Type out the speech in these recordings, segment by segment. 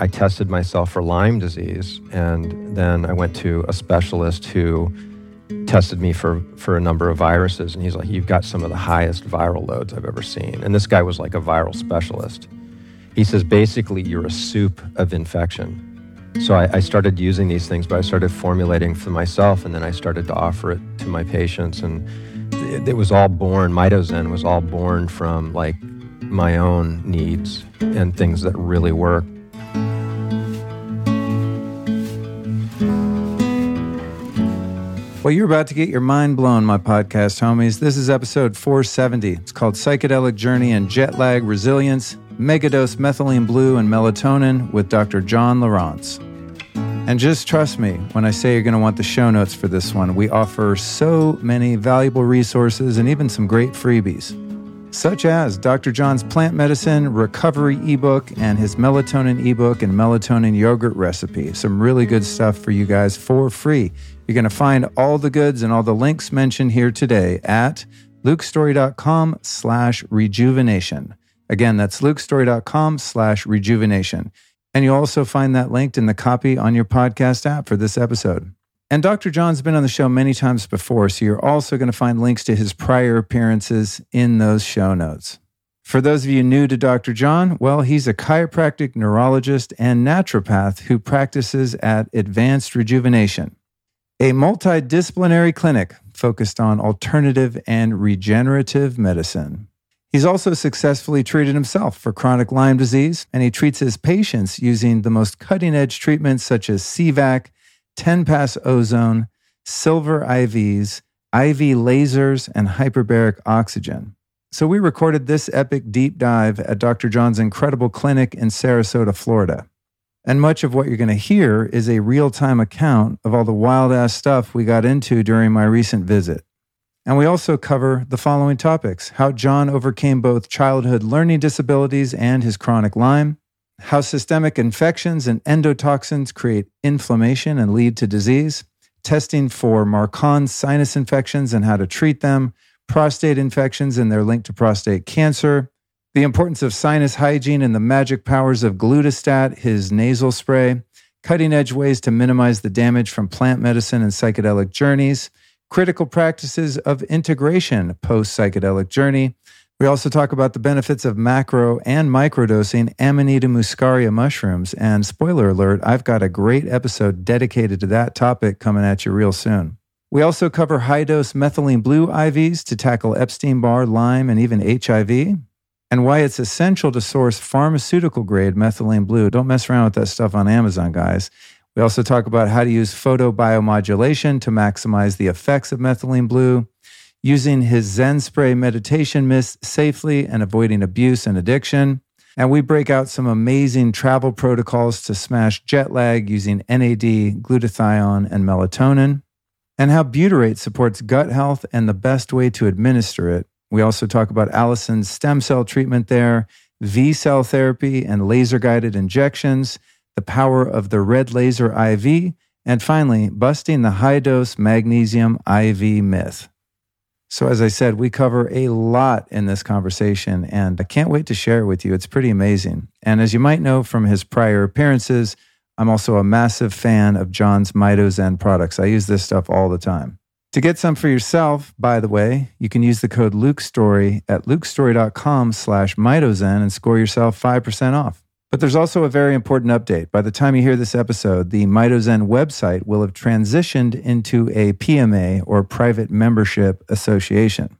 I tested myself for Lyme disease, and then I went to a specialist who tested me for for a number of viruses, and he's like, "You've got some of the highest viral loads I've ever seen." And this guy was like a viral specialist. He says, basically, you're a soup of infection. So I, I started using these things, but I started formulating for myself, and then I started to offer it to my patients, and it, it was all born. Mitozen was all born from like my own needs and things that really work. Well, you're about to get your mind blown, my podcast homies. This is episode 470. It's called Psychedelic Journey and Jet Lag Resilience Megadose Methylene Blue and Melatonin with Dr. John Lieurance. And just trust me when I say you're going to want the show notes for this one. We offer so many valuable resources and even some great freebies such as Dr. John's plant medicine recovery ebook and his melatonin ebook and melatonin yogurt recipe. Some really good stuff for you guys for free. You're going to find all the goods and all the links mentioned here today at lukestorey.com slash rejuvenation. Again, that's lukestorey.com slash rejuvenation. And you'll also find that linked in the copy on your podcast app for this episode. And Dr. John's been on the show many times before, so you're also going to find links to his prior appearances in those show notes. For those of you new to Dr. John, well, he's a chiropractic neurologist and naturopath who practices at Advanced Rejuvenation, a multidisciplinary clinic focused on alternative and regenerative medicine. He's also successfully treated himself for chronic Lyme disease, and he treats his patients using the most cutting edge treatments such as CVAC 10 pass ozone, silver IVs, IV lasers, and hyperbaric oxygen. So we recorded this epic deep dive at Dr. John's incredible clinic in Sarasota, Florida. And much of what you're going to hear is a real time account of all the wild ass stuff we got into during my recent visit. And we also cover the following topics how John overcame both childhood learning disabilities and his chronic Lyme, how systemic infections and endotoxins create inflammation and lead to disease, testing for MARCoNS sinus infections and how to treat them, prostate infections and their link to prostate cancer, the importance of sinus hygiene and the magic powers of glutastat, his nasal spray, cutting edge ways to minimize the damage from plant medicine and psychedelic journeys, critical practices of integration post psychedelic journey, we also talk about the benefits of macro and microdosing Amanita muscaria mushrooms. And spoiler alert, I've got a great episode dedicated to that topic coming at you real soon. We also cover high dose methylene blue IVs to tackle Epstein Barr, Lyme, and even HIV, and why it's essential to source pharmaceutical grade methylene blue. Don't mess around with that stuff on Amazon, guys. We also talk about how to use photobiomodulation to maximize the effects of methylene blue using his Zen spray meditation mist safely and avoiding abuse and addiction. And we break out some amazing travel protocols to smash jet lag using NAD, glutathione, and melatonin, and how butyrate supports gut health and the best way to administer it. We also talk about Allison's stem cell treatment there, VSEL therapy, and laser guided injections, the power of the red laser IV, and finally, busting the high dose magnesium IV myth. So, as I said, we cover a lot in this conversation, and I can't wait to share it with you. It's pretty amazing. And as you might know from his prior appearances, I'm also a massive fan of John's Mitozen products. I use this stuff all the time. To get some for yourself, by the way, you can use the code LukeStorey at lukestorey.com slash mitozen and score yourself 5% off. But there's also a very important update. By the time you hear this episode, the Mitozen website will have transitioned into a PMA or private membership association.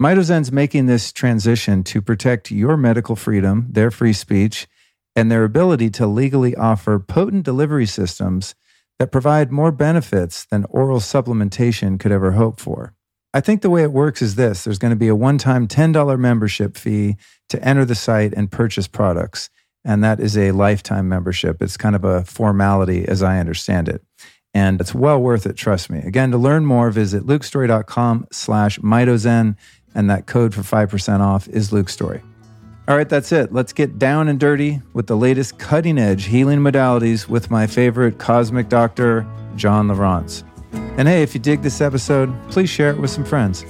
Mitozen's making this transition to protect your medical freedom, their free speech, and their ability to legally offer potent delivery systems that provide more benefits than oral supplementation could ever hope for. I think the way it works is this there's going to be a one time $10 membership fee to enter the site and purchase products and that is a lifetime membership. It's kind of a formality as I understand it. And it's well worth it, trust me. Again, to learn more, visit lukestorey.com slash mitozen, and that code for 5% off is lukestorey. All right, that's it. Let's get down and dirty with the latest cutting edge healing modalities with my favorite cosmic doctor, John Lieurance. And hey, if you dig this episode, please share it with some friends.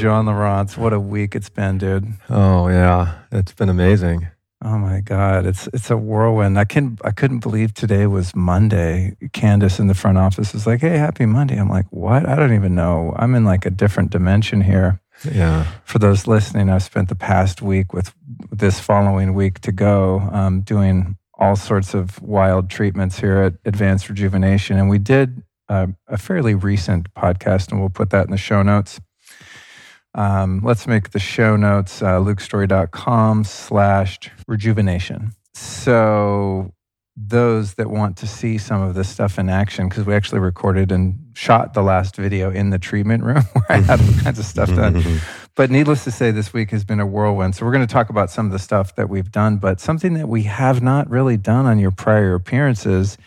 John Lieurance. What a week it's been, dude. Oh yeah, it's been amazing. Oh my God, it's it's a whirlwind. I can I couldn't believe today was Monday. Candace in the front office was like, "Hey, happy Monday." I'm like, "What? I don't even know. I'm in like a different dimension here." Yeah. For those listening, I've spent the past week with this following week to go um, doing all sorts of wild treatments here at Advanced Rejuvenation, and we did uh, a fairly recent podcast, and we'll put that in the show notes. Um, let's make the show notes uh, lukestorey.com slash rejuvenation. So those that want to see some of this stuff in action, because we actually recorded and shot the last video in the treatment room where I had all kinds of stuff done. but needless to say, this week has been a whirlwind. So we're going to talk about some of the stuff that we've done, but something that we have not really done on your prior appearances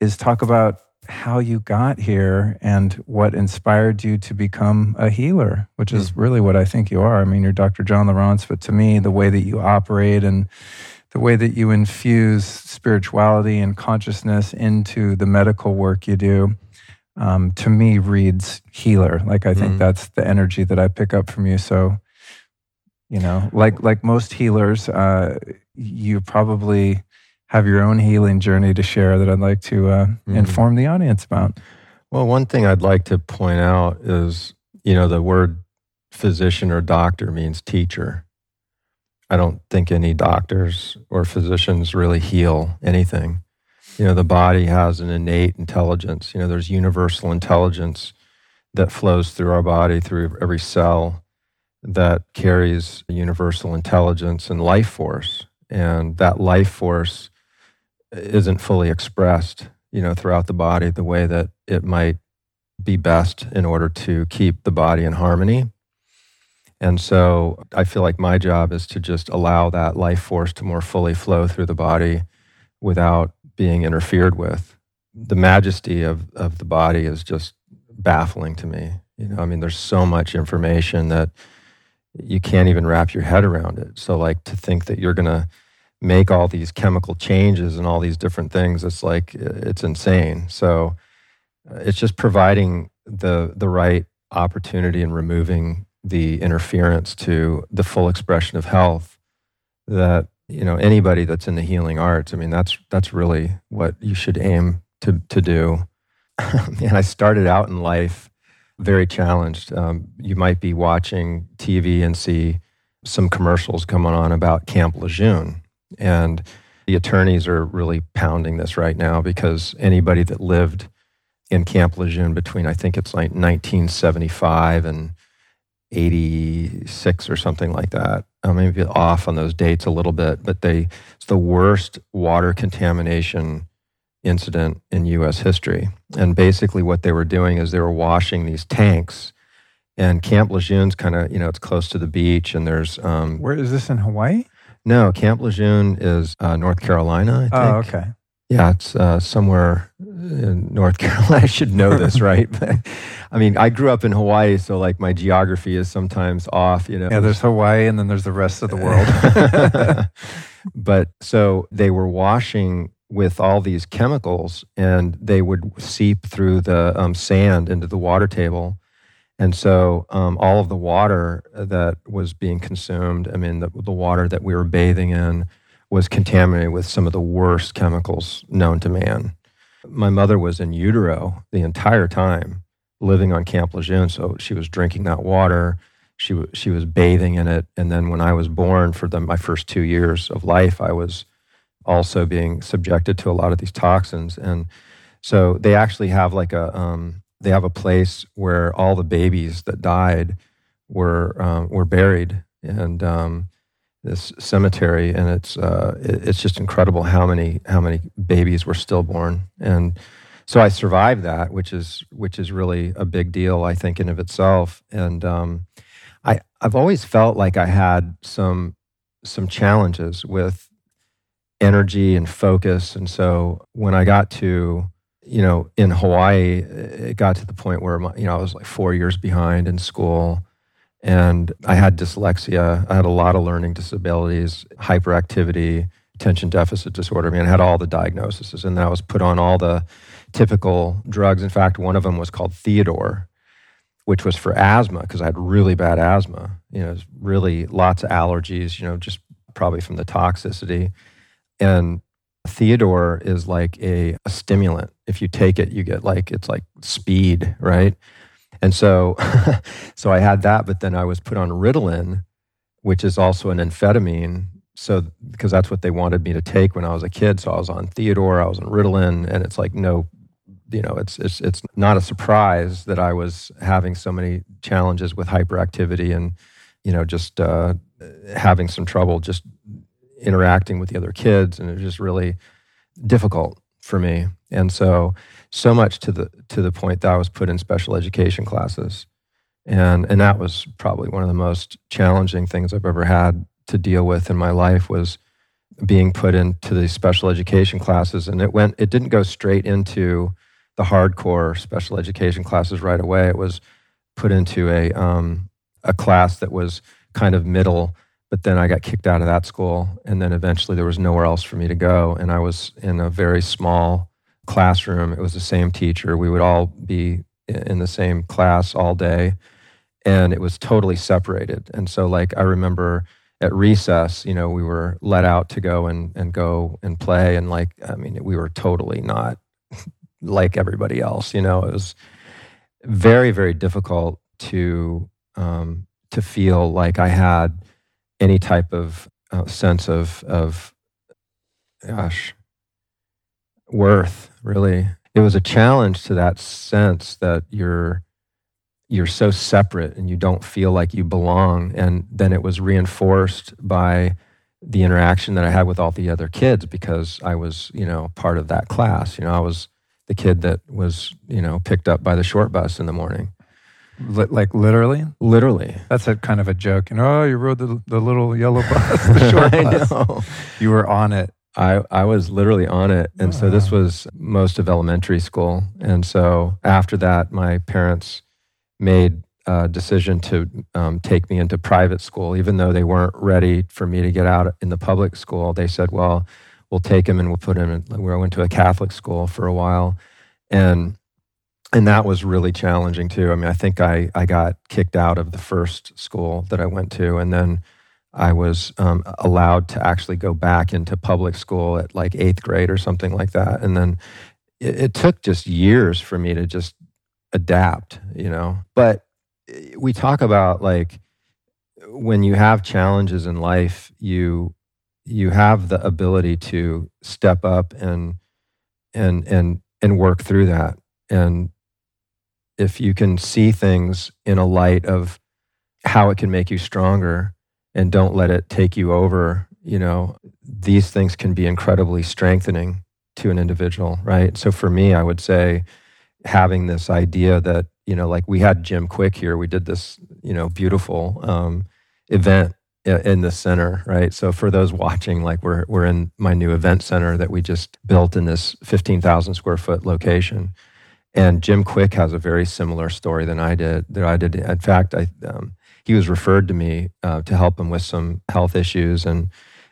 is talk about how you got here and what inspired you to become a healer, which is mm. really what I think you are. I mean, you're Dr. John Lieurance, but to me, the way that you operate and the way that you infuse spirituality and consciousness into the medical work you do, um, to me, reads healer. Like, I think mm. that's the energy that I pick up from you. So, you know, like like most healers, uh, you probably have your own healing journey to share that I'd like to uh, mm-hmm. inform the audience about. Well, one thing I'd like to point out is, you know, the word physician or doctor means teacher. I don't think any doctors or physicians really heal anything. You know, the body has an innate intelligence. You know, there's universal intelligence that flows through our body, through every cell, that carries universal intelligence and life force. And that life force isn't fully expressed, you know, throughout the body the way that it might be best in order to keep the body in harmony. And so I feel like my job is to just allow that life force to more fully flow through the body without being interfered with. The majesty of, of the body is just baffling to me. You know, I mean, there's so much information that you can't even wrap your head around it. So, like, to think that you're going to make all these chemical changes and all these different things it's like it's insane. So uh, it's just providing the the right opportunity and removing the interference to the full expression of health that you know anybody that's in the healing arts i mean that's that's really what you should aim to to do. And i started out in life very challenged. Um, you might be watching tv and see some commercials coming on about camp lejeune and the attorneys are really pounding this right now because anybody that lived in Camp Lejeune between, I think it's like 1975 and 86 or something like that. I may be off on those dates a little bit, but they, it's the worst water contamination incident in US history. And basically, what they were doing is they were washing these tanks. And Camp Lejeune's kind of, you know, it's close to the beach, and there's. Um, Where is this in Hawaii? No, Camp Lejeune is uh, North Carolina. I oh, think. Oh, okay. Yeah, it's uh, somewhere in North Carolina. I should know this, right? but, I mean, I grew up in Hawaii, so like my geography is sometimes off. You know. Yeah, there's Hawaii, and then there's the rest of the world. but so they were washing with all these chemicals, and they would seep through the um, sand into the water table and so um, all of the water that was being consumed, I mean, the, the water that we were bathing in was contaminated with some of the worst chemicals known to man. My mother was in utero the entire time living on Camp Lejeune. So she was drinking that water. She, w- she was bathing in it. And then when I was born for the, my first two years of life, I was also being subjected to a lot of these toxins. And so they actually have like a, um, they have a place where all the babies that died were um, were buried, and um, this cemetery, and it's uh, it, it's just incredible how many how many babies were stillborn, and so I survived that, which is which is really a big deal, I think, in of itself, and um, I I've always felt like I had some some challenges with energy and focus, and so when I got to you know, in Hawaii, it got to the point where, my, you know, I was like four years behind in school and I had dyslexia. I had a lot of learning disabilities, hyperactivity, attention deficit disorder. I mean, I had all the diagnoses and then I was put on all the typical drugs. In fact, one of them was called Theo-Dur, which was for asthma because I had really bad asthma. You know, really lots of allergies. You know, just probably from the toxicity. And Theo-Dur is like a, a stimulant. If you take it, you get like it's like speed, right? And so, so I had that, but then I was put on Ritalin, which is also an amphetamine. So, because that's what they wanted me to take when I was a kid. So I was on Theo-Dur, I was on Ritalin, and it's like no, you know, it's it's it's not a surprise that I was having so many challenges with hyperactivity and, you know, just uh, having some trouble just interacting with the other kids, and it was just really difficult for me. And so, so much to the to the point that I was put in special education classes, and and that was probably one of the most challenging things I've ever had to deal with in my life was being put into these special education classes, and it went it didn't go straight into the hardcore special education classes right away. It was put into a um, a class that was kind of middle but then I got kicked out of that school, and then eventually there was nowhere else for me to go, and I was in a very small classroom. It was the same teacher. We would all be in the same class all day, and it was totally separated. And so, like I remember at recess, you know, we were let out to go and and go and play, and like I mean, we were totally not like everybody else. You know, it was very very difficult to um, to feel like I had any type of uh, sense of of gosh worth really. It was a challenge to that sense that you're you're so separate and you don't feel like you belong. And then it was reinforced by the interaction that I had with all the other kids because I was you know part of that class. You know I was the kid that was you know picked up by the short bus in the morning like literally? Literally. That's a kind of a joke. You know, oh, you rode the, the little yellow bus, the short bus. Know. You were on it. I, I was literally on it. And so this was most of elementary school. And so after that, my parents made a decision to um, take me into private school, even though they weren't ready for me to get out in the public school. They said, well, we'll take him and we'll put him in. We went to a Catholic school for a while. And and that was really challenging too. I mean, I think I, I got kicked out of the first school that I went to, and then I was um, allowed to actually go back into public school at like eighth grade or something like that. And then it, it took just years for me to just adapt, you know. But eh, we talk about like when you have challenges in life, you you have the ability to step up and and and and work through that and if you can see things in a light of how it can make you stronger and don't let it take you over, you know, these things can be incredibly strengthening to an individual, right? So for me, I would say having this idea that, you know, like we had Jim Kwik here, we did this, you know, beautiful um, event in the center, right? So for those watching, like we're we're in my new event center that we just built in this 15,000 square foot location. And Jim Kwik has a very similar story than I did. That I did. In fact, I, um, he was referred to me uh, to help him with some health issues, and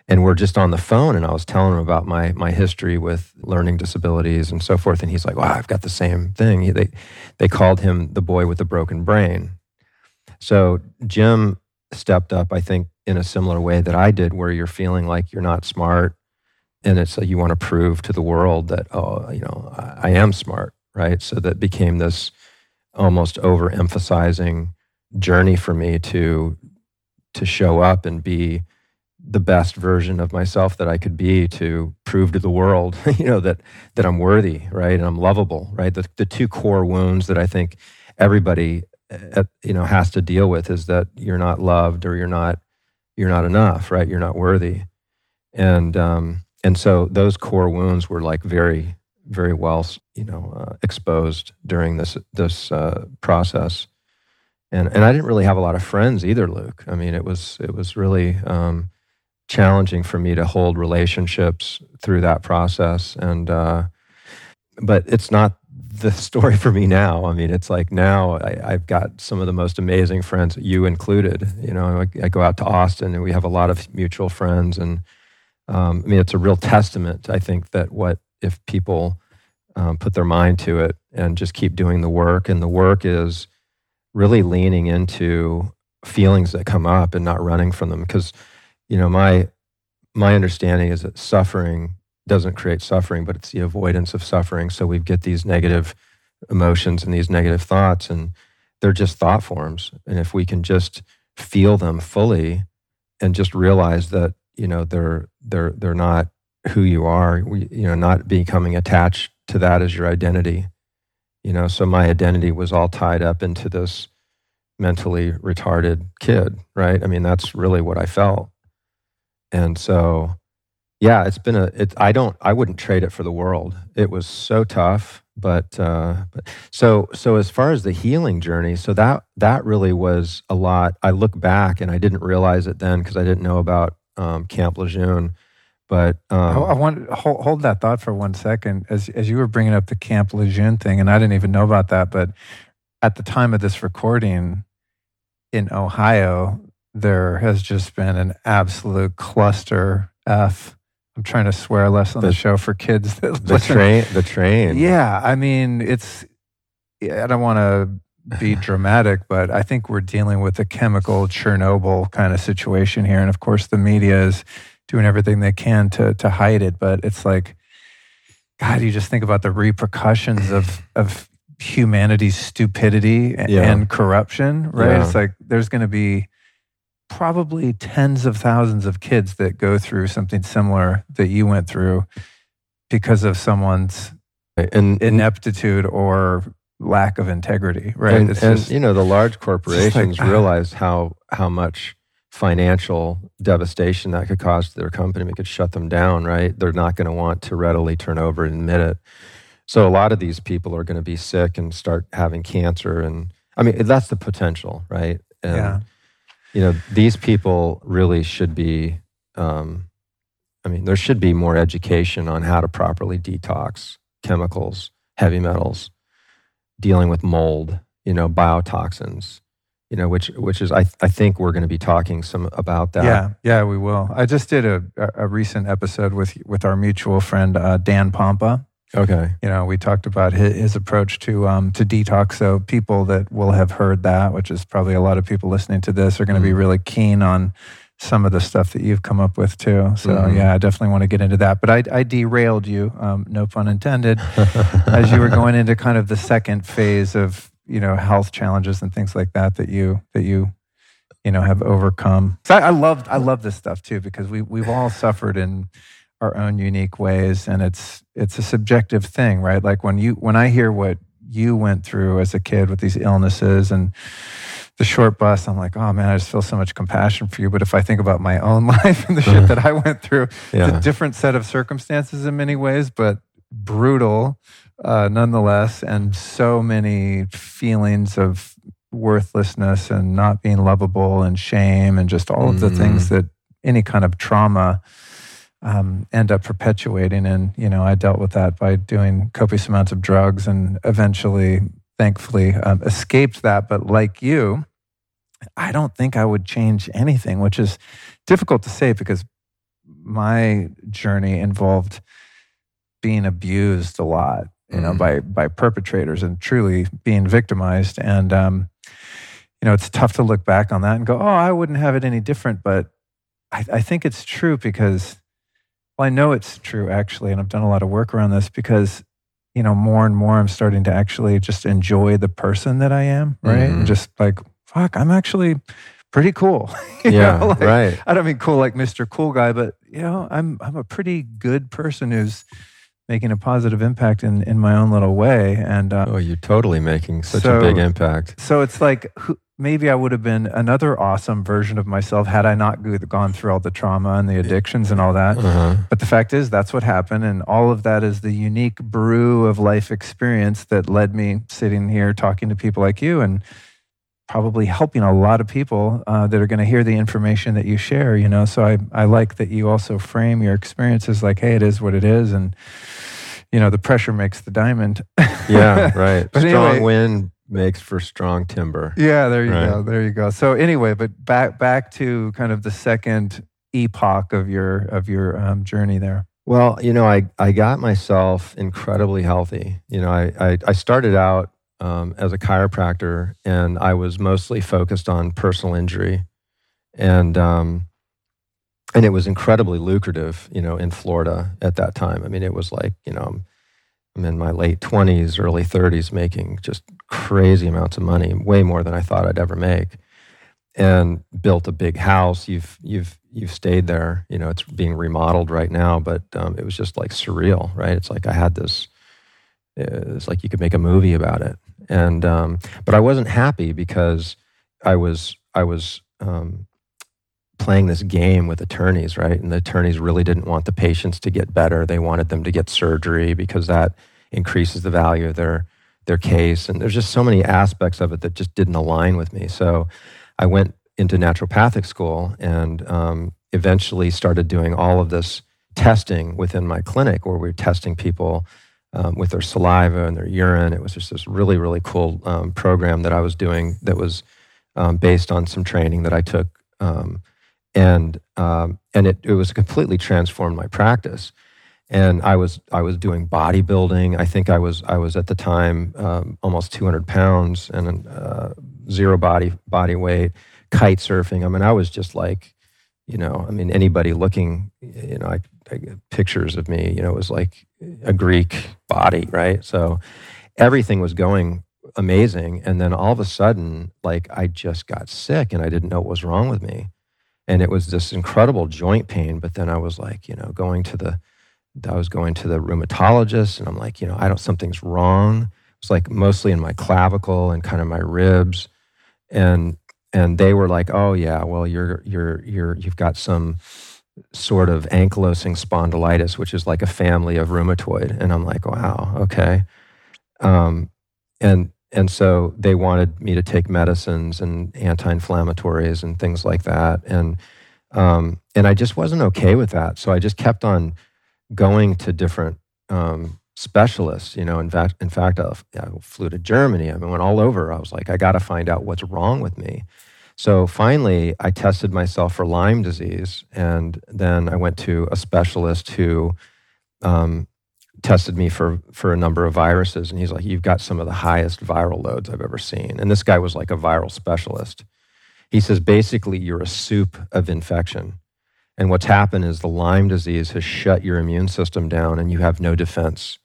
and we're just on the phone, and I was telling him about my my history with learning disabilities and so forth, and he's like, "Wow, I've got the same thing." He, they they called him the boy with the broken brain. So Jim stepped up, I think, in a similar way that I did, where you're feeling like you're not smart, and it's like you want to prove to the world that oh, you know, I, I am smart right? So that became this almost overemphasizing journey for me to to show up and be the best version of myself that I could be to prove to the world, you know, that that I'm worthy, right, and I'm lovable, right. The the two core wounds that I think everybody, uh, you know, has to deal with is that you're not loved or you're not you're not enough, right. You're not worthy, and um, and so those core wounds were like very very well, you know, uh, exposed during this this uh, process. And and I didn't really have a lot of friends either, Luke. I mean, it was it was really um, challenging for me to hold relationships through that process. And uh, but it's not the story for me now. I mean, it's like now I, have got some of the most amazing friends, you included. You know, I, I, go out to Austin and we have a lot of mutual friends, and um, I mean, it's a real testament. I think that what if people um, put their mind to it and just keep doing the work. And the work is really leaning into feelings that come up and not running from them. Because you know my my understanding is that suffering doesn't create suffering but it's the avoidance of suffering. So we get these negative emotions and these negative thoughts and they're just thought forms. And if we can just feel them fully and just realize that you know they're they're they're not who you are you know not becoming attached to that as your identity. You know so my identity was all tied up into this mentally retarded kid right? I mean that's really what i felt. And so yeah it's been a it i don't i wouldn't trade it for the world. It was so tough but uh but so so as far as the healing journey so that that really was a lot. I look back and i didn't realize it then because i didn't know about um, camp lejeune but um, I, I want hold, hold that thought for one second as as you were bringing up the camp lejeune thing and i didn't even know about that but at the time of this recording in ohio there has just been an absolute cluster f I'm trying to swear less on the, The- show for kids that the listen. train the train Yeah, I mean, it's. I don't want to be dramatic, but I think we're dealing with a chemical Chernobyl kind of situation here, and of course, the media is doing everything they can to to hide it. But it's like, God, you just think about the repercussions of of humanity's stupidity a- Yeah. and corruption, right? Yeah. It's like there's going to be probably tens of thousands of kids that go through something similar that you went through because of someone's and ineptitude or lack of integrity, right? And, and, just, you know, the large corporations ah. realize how how much financial devastation that could cause to their company. It could shut them down, right? They're not going to want to readily turn over and admit it. So a lot of these people are going to be sick and start having cancer, and I mean that's the potential, right? And yeah, you know, these people really should be. Um, I mean, there should be more education on how to properly detox chemicals, heavy metals, dealing with mold, you know, biotoxins, you know, which which is I I think we're going to be talking some about that. yeah, yeah. We will. I just did a, a recent episode with with our mutual friend uh, Dan Pompa. Okay. You know, we talked about his, his approach to um, to detox. So people that will have heard that, which is probably a lot of people listening to this, are going to be Mhm. really keen on some of the stuff that you've come up with too. So Mhm. yeah, I definitely want to get into that. But I, I derailed you, um, no pun intended, as you were going into kind of the second phase of you know health challenges and things like that that you that you you know have overcome. So I, I love I love this stuff too because we we've all suffered in our own unique ways, and it's it's a subjective thing, right? Like when you when I hear what you went through as a kid with these illnesses and the short bus, I'm like, oh man, I just feel so much compassion for you. But if I think about my own life and the shit uh-huh. that I went through, it's a different set of circumstances in many ways, but brutal uh, nonetheless, and so many feelings of worthlessness and not being lovable and shame and just all of the Mm. things that any kind of trauma um, end up perpetuating. And you know, I dealt with that by doing copious amounts of drugs, and eventually, thankfully, um, escaped that. But like you. I don't think I would change anything, which is difficult to say because my journey involved being abused a lot, you know, Mhm. by by perpetrators and truly being victimized. And um, you know, it's tough to look back on that and go, "Oh, I wouldn't have it any different." But I, I think it's true because, well, I know it's true actually, and I've done a lot of work around this because, you know, more and more I'm starting to actually just enjoy the person that I am, right? Mhm. And just like, fuck, I'm actually pretty cool. Yeah. know, like, right. I don't mean cool like Mr. Cool Guy, but you know, I'm I'm a pretty good person who's making a positive impact in in my own little way, and uh, Oh, you're totally making such So- a big impact. so it's like who, maybe I would have been another awesome version of myself had I not gone through all the trauma and the addictions and all that. Uh-huh. But the fact is, that's what happened, and all of that is the unique brew of life experience that led me sitting here talking to people like you and probably helping a lot of people uh, that are going to hear the information that you share. You know, so I I like that you also frame your experiences like, hey, it is what it is, and you know, the pressure makes the diamond. Yeah, right. Strong anyway- wind makes for strong timber. Yeah, there you Right. go. There you go. So anyway, but back back to kind of the second epoch of your of your um, journey there. Well, you know, I, I got myself incredibly healthy. You know, I, I, I started out um, as a chiropractor, and I was mostly focused on personal injury, and um, and it was incredibly lucrative, you know, in Florida at that time. I mean, it was like you know, I'm in my late 20s, early 30s, making just crazy amounts of money, way more than I thought I'd ever make, and built a big house. You've you've you've stayed there. You know, it's being remodeled right now, but um, it was just like surreal, right? It's like I had this. It's like you could make a movie about it, and um, but I wasn't happy because I was I was um, playing this game with attorneys, right? And the attorneys really didn't want the patients to get better. They wanted them to get surgery because that increases the value of their their case. And there's just so many aspects of it that just didn't align with me. So I went into naturopathic school and um, eventually started doing all of this testing within my clinic where we're testing people um, with their saliva and their urine. It was just this really, really cool um, program that I was doing that was um, based on some training that I took. Um, and um, and it, it was completely transformed my practice. And I was I was doing bodybuilding. I think I was I was at the time almost 200 pounds and uh, zero body body weight kite surfing. I mean, I was just like, you know, I mean, anybody looking, you know, I pictures of me, you know, it was like a Greek body, right? So everything was going amazing. And then all of a sudden, like, I just got sick and I didn't know what was wrong with me. And it was this incredible joint pain. But then I was like, you know, going to the, I was going to the rheumatologist and I'm like, you know, I don't, something's wrong. It's like mostly in my clavicle and kind of my ribs. And and they were like, "Oh yeah, well you're you're you're you've got some sort of ankylosing spondylitis, which is like a family of rheumatoid." And I'm like, "Wow, okay." Um, and and so they wanted me to take medicines and anti-inflammatories and things like that, and um, and I just wasn't okay with that. So I just kept on going to different um, specialists. You know, in fact, in fact, I, I flew to Germany. I went all over. I was like, I got to find out what's wrong with me. So finally, I tested myself for Lyme disease, and then I went to a specialist who um, tested me for for a number of viruses, and he's like, "You've got some of the highest viral loads I've ever seen." And this guy was like a viral specialist. He says basically, you're a soup of infection. And what's happened is the Lyme disease has shut your immune system down and you have no defense.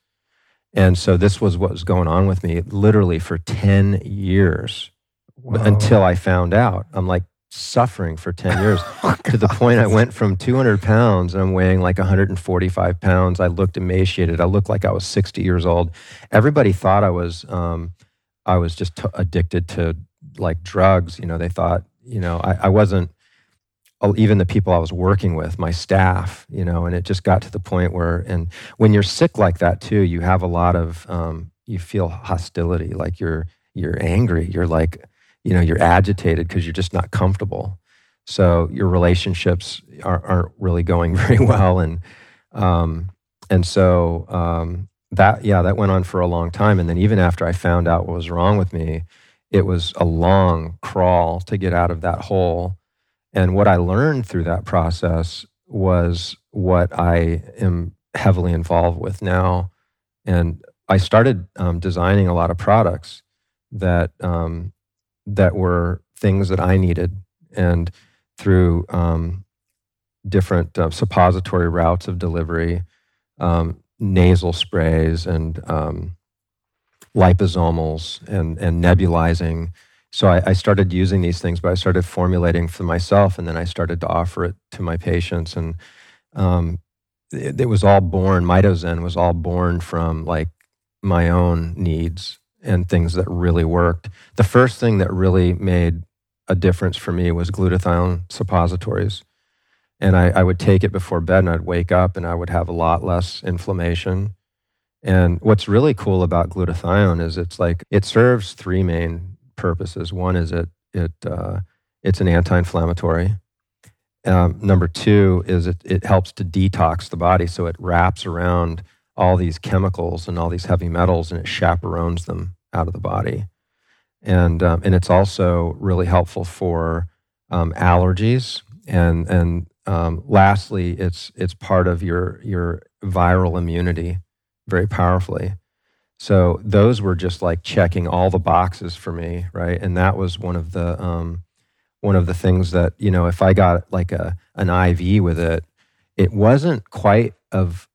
And so this was what was going on with me literally for 10 years until I found out. I'm like suffering for 10 years oh, to the point I went from 200 pounds and I'm weighing like 145 pounds. I looked emaciated. I looked like I was 60 years old. Everybody thought I was, um, I was just t- addicted to like drugs. You know, they thought, you know, I, I wasn't, even the people I was working with, my staff, you know, and it just got to the point where, and when you're sick like that too, you have a lot of, um, you feel hostility, like you're, you're angry. You're like, you know you're agitated because you're just not comfortable. So your relationships are, not really going very well. And um, and so um, that yeah that went on for a long time. And then even after i found out what was wrong with me it was a long crawl to get out of that hole. And what i learned through that process was what i am heavily involved with now. And i started um, designing a lot of products that um, that were things that I needed. And through um, different uh, suppository routes of delivery, um, nasal sprays, and um, liposomals, and, and nebulizing. So I, I, started using these things, but I started formulating for myself, and then I started to offer it to my patients. And um, it, it was all born, Mitozen was all born from like my own needs and things that really worked. The first thing that really made a difference for me was glutathione suppositories. And I, I, would take it before bed and I'd wake up and I would have a lot less inflammation. And what's really cool about glutathione is it's like it serves three main purposes. One is it, it uh, it's an anti-inflammatory. Um, number two is it, it helps to detox the body. So it wraps around all these chemicals and all these heavy metals and it chaperones them out of the body. And, um, and it's also really helpful for um, allergies. And, and um, lastly, it's, it's part of your, your viral immunity very powerfully. So those were just like checking all the boxes for me, right? And that was one of the um, one of the things that you know, if I got like a an IV with it, it wasn't quite of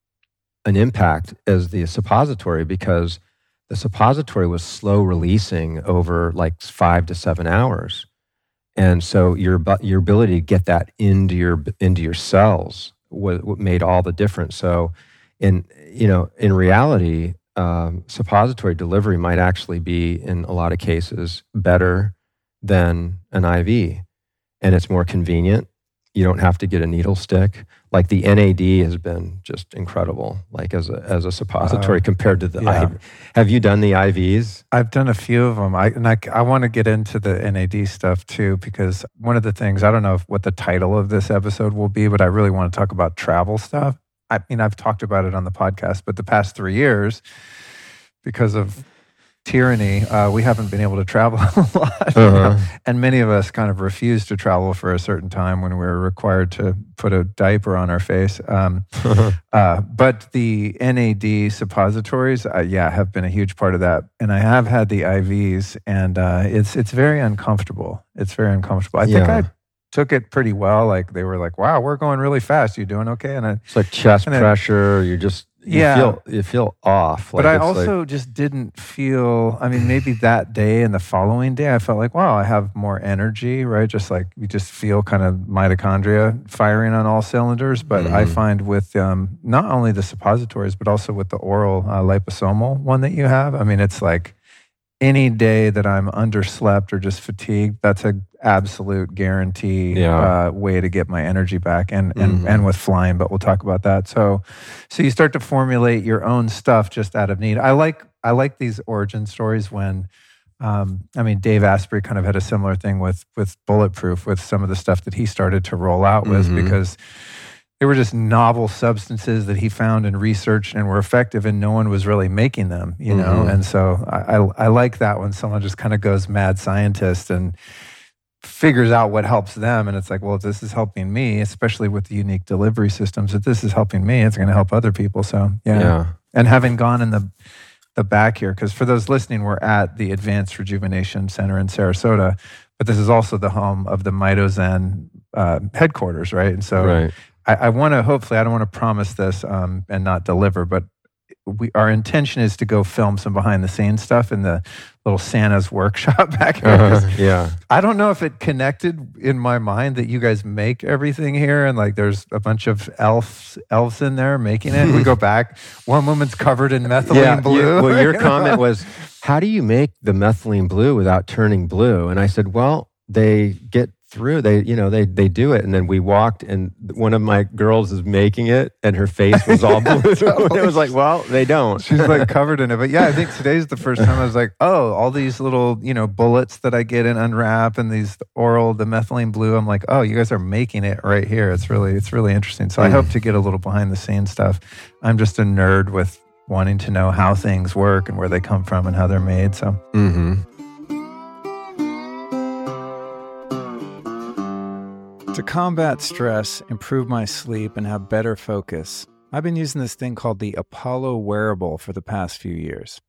an impact as the suppository because the suppository was slow releasing over like five to seven hours, and so your your ability to get that into your into your cells what made all the difference. So, in you know, in reality, um, suppository delivery might actually be in a lot of cases better than an IV, and it's more convenient. You don't have to get a needle stick. Like the NAD has been just incredible, like as a as a suppository uh, compared to the yeah. IV. Have you done the IVs? I've done a few of them. I and I, I want to get into the NAD stuff too because one of the things I don't know what the title of this episode will be, but I really want to talk about travel stuff. I mean, I've talked about it on the podcast, but the past three years, because of tyranny, uh, we haven't been able to travel a lot. Uh-huh. And many of us kind of refused to travel for a certain time when we were required to put a diaper on our face. Um, uh-huh. uh, but the NAD suppositories, uh, yeah, have been a huge part of that. And I have had the IVs, and uh, it's it's very uncomfortable. It's very uncomfortable. I yeah. think I took it pretty well. Like they were like, "Wow, we're going really fast. You doing okay?" And I, it's like chest pressure. You're just you yeah. feel you feel off. Like but I also like, just didn't feel. I mean, maybe that day and the following day, I felt like, wow, I have more energy. Right, just like you just feel kind of mitochondria firing on all cylinders. But mm-hmm. I find with um, not only the suppositories, but also with the oral uh, liposomal one that you have. I mean, it's like any day that I'm underslept or just fatigued, that's a absolute guarantee yeah. uh, way to get my energy back and and, mm-hmm. and with flying but we'll talk about that so so you start to formulate your own stuff just out of need i like i like these origin stories when um, I mean, Dave Asprey kind of had a similar thing with with Bulletproof, with some of the stuff that he started to roll out with, mm-hmm. because they were just novel substances that he found and researched and were effective, and no one was really making them, you know. Mm-hmm. And so I, I, I like that when someone just kind of goes mad scientist and figures out what helps them and it's like well if this is helping me especially with the unique delivery systems if this is helping me it's going to help other people so yeah, yeah. and having gone in the the back here because for those listening we're at the advanced rejuvenation center in sarasota but this is also the home of the mitozen uh, headquarters right and so right. I, I want to hopefully i don't want to promise this um, and not deliver but we our intention is to go film some behind the scenes stuff in the little Santa's workshop back here. Uh-huh, yeah, I don't know if it connected in my mind that you guys make everything here, and like there's a bunch of elves elves in there making it. we go back. One woman's covered in methylene yeah, blue. You, well, your comment was, "How do you make the methylene blue without turning blue?" And I said, "Well." They get through. They, you know, they they do it, and then we walked, and one of my girls is making it, and her face was all blue. and it was like, well, they don't. She's like covered in it, but yeah, I think today's the first time I was like, oh, all these little, you know, bullets that I get and unwrap, and these oral, the methylene blue. I'm like, oh, you guys are making it right here. It's really, it's really interesting. So mm. I hope to get a little behind the scenes stuff. I'm just a nerd with wanting to know how things work and where they come from and how they're made. So. Mm-hmm. To combat stress, improve my sleep, and have better focus, I've been using this thing called the Apollo wearable for the past few years.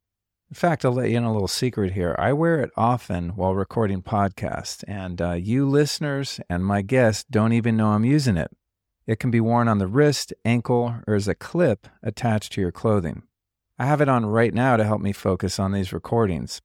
In fact, I'll let you in a little secret here. I wear it often while recording podcasts, and uh, you listeners and my guests don't even know I'm using it. It can be worn on the wrist, ankle, or as a clip attached to your clothing. I have it on right now to help me focus on these recordings.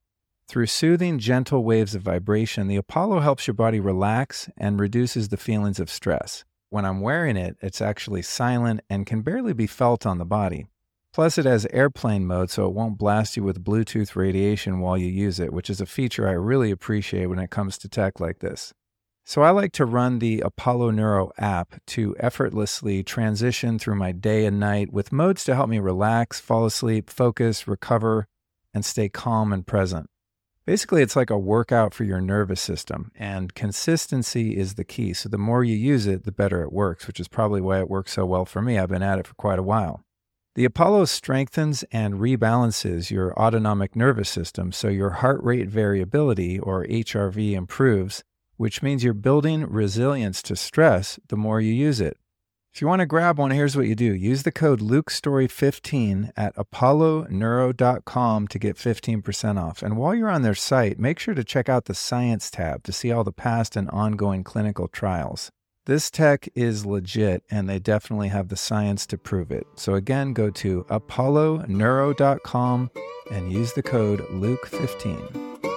Through soothing, gentle waves of vibration, the Apollo helps your body relax and reduces the feelings of stress. When I'm wearing it, it's actually silent and can barely be felt on the body. Plus, it has airplane mode, so it won't blast you with Bluetooth radiation while you use it, which is a feature I really appreciate when it comes to tech like this. So, I like to run the Apollo Neuro app to effortlessly transition through my day and night with modes to help me relax, fall asleep, focus, recover, and stay calm and present. Basically, it's like a workout for your nervous system, and consistency is the key. So, the more you use it, the better it works, which is probably why it works so well for me. I've been at it for quite a while. The Apollo strengthens and rebalances your autonomic nervous system, so your heart rate variability, or HRV, improves, which means you're building resilience to stress the more you use it. If you want to grab one, here's what you do. Use the code LukeStorey15 at apolloneuro.com to get 15% off. And while you're on their site, make sure to check out the Science tab to see all the past and ongoing clinical trials. This tech is legit, and they definitely have the science to prove it. So again, go to apolloneuro.com and use the code LUKE15.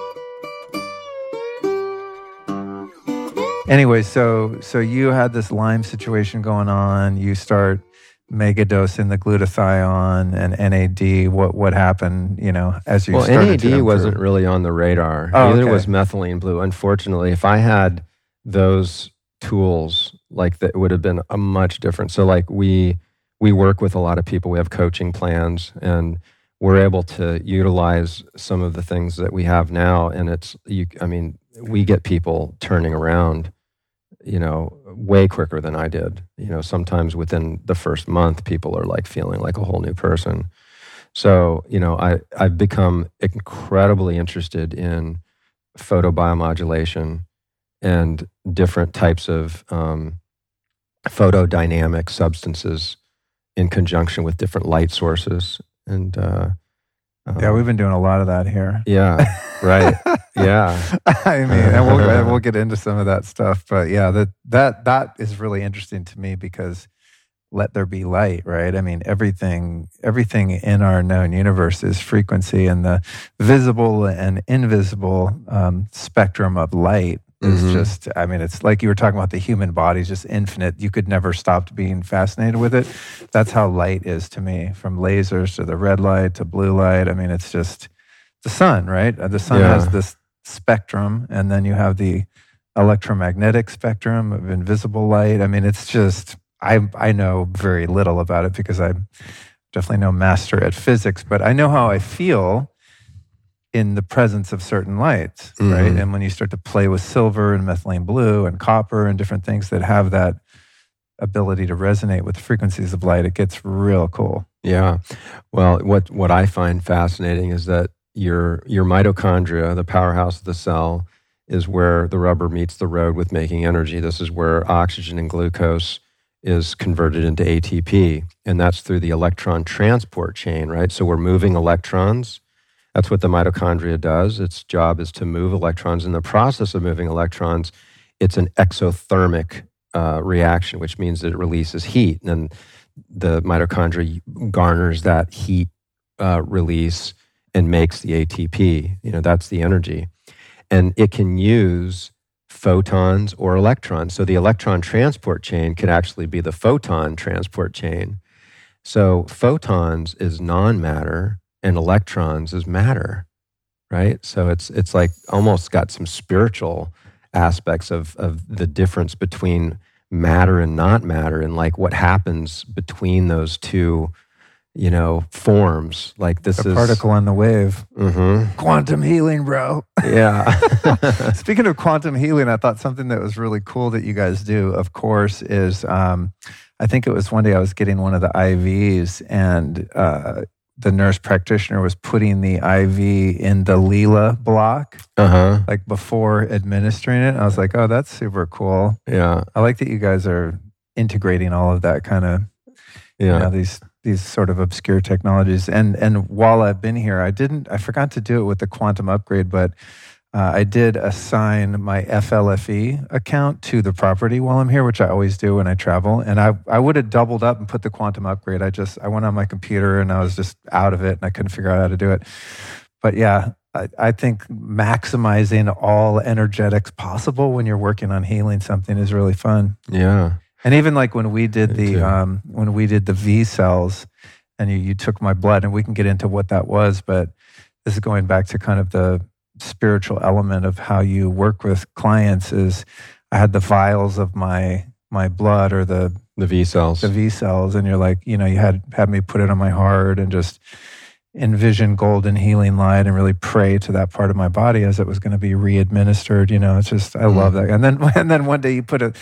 Anyway, so so you had this Lyme situation going on. You start megadosing the glutathione and NAD. What what happened? You know, as you well, NAD wasn't really on the radar. Oh, Neither okay. was methylene blue. Unfortunately, if I had those tools, like that, it would have been a much different. So, like we we work with a lot of people. We have coaching plans, and we're able to utilize some of the things that we have now. And it's you. I mean, we get people turning around. You know, way quicker than I did. You know, sometimes within the first month, people are like feeling like a whole new person. So, you know, I, I've become incredibly interested in photobiomodulation and different types of um, photodynamic substances in conjunction with different light sources. And uh, Yeah, um, we've been doing a lot of that here. yeah, right. Yeah. I mean, and we'll, and we'll get into some of that stuff, but yeah, that that that is really interesting to me because let there be light, right? I mean, everything everything in our known universe is frequency, and the visible and invisible um, spectrum of light is Mhm. just. I mean, it's like you were talking about the human body is just infinite. You could never stop being fascinated with it. That's how light is to me, from lasers to the red light to blue light. I mean, it's just the sun, right? Uh, The sun Yeah. has this spectrum, and then you have the electromagnetic spectrum of invisible light. I mean, it's just I I know very little about it because I'm definitely no master at physics, but I know how I feel in the presence of certain lights, right? Mhm. And when you start to play with silver and methylene blue and copper and different things that have that ability to resonate with the frequencies of light, it gets real cool. Yeah. Well, what what I find fascinating is that your your mitochondria, the powerhouse of the cell, is where the rubber meets the road with making energy. This is where oxygen and glucose is converted into ATP, and that's through the electron transport chain, right? So we're moving electrons. That's what the mitochondria does. Its job is to move electrons. In the process of moving electrons, it's an exothermic uh, reaction, which means that it releases heat. And the mitochondria garners that heat uh, release and makes the ATP. You know, that's the energy. And it can use photons or electrons. So the electron transport chain could actually be the photon transport chain. So photons is non-matter and electrons is matter, right? So it's it's like almost got some spiritual aspects of of the difference between matter and not matter and like what happens between those two you know forms like this The is particle and the wave. Mhm. Quantum healing, bro. yeah Speaking of quantum healing, I thought something that was really cool that you guys do, of course, is um, I think it was one day I was getting one of the IVs and uh, the nurse practitioner was putting the IV in the Leela block, uh-huh like before administering it. I was like, oh, that's super cool. yeah I like that you guys are integrating all of that kind of yeah you know, these these sort of obscure technologies. And and while I've been here, I didn't I forgot to do it with the quantum upgrade, but uh, I did assign my FLFE account to the property while I'm here, which I always do when I travel. And I, I would have doubled up and put the quantum upgrade. I just I went on my computer and I was just out of it and I couldn't figure out how to do it. But yeah, I, I think maximizing all energetics possible when you're working on healing something is really fun. yeah And even like when we did Me the um, when we did the VSELs, and you, you took my blood, and we can get into what that was, but this is going back to kind of the spiritual element of how you work with clients. Is I had the vials of my my blood or the the VSELs the VSELs, and you're like, you know, you had had me put it on my heart and just envision golden healing light and really pray to that part of my body as it was going to be re-administered. You know, it's just I mm. love that. And then and then one day you put a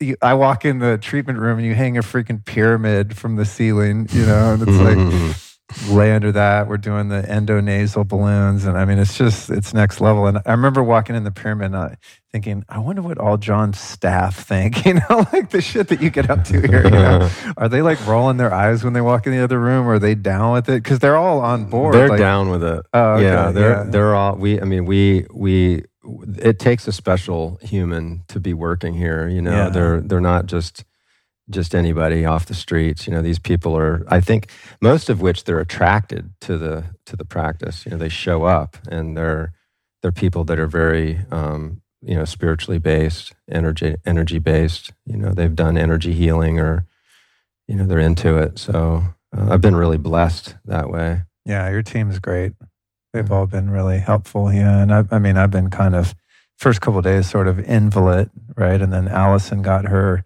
you, I walk in the treatment room and you hang a freaking pyramid from the ceiling, you know, and it's like lay under that. We're doing the endonasal balloons, and I mean, it's just it's next level. And I remember walking in the pyramid, and I, thinking, I wonder what all John's staff think. You know, like the shit that you get up to here. You know? are they like rolling their eyes when they walk in the other room? Or are they down with it? Because they're all on board. They're like, down with it. Oh, okay, yeah, they're yeah. they're all. We, I mean, we we. It takes a special human to be working here. You know, Yeah. they're they're not just just anybody off the streets. You know, these people are. I think most of which they're attracted to the to the practice. You know, they show up and they're they're people that are very um, you know spiritually based, energy energy based. You know, they've done energy healing or you know they're into it. So uh, I've been really blessed that way. Yeah, your team's great. They've all been really helpful. Yeah, and I, I mean, I've been kind of first couple of days sort of invalid, right? And then Allison got her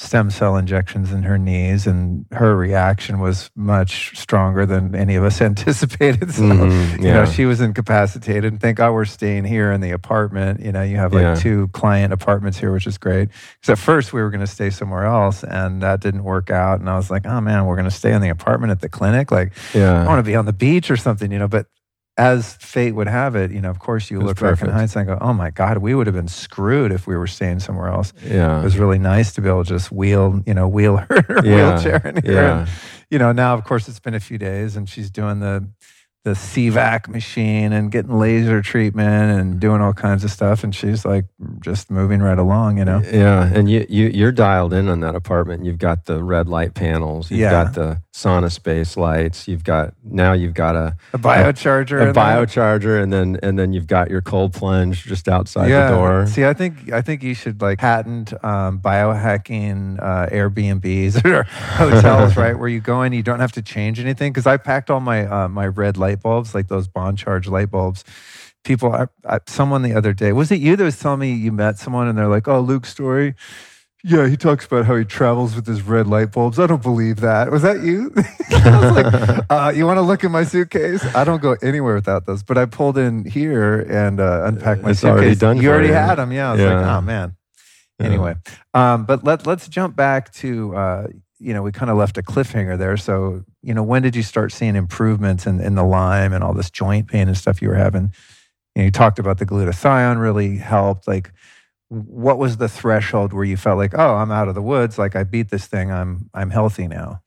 stem cell injections in her knees, and her reaction was much stronger than any of us anticipated. So, Mhm, you know, she was incapacitated. And thank God we're staying here in the apartment. You know, you have like Yeah. two client apartments here, which is great. Because at first we were going to stay somewhere else, and that didn't work out. And I was like, oh man, we're going to stay in the apartment at the clinic. Like, I want to be on the beach or something, you know. But as fate would have it, you know, of course, you look back in perfect. hindsight and go, "Oh my God, we would have been screwed if we were staying somewhere else." Yeah. It was really nice to be able to just wheel, you know, wheel her in her Yeah. wheelchair in here. Yeah. And, you know, now of course it's been a few days, and she's doing the the CVAC machine and getting laser treatment and doing all kinds of stuff, and she's like just moving right along, you know. Yeah, and you, you you're dialed in on that apartment. You've got the red light panels. You've Yeah. got the SaunaSpace lights. You've got now you've got a A biocharger, a there. biocharger, and then and then you've got your cold plunge just outside yeah. the door. See, I think I think you should like patent um, biohacking uh, Airbnbs or hotels, right? Where you go in, you don't have to change anything. Because I packed all my uh, my red light bulbs, like those BON CHARGE light bulbs. People, I, I, someone the other day was it you that was telling me you met someone and they're like, "Oh, Luke Storey." Yeah, he talks about how he travels with his red light bulbs. I don't believe that. Was that you? I was like, uh, you want to look in my suitcase? I don't go anywhere without those. But I pulled in here and uh, unpacked my It's suitcase. already done You already you. had them. Yeah. I was like, Yeah. oh man. Yeah. Anyway, um, but let let's jump back to uh, you know we kind of left a cliffhanger there. So you know when did you start seeing improvements in, in the Lyme and all this joint pain and stuff you were having? You, know, you talked about the glutathione really helped. Like, what was the threshold where you felt like, oh, I'm out of the woods. Like I beat this thing. I'm I'm healthy now.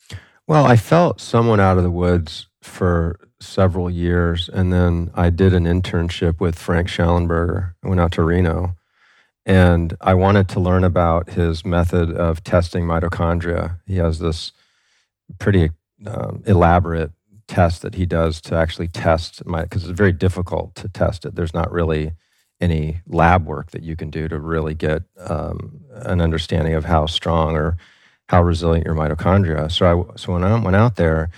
Well, I felt somewhat out of the woods for several years, and then I did an internship with Frank Shallenberger. I went out to Reno, and I wanted to learn about his method of testing mitochondria. He has this pretty um, elaborate test that he does to actually test my because it's very difficult to test it. There's not really any lab work that you can do to really get um, an understanding of how strong or how resilient your mitochondria. So I so when I went out there,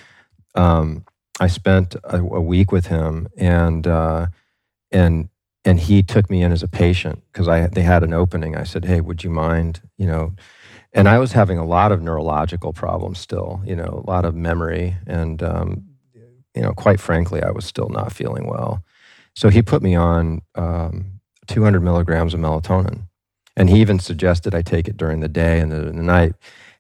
um, I spent a, a week with him, and uh, and and he took me in as a patient because I they had an opening. I said, "Hey, would you mind?" You know, and I was having a lot of neurological problems still. You know, a lot of memory, and um, you know, quite frankly, I was still not feeling well. So he put me on um, 200 milligrams of melatonin, and he even suggested I take it during the day and the, the night.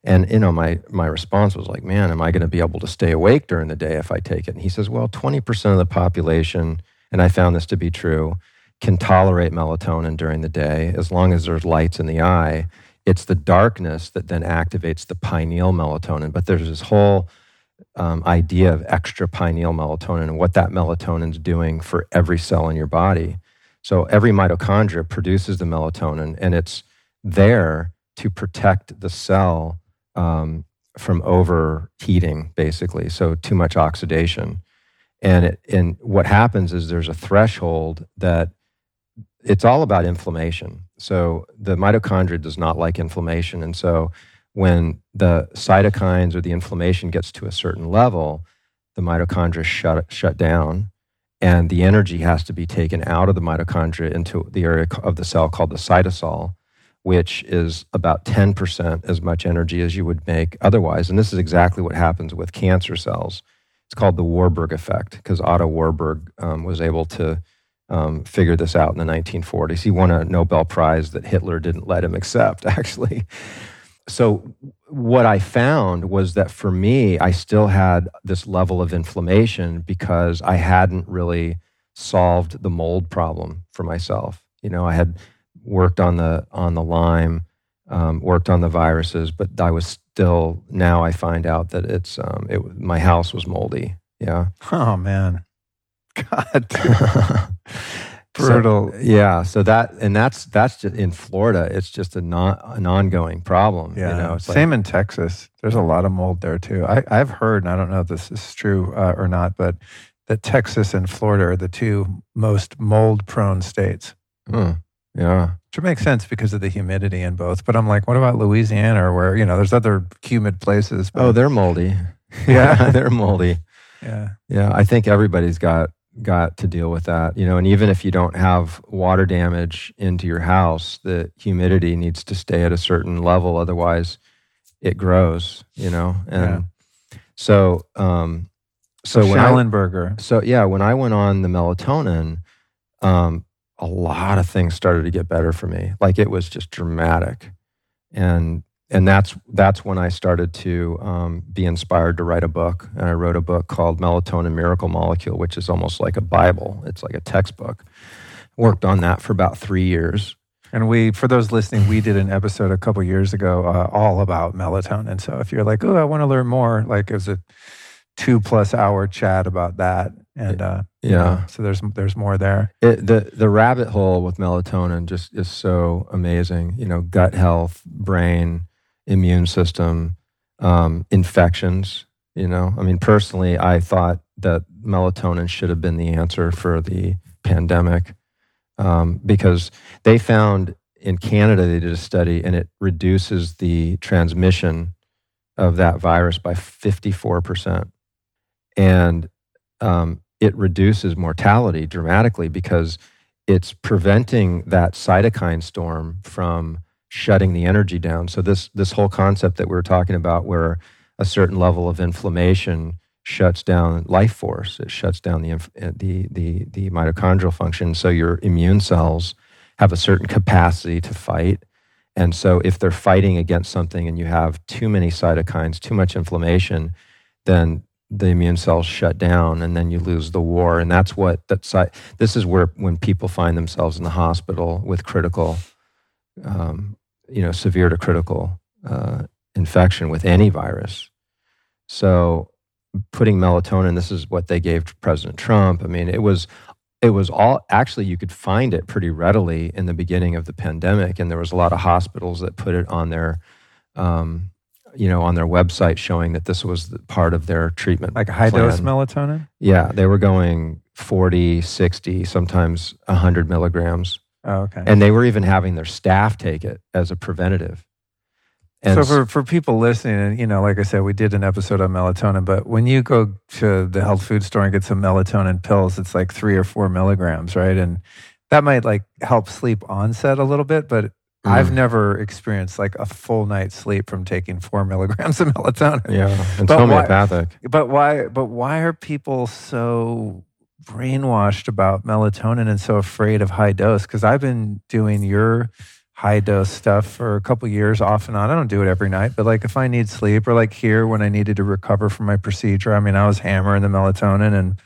And you know, my my response was like, "Man, am I going to be able to stay awake during the day if I take it?" And he says, "Well, 20% of the population, and I found this to be true, can tolerate melatonin during the day as long as there's lights in the eye. It's the darkness that then activates the pineal melatonin. But there's this whole um, idea of extra pineal melatonin and what that melatonin's doing for every cell in your body. So every mitochondria produces the melatonin, and it's there to protect the cell um, from overheating, basically. So too much oxidation, and it, and what happens is there's a threshold that it's all about inflammation. So the mitochondria does not like inflammation, and so when the cytokines or the inflammation gets to a certain level, the mitochondria shut shut down, and the energy has to be taken out of the mitochondria into the area of the cell called the cytosol, which is about 10% as much energy as you would make otherwise. And this is exactly what happens with cancer cells. It's called the Warburg effect because Otto Warburg um, was able to um, figure this out in the 1940s. He won a Nobel Prize that Hitler didn't let him accept, actually. So what I found was that for me, I still had this level of inflammation because I hadn't really solved the mold problem for myself. You know, I had worked on the on the Lyme, um, worked on the viruses, but I was still now I find out that it's um, it my house was moldy. Yeah. Oh man, God. Brutal. So, yeah. So that and that's that's just in Florida. It's just a non an ongoing problem. Yeah. You know, Same like, in Texas. There's a lot of mold there too. I, I've heard, and I don't know if this is true uh, or not, but that Texas and Florida are the two most mold prone states. Mm, yeah. Which makes sense because of the humidity in both. But I'm like, what about Louisiana, where you know there's other humid places? oh, they're moldy. Yeah, they're moldy. Yeah, yeah. I think everybody's got got to deal with that. You know, and even if you don't have water damage into your house, the humidity needs to stay at a certain level, otherwise it grows. You know, and yeah. so um, so, so Shallenberger. I, so yeah, when I went on the melatonin, um, a lot of things started to get better for me. Like it was just dramatic, and and that's that's when I started to um, be inspired to write a book. And I wrote a book called Melatonin Miracle Molecule, which is almost like a Bible. It's like a textbook. Worked on that for about three years. And we, for those listening, we did an episode a couple years ago uh, all about melatonin. So if you're like, oh, I want to learn more, like it was a two plus hour chat about that. And uh, yeah, you know, so there's there's more there. It, the the rabbit hole with melatonin just is so amazing. You know, gut health, brain, immune system, um, infections. You know, I mean, personally, I thought that melatonin should have been the answer for the pandemic um, because they found in Canada they did a study and it reduces the transmission of that virus by 54%. And um, it reduces mortality dramatically because it's preventing that cytokine storm from shutting the energy down. So this this whole concept that we are talking about, where a certain level of inflammation shuts down life force, it shuts down the uh, the the, the mitochondrial function. So your immune cells have a certain capacity to fight. And so if they're fighting against something and you have too many cytokines, too much inflammation, then the immune cells shut down and then you lose the war and that's what that's this is where when people find themselves in the hospital with critical um, you know, severe to critical uh, infection with any virus. So putting melatonin, this is what they gave to President Trump. I mean, it was it was all actually you could find it pretty readily in the beginning of the pandemic, and there was a lot of hospitals that put it on their um, you know on their website showing that this was part of their treatment like high plan. dose melatonin yeah they were going 40 60 sometimes 100 milligrams Oh, okay. And they were even having their staff take it as a preventative. And so for, for people listening, and you know, like I said, we did an episode on melatonin, but when you go to the health food store and get some melatonin pills, it's like three or four milligrams, right? And that might like help sleep onset a little bit, but mm. I've never experienced like a full night's sleep from taking four milligrams of melatonin. Yeah, it's but homeopathic. Why, but why? But why are people so brainwashed about melatonin and so afraid of high dose because I've been doing your high dose stuff for a couple years off and on. I don't do it every night, but like if I need sleep or like here when I needed to recover from my procedure, I mean, I was hammering the melatonin and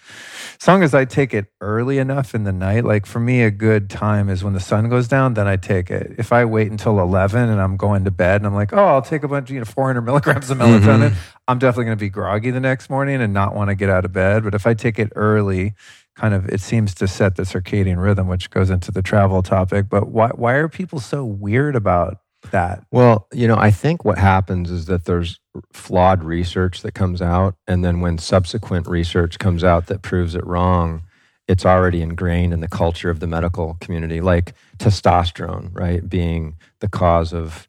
as long as I take it early enough in the night, like for me, a good time is when the sun goes down, then I take it. If I wait until 11 and I'm going to bed and I'm like, oh, I'll take a bunch, you know, 400 milligrams of melatonin, mm-hmm. I'm definitely going to be groggy the next morning and not want to get out of bed. But if I take it early, kind of it seems to set the circadian rhythm, which goes into the travel topic. But why why are people so weird about that? Well, you know, I think what happens is that there's flawed research that comes out, and then when subsequent research comes out that proves it wrong, it's already ingrained in the culture of the medical community, like testosterone, right, being the cause of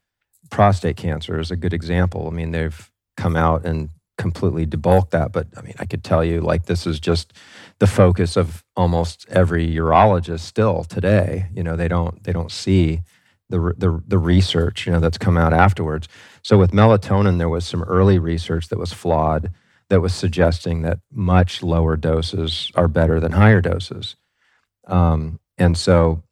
prostate cancer is a good example. I mean, they've come out and completely debulked that, but I mean, I could tell you, like, this is just the focus of almost every urologist still today. You know, they don't they don't see the the the research you know that's come out afterwards. So with melatonin, there was some early research that was flawed that was suggesting that much lower doses are better than higher doses, um, and so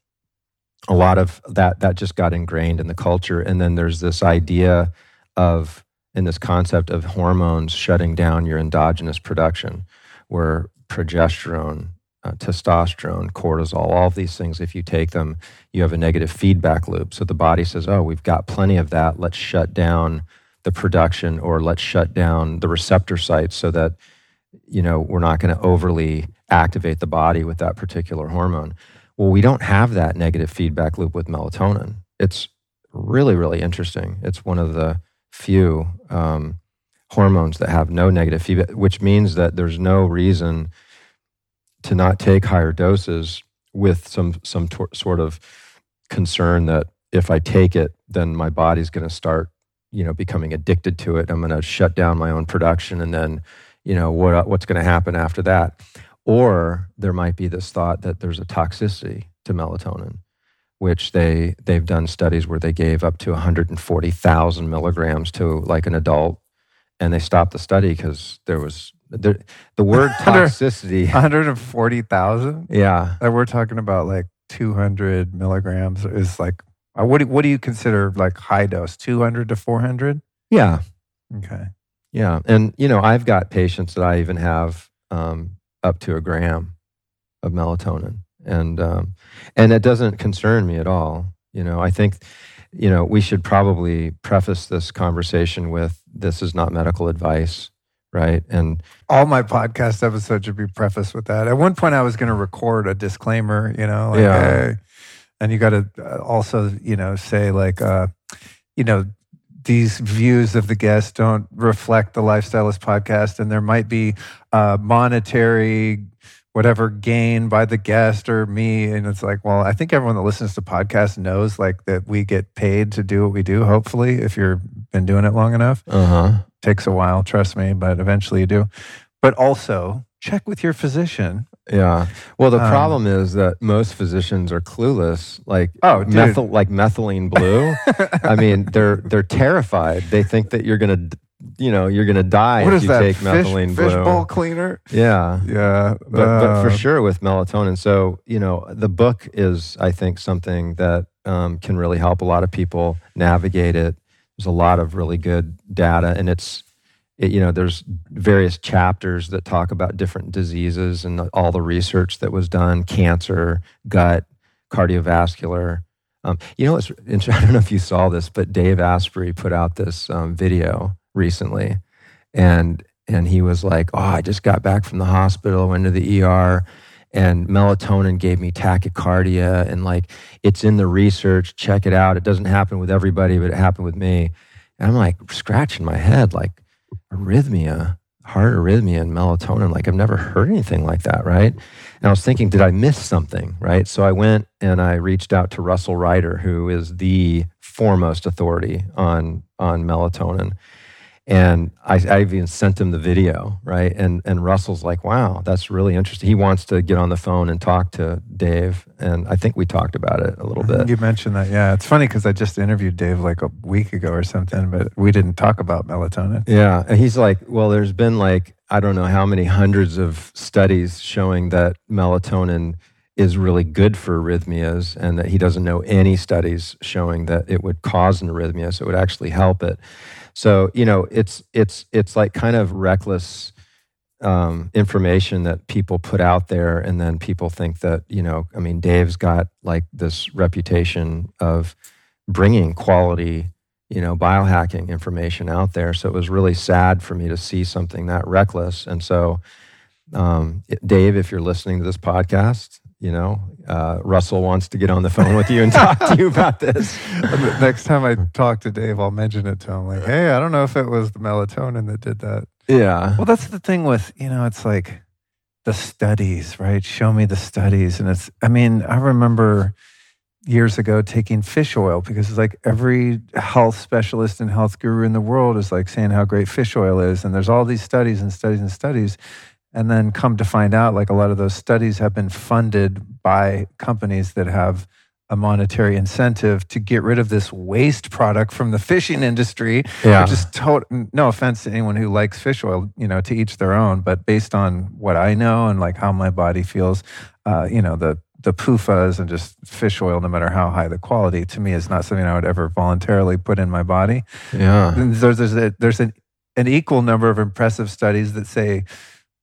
a lot of that that just got ingrained in the culture. And then there's this idea of in this concept of hormones shutting down your endogenous production, where progesterone, uh, testosterone, cortisol, all of these things, if you take them, you have a negative feedback loop. So the body says, oh, we've got plenty of that. Let's shut down the production or let's shut down the receptor sites so that, you know, we're not going to overly activate the body with that particular hormone. Well, we don't have that negative feedback loop with melatonin. It's really, really interesting. It's one of the few um, hormones that have no negative feedback, which means that there's no reason to not take higher doses with some some tor- sort of concern that if I take it, then my body's going to start, you know, becoming addicted to it. I'm going to shut down my own production, and then, you know, what what's going to happen after that? Or there might be this thought that there's a toxicity to melatonin, which they they've done studies where they gave up to 140,000 milligrams to like an adult, and they stopped the study because there was the, the word toxicity. 140,000? Yeah, That we're talking about like 200 milligrams is like, uh, what do, what do you consider like high dose? 200 to 400? yeah, Okay. yeah. And you know, I've got patients that I even have um, up to a gram of melatonin, and um, and it doesn't concern me at all. You know, I think you know we should probably preface this conversation with this is not medical advice, right? And All my podcast episodes should be prefaced with that. At one point, I was going to record a disclaimer, you know, like, Yeah. hey, and you got to also, you know, say like, uh, you know, these views of the guest don't reflect the Lifestylist podcast, and there might be uh, monetary whatever gain by the guest or me and it's like well i think everyone that listens to podcasts knows like that we get paid to do what we do hopefully if you've been doing it long enough uh huh, takes a while trust me but eventually you do but also check with your physician yeah. Well, the Um, problem is that most physicians are clueless, like Oh, methyl, like methylene blue. I mean, they're they're terrified. They think that you're gonna, you know, you're gonna die what if you that take methylene fish blue. bowl cleaner Yeah. yeah but, but for uh, sure with melatonin. So, you know, the book is, I think, something that um, can really help a lot of people navigate it. There's a lot of really good data, and it's, it, you know, there's various chapters that talk about different diseases and all the research that was done cancer, gut, cardiovascular. Um, you know, it's, I don't know if you saw this, but Dave Asprey put out this um, video recently, and and he was like, "Oh, I just got back from the hospital, went to the ER, and melatonin gave me tachycardia, and like it's in the research. Check it out. It doesn't happen with everybody, but it happened with me." And I'm like scratching my head, like arrhythmia, heart arrhythmia, and melatonin. Like I've never heard anything like that, right? And I was thinking, did I miss something, right? So I went and I reached out to Russel Reiter, who is the foremost authority on on melatonin. And I, I even sent him the video, right? And and Russel's like, "Wow, that's really interesting." He wants to get on the phone and talk to Dave, and I think we talked about it a little bit. you mentioned that yeah it's funny because i just interviewed dave like a week ago or something but we didn't talk about melatonin Yeah, and he's like, "Well, there's been like I don't know how many hundreds of studies showing that melatonin is really good for arrhythmias, and that he doesn't know any studies showing that it would cause an arrhythmia, so it would actually help it." So you know, it's it's it's like kind of reckless um, information that people put out there, and then people think that you know, I mean, Dave's got like this reputation of bringing quality, you know, biohacking information out there. So it was really sad for me to see something that reckless. And so, um, Dave, if you're listening to this podcast, you know, uh, Russel wants to get on the phone with you and talk to you about this. Next time I talk to Dave, I'll mention it to him. Like, hey, I don't know if it was the melatonin that did that. Yeah. Well, that's the thing with, you know, it's like the studies, right? Show me the studies. And it's, I mean, I remember years ago taking fish oil because it's like every health specialist and health guru in the world is like saying how great fish oil is. And there's all these studies and studies and studies. And then come to find out, like a lot of those studies have been funded by companies that have a monetary incentive to get rid of this waste product from the fishing industry Yeah. which is tot- no offense to anyone who likes fish oil, you know, to each their own. But based on what I know and like how my body feels, uh, you know, the the PUFAs and just fish oil, no matter how high the quality, to me is not something I would ever voluntarily put in my body. Yeah. There's, there's, a, there's an, an equal number of impressive studies that say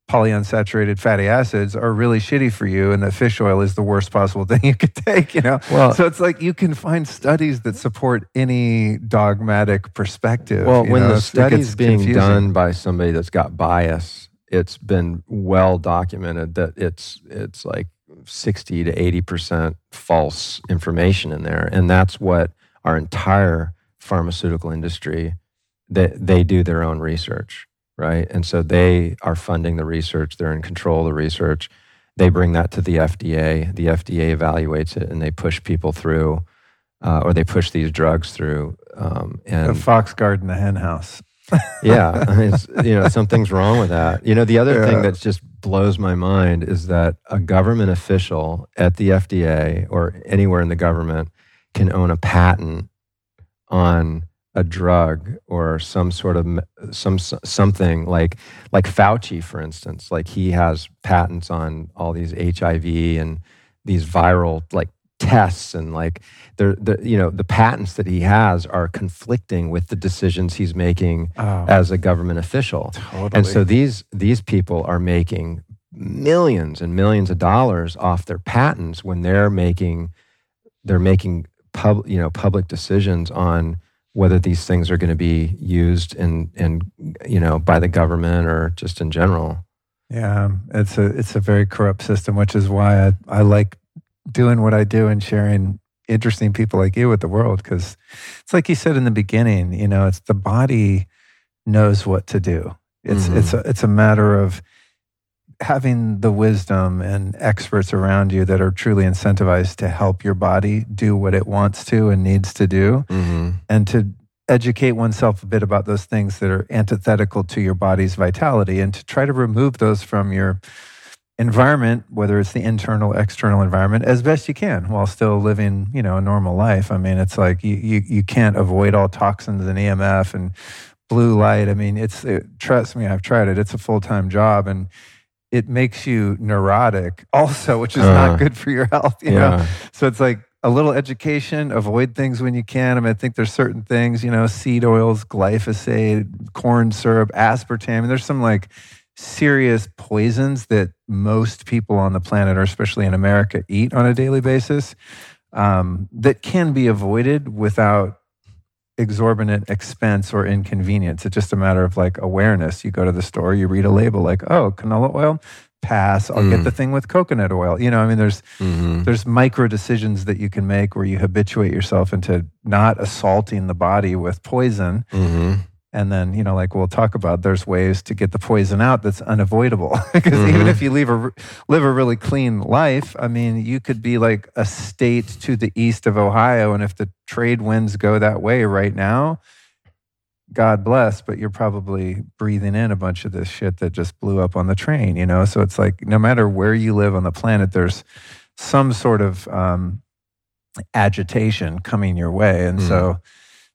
polyunsaturated fatty acids are really shitty for you and that fish oil is the worst possible thing you could take you know well, so it's like you can find studies that support any dogmatic perspective well when know? the study's being confusing. done by somebody that's got bias it's been well documented that it's it's like 60 to 80% false information in there and that's what our entire pharmaceutical industry they, they do their own research right? And so they are funding the research, they're in control of the research. They bring that to the FDA. The FDA evaluates it and they push people through, uh, or they push these drugs through. Um, and the fox guard in the hen house. yeah, I mean, you know, something's wrong with that. You know, the other yeah. thing that just blows my mind is that a government official at the FDA or anywhere in the government can own a patent on a drug or some sort of some something like like Fauci, for instance, like he has patents on all these HIV and these viral like tests and like the the you know the patents that he has are conflicting with the decisions he's making oh, as a government official. Totally. And so these these people are making millions and millions of dollars off their patents when they're making they're making pub you know public decisions on whether these things are going to be used in in you know by the government or just in general. Yeah, it's a it's a very corrupt system, which is why I, I like doing what I do and sharing interesting people like you with the world because it's like you said in the beginning, you know, it's the body knows what to do. It's mm-hmm. it's a, it's a matter of having the wisdom and experts around you that are truly incentivized to help your body do what it wants to and needs to do mm-hmm. and to educate oneself a bit about those things that are antithetical to your body's vitality and to try to remove those from your environment whether it's the internal external environment as best you can while still living you know a normal life. I mean it's like you you, you can't avoid all toxins and emf and blue light. I mean it's it, trust me i've tried it. It's a full-time job and it makes you neurotic also, which is uh, not good for your health. You yeah. know, so it's like a little education, avoid things when you can. I mean, I think there's certain things, you know, seed oils, glyphosate, corn syrup, aspartame. And there's some like serious poisons that most people on the planet, or especially in America, eat on a daily basis um, that can be avoided without exorbitant expense or inconvenience. It's just a matter of like awareness. You go to the store, you read a label like, oh, canola oil, pass. I'll mm. get the thing with coconut oil. You know, I mean, there's mm-hmm. there's micro decisions that you can make where you habituate yourself into not assaulting the body with poison. Mm-hmm. And then, you know, like we'll talk about, there's ways to get the poison out that's unavoidable. because mm-hmm. even if you leave a, live a really clean life, I mean, you could be like a state to the east of Ohio. And if the trade winds go that way right now, God bless, but you're probably breathing in a bunch of this shit that just blew up on the train, you know? So it's like no matter where you live on the planet, there's some sort of um, agitation coming your way. And mm. so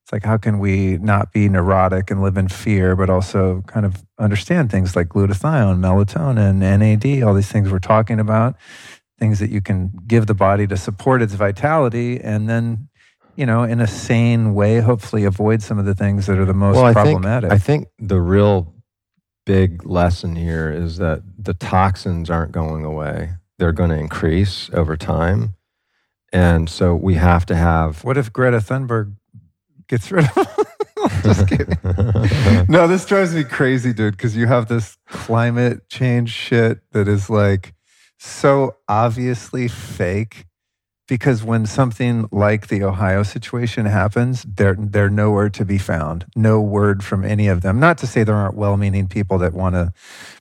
it's like, how can we not be neurotic and live in fear, but also kind of understand things like glutathione, melatonin, NAD, all these things we're talking about, things that you can give the body to support its vitality, and then, you know, in a sane way, hopefully avoid some of the things that are the most well, I problematic. Think, I think the real big lesson here is that the toxins aren't going away, they're going to increase over time. And so we have to have. What if Greta Thunberg gets rid of Just kidding. no, this drives me crazy, dude, because you have this climate change shit that is like so obviously fake. Because when something like the Ohio situation happens, they're they're nowhere to be found. No word from any of them. Not to say there aren't well-meaning people that want to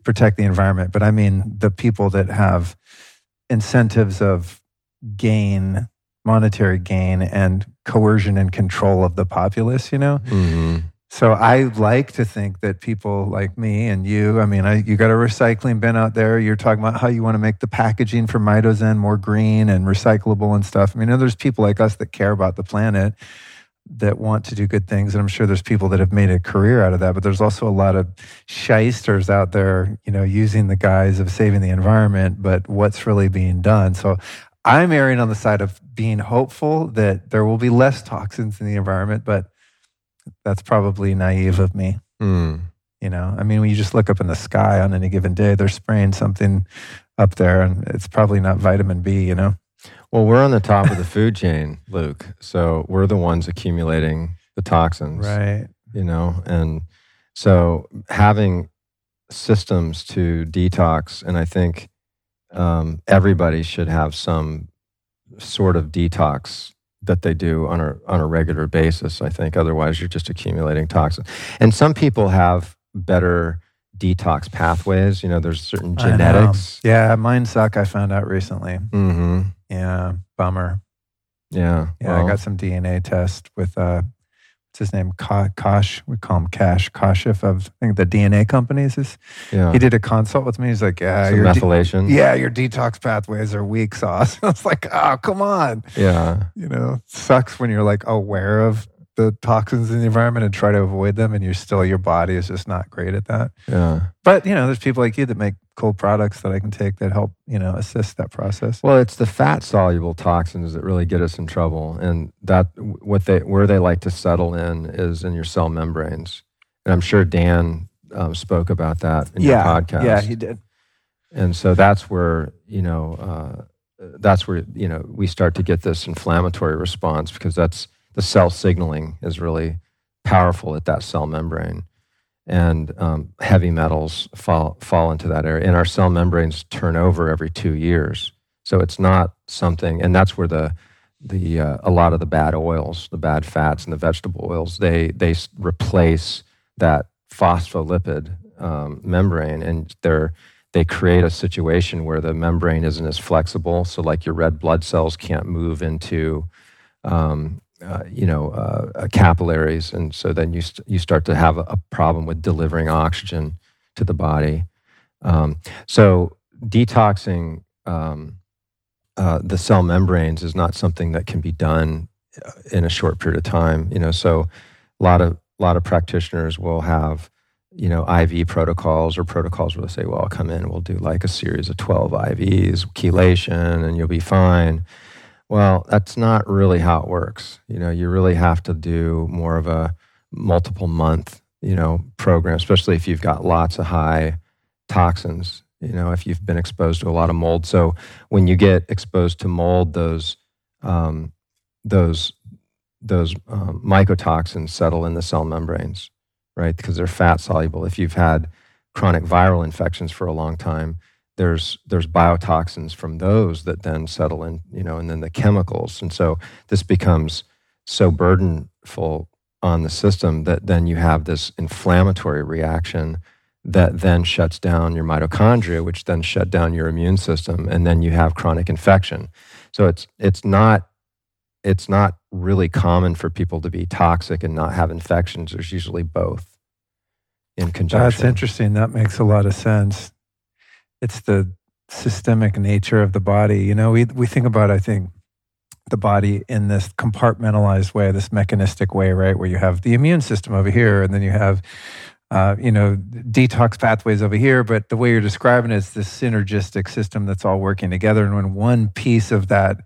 protect the environment, but I mean the people that have incentives of gain monetary gain and coercion and control of the populace, you know? Mm-hmm. So I like to think that people like me and you, I mean, I, you got a recycling bin out there. You're talking about how you want to make the packaging for Mitozen more green and recyclable and stuff. I mean, there's people like us that care about the planet that want to do good things. And I'm sure there's people that have made a career out of that, but there's also a lot of shysters out there, you know, using the guise of saving the environment, but what's really being done. So I'm erring on the side of being hopeful that there will be less toxins in the environment, but that's probably naive of me. Mm. You know, I mean, when you just look up in the sky on any given day, they're spraying something up there, and it's probably not vitamin B. You know. Well, we're on the top of the food chain, Luke. So we're the ones accumulating the toxins, Right. you know, and so having systems to detox, and I think um, everybody should have some sort of detox that they do on a on a regular basis. I think otherwise you're just accumulating toxins. And some people have better detox pathways. You know, there's certain genetics. Yeah, mine suck. I found out recently. Mm-hmm. Yeah, bummer. Yeah. Yeah, I got some DNA test with uh, what's his name? Ka- Kosh. We call him Cash. Kashif of I think the DNA companies. Is yeah. he did a consult with me? He's like, yeah, Some your de- methylation. yeah, your detox pathways are weak sauce. I was like, oh, come on. Yeah. You know, it sucks when you're like aware of the toxins in the environment and try to avoid them, and you're still your body is just not great at that. Yeah. But you know, there's people like you that make cool products that I can take that help you know assist that process. Well, it's the fat soluble toxins that really get us in trouble, and that what they where they like to settle in is in your cell membranes. And I'm sure Dan um, spoke about that in yeah, your podcast. yeah, he did. and so that's where you know uh, that's where you know we start to get this inflammatory response because that's the cell signaling is really powerful at that cell membrane and um, heavy metals fall fall into that area and our cell membranes turn over every two years so it's not something and that's where the the uh, a lot of the bad oils the bad fats and the vegetable oils they they replace that phospholipid um, membrane and they're they create a situation where the membrane isn't as flexible. So, like your red blood cells can't move into, um, uh, you know, uh, uh, capillaries, and so then you st- you start to have a, a problem with delivering oxygen to the body. Um, so, detoxing um, uh, the cell membranes is not something that can be done uh, in a short period of time. You know, so a lot of a lot of practitioners will have you know, IV protocols or protocols where they say, well, I'll come in, we'll do like a series of 12 IVs, chelation, and you'll be fine. Well, that's not really how it works. You know, you really have to do more of a multiple month, you know, program, especially if you've got lots of high toxins, you know, if you've been exposed to a lot of mold. So when you get exposed to mold, those, um, those, those um, mycotoxins settle in the cell membranes right? Because they're fat soluble. If you've had chronic viral infections for a long time, there's there's biotoxins from those that then settle in, you know, and then the chemicals. And so this becomes so burdenful on the system that then you have this inflammatory reaction that then shuts down your mitochondria, which then shut down your immune system, and then you have chronic infection. So it's it's not it's not really common for people to be toxic and not have infections. There's usually both in conjunction. That's interesting. That makes a lot of sense. It's the systemic nature of the body. You know, we we think about I think the body in this compartmentalized way, this mechanistic way, right? Where you have the immune system over here, and then you have uh, you know detox pathways over here. But the way you're describing it is this synergistic system that's all working together. And when one piece of that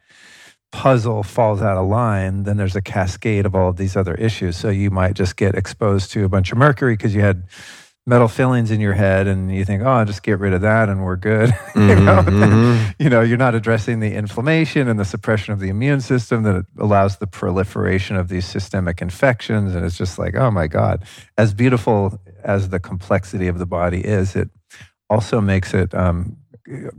puzzle falls out of line, then there's a cascade of all of these other issues. So you might just get exposed to a bunch of mercury because you had metal fillings in your head and you think, oh, just get rid of that and we're good. you, know? Mhm, mhm. you know, you're not addressing the inflammation and the suppression of the immune system that allows the proliferation of these systemic infections. And it's just like, oh my God, as beautiful as the complexity of the body is, it also makes it um,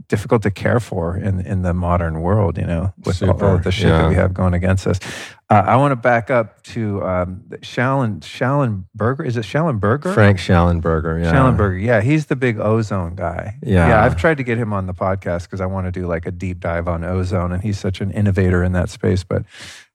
difficult to care for in in the modern world. You know, with all, all of the shit that we have going against us. Uh, I want to back up to um, Shallon Shallenberger. Is it Shallenberger? Frank Shallenberger. Yeah. Shallenberger. Yeah, he's the big ozone guy. Yeah. yeah. I've tried to get him on the podcast because I want to do like a deep dive on ozone, and he's such an innovator in that space, but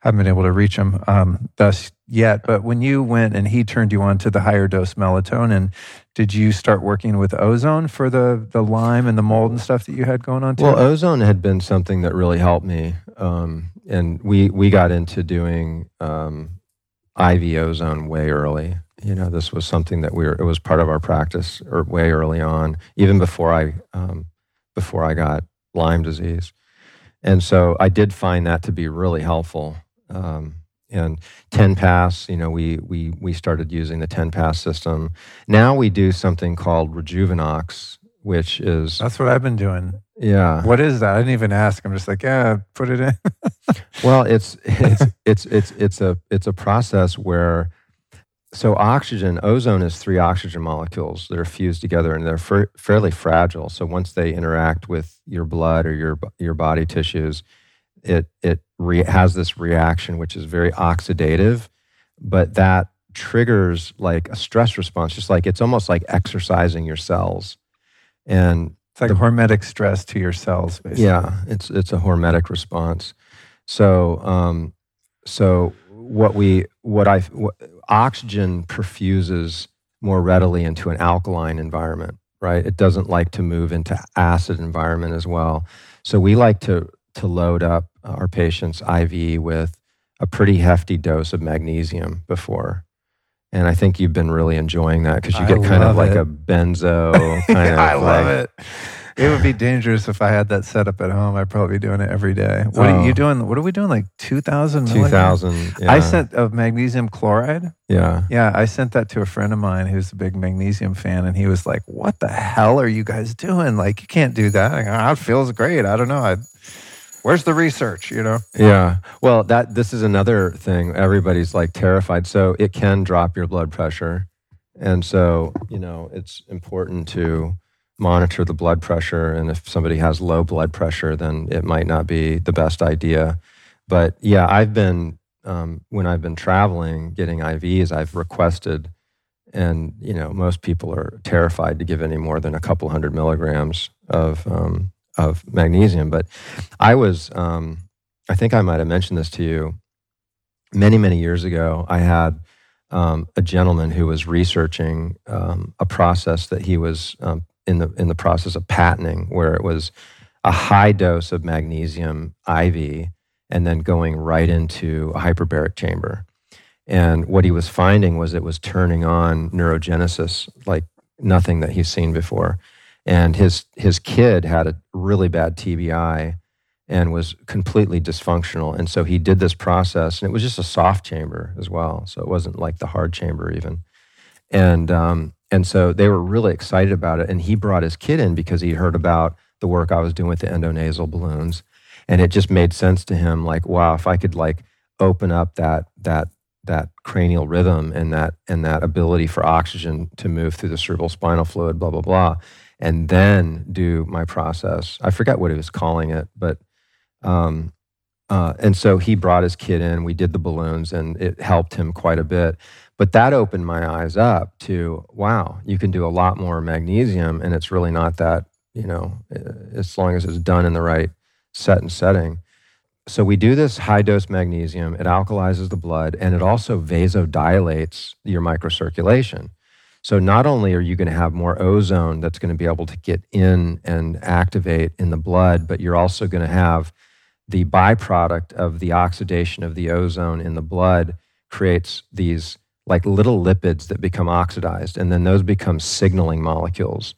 I haven't been able to reach him um, thus yet. But when you went and he turned you on to the higher dose melatonin, did you start working with ozone for the the Lyme and the mold and stuff that you had going on too? Well, ozone had been something that really helped me, um, and we we got into doing um, IV ozone way early. You know, this was something that we were. It was part of our practice or way early on, even before I um, before I got Lyme disease, And so I did find that to be really helpful. Um, and 10 pass, you know, we, we, we started using the 10 pass system. Now we do something called Rejuvenox, which is. That's what I've been doing. Yeah. What is that? I didn't even ask. I'm just like, yeah, put it in. well, it's, it's, it's, it's, it's a, it's a process where so oxygen, ozone is three oxygen molecules that are fused together, and they're fairly fragile. So once they interact with your blood or your your body tissues, it it re- has this reaction which is very oxidative, but that triggers like a stress response. Just like it's almost like exercising your cells, and it's like the, hormetic stress to your cells. Basically. Yeah, it's it's a hormetic response. So um, so what we what I what, oxygen perfuses more readily into an alkaline environment, right? It doesn't like to move into acid environment as well. So we like to to load up our patients IV with a pretty hefty dose of magnesium before. And I think you've been really enjoying that because you get kind of like it. a benzo kind of. I love like, it. It would be dangerous if I had that set up at home. I'd probably be doing it every day. What Oh. are you doing? What are we doing? Like 2000 Two thousand. Yeah. I sent of magnesium chloride. Yeah. Yeah, I sent that to a friend of mine who's a big magnesium fan, and he was like, "What the hell are you guys doing? Like, you can't do that." I go, "Ah, it feels great. I don't know. I, where's the research? You know? Yeah. Well, that this is another thing. Everybody's like terrified. So it can drop your blood pressure. And so, you know, it's important to monitor the blood pressure and if somebody has low blood pressure, then it might not be the best idea. But yeah, I've been um, when I've been traveling getting IVs, I've requested and you know, most people are terrified to give any more than a couple hundred milligrams of um, of magnesium, but I was um, I think I might have mentioned this to you many, many years ago. I had um, a gentleman who was researching um, a process that he was um, in the in the process of patenting, where it was a high dose of magnesium IV and then going right into a hyperbaric chamber. And what he was finding was it was turning on neurogenesis like nothing that he's seen before. And his his kid had a really bad TBI and was completely dysfunctional. And so he did this process, and it was just a soft chamber as well. So it wasn't like the hard chamber even. And um, and so they were really excited about it. And he brought his kid in because he heard about the work I was doing with the endonasal balloons, and it just made sense to him. Like, wow, if I could like open up that that that cranial rhythm and that and that ability for oxygen to move through the cerebral spinal fluid, blah blah blah, and then do my process. I forget what he was calling it, but um, uh, and so he brought his kid in. We did the balloons, and it helped him quite a bit. But that opened my eyes up to wow, you can do a lot more magnesium, and it's really not that you know, uh, as long as it's done in the right set and setting. So we do this high dose magnesium. It alkalizes the blood, and it also vasodilates your microcirculation. So not only are you going to have more ozone that's going to be able to get in and activate in the blood, but you're also going to have the byproduct of the oxidation of the ozone in the blood creates these like little lipids that become oxidized, and then those become signaling molecules.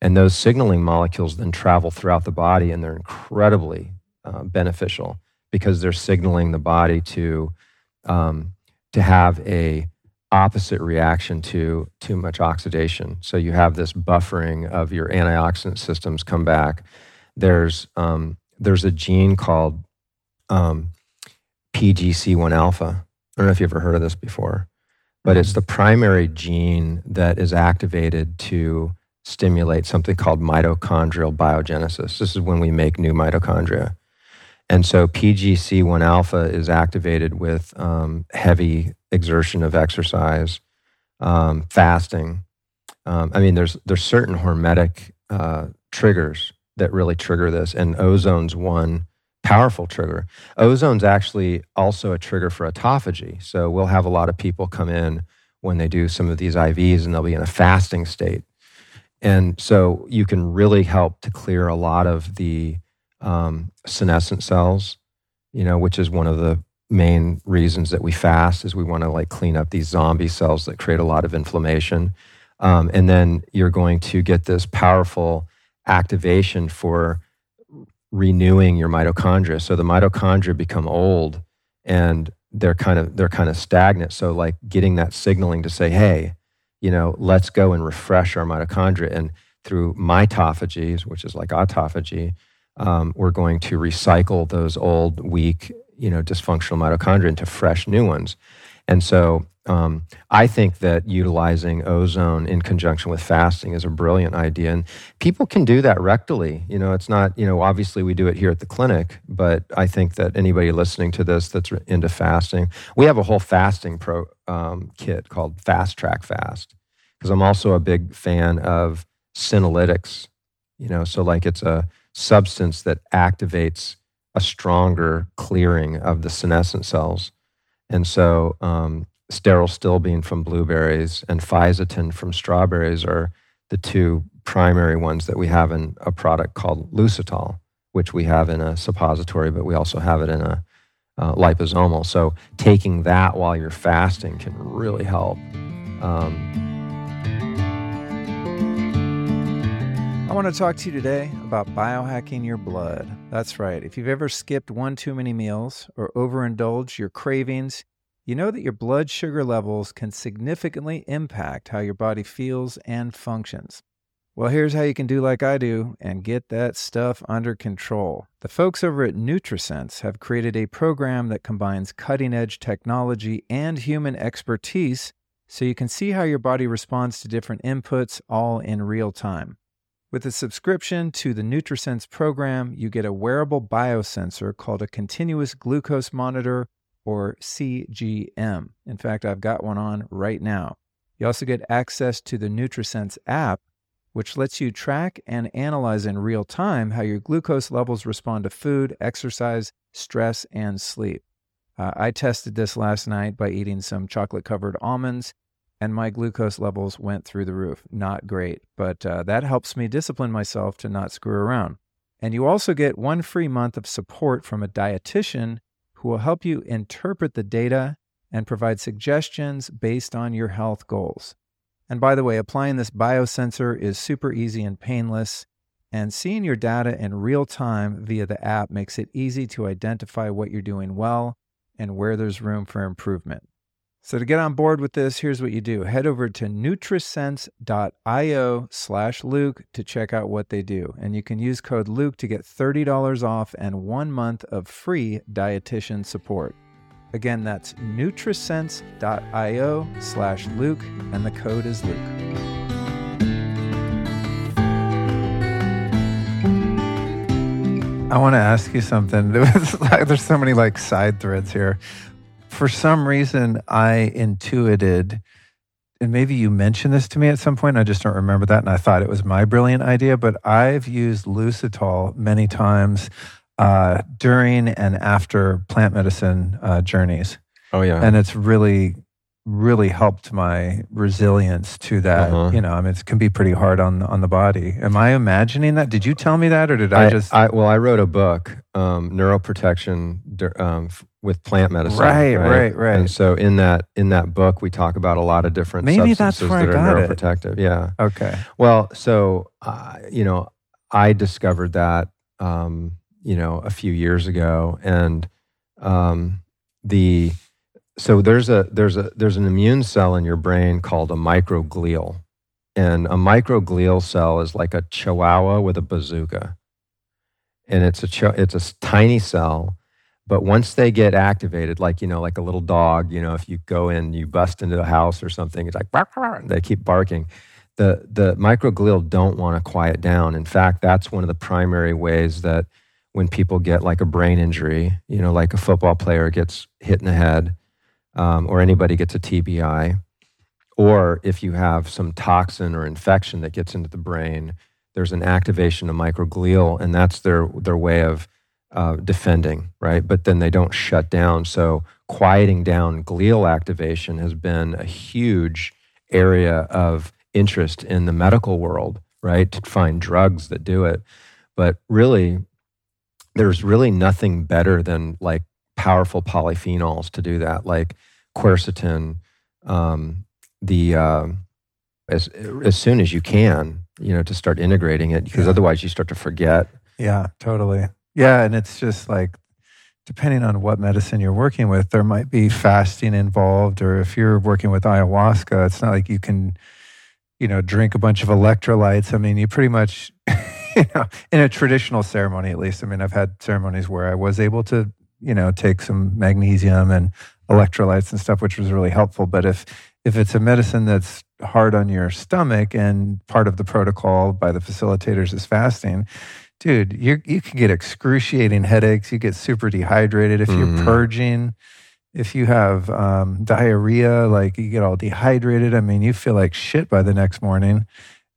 And those signaling molecules then travel throughout the body, and they're incredibly uh, beneficial because they're signaling the body to um, to have a opposite reaction to too much oxidation. So you have this buffering of your antioxidant systems come back. There's um, there's a gene called um, PGC1 alpha. I don't know if you've ever heard of this before, but it's the primary gene that is activated to stimulate something called mitochondrial biogenesis. This is when we make new mitochondria. And so PGC1 alpha is activated with um, heavy exertion of exercise, um, fasting. Um, I mean, there's there's certain hormetic uh, triggers that really trigger this, and ozone's one powerful trigger. Ozone's actually also a trigger for autophagy. So we'll have a lot of people come in when they do some of these IVs, and they'll be in a fasting state, and so you can really help to clear a lot of the um, senescent cells, you know, which is one of the main reasons that we fast is we want to like clean up these zombie cells that create a lot of inflammation. Um, and then you're going to get this powerful activation for renewing your mitochondria. So the mitochondria become old and they're kind of they're kind of stagnant. So like getting that signaling to say, hey, you know, let's go and refresh our mitochondria. And through mitophagy, which is like autophagy, um, we're going to recycle those old, weak, you know, dysfunctional mitochondria into fresh new ones. And so um, I think that utilizing ozone in conjunction with fasting is a brilliant idea. And people can do that rectally. You know, it's not, you know, obviously we do it here at the clinic, but I think that anybody listening to this that's into fasting, we have a whole fasting pro um, kit called Fast Track Fast. Because I'm also a big fan of senolytics, you know, so like it's a substance that activates a stronger clearing of the senescent cells. And so, um, stilbene from blueberries and fisetin from strawberries are the two primary ones that we have in a product called Lucitol, which we have in a suppository, but we also have it in a uh, liposomal. So taking that while you're fasting can really help. Um, I want to talk to you today about biohacking your blood. That's right. If you've ever skipped one too many meals or overindulged your cravings, you know that your blood sugar levels can significantly impact how your body feels and functions. Well, here's how you can do like I do and get that stuff under control. The folks over at NutriSense have created a program that combines cutting edge technology and human expertise so you can see how your body responds to different inputs all in real time. With a subscription to the NutriSense program, you get a wearable biosensor called a continuous glucose monitor or CGM. In fact, I've got one on right now. You also get access to the NutriSense app, which lets you track and analyze in real time how your glucose levels respond to food, exercise, stress, and sleep. Uh, I tested this last night by eating some chocolate covered almonds and my glucose levels went through the roof. Not great, but uh, that helps me discipline myself to not screw around. And you also get one free month of support from a dietitian who will help you interpret the data and provide suggestions based on your health goals. And by the way, applying this biosensor is super easy and painless. And seeing your data in real time via the app makes it easy to identify what you're doing well and where there's room for improvement. So to get on board with this, here's what you do. Head over to nutrisense.io slash Luke to check out what they do. And you can use code Luke to get $30 off and one month of free dietitian support. Again, that's nutrisense.io slash Luke, and the code is Luke. I want to ask you something. There's so many like side threads here for some reason, I intuited, and maybe you mentioned this to me at some point. I just don't remember that. And I thought it was my brilliant idea, but I've used Lucitol many times uh, during and after plant medicine uh, journeys. Oh, yeah. And it's really really helped my resilience to that. Uh-huh. You know, I mean, it can be pretty hard on on the body. Am I imagining that? Did you tell me that, or did I, I just? I, well, I wrote a book, um, neuroprotection um, with plant medicine. Right, right, right, right. And so in that in that book, we talk about a lot of different Maybe substances that are neuroprotective. It. Yeah. Okay. Well, so uh, you know, I discovered that um, you know a few years ago, and um, the so there's a there's a there's an immune cell in your brain called a microglial. And a microglial cell is like a chihuahua with a bazooka. And it's a it's a tiny cell but once they get activated like you know like a little dog you know if you go in you bust into a house or something it's like they keep barking. The the microglial don't want to quiet down. In fact that's one of the primary ways that when people get like a brain injury you know like a football player gets hit in the head um, or anybody gets a TBI, or if you have some toxin or infection that gets into the brain, there's an activation of microglial, and that's their their way of uh, defending, right? But then they don't shut down. So quieting down glial activation has been a huge area of interest in the medical world, right? To find drugs that do it, but really, there's really nothing better than like powerful polyphenols to do that, like quercetin. Um, the uh, as as soon as you can, you know, to start integrating it, because yeah. otherwise you start to forget. Yeah, totally. Yeah, and it's just like depending on what medicine you're working with, there might be fasting involved, or if you're working with ayahuasca, it's not like you can, you know, drink a bunch of electrolytes. I mean, you pretty much, you know, in a traditional ceremony, at least. I mean, I've had ceremonies where I was able to, you know, take some magnesium and electrolytes and stuff, which was really helpful. But if if it's a medicine that's hard on your stomach and part of the protocol by the facilitators is fasting, dude, you you can get excruciating headaches. You get super dehydrated if you're mm. purging. If you have um, diarrhea, like you get all dehydrated. I mean, you feel like shit by the next morning.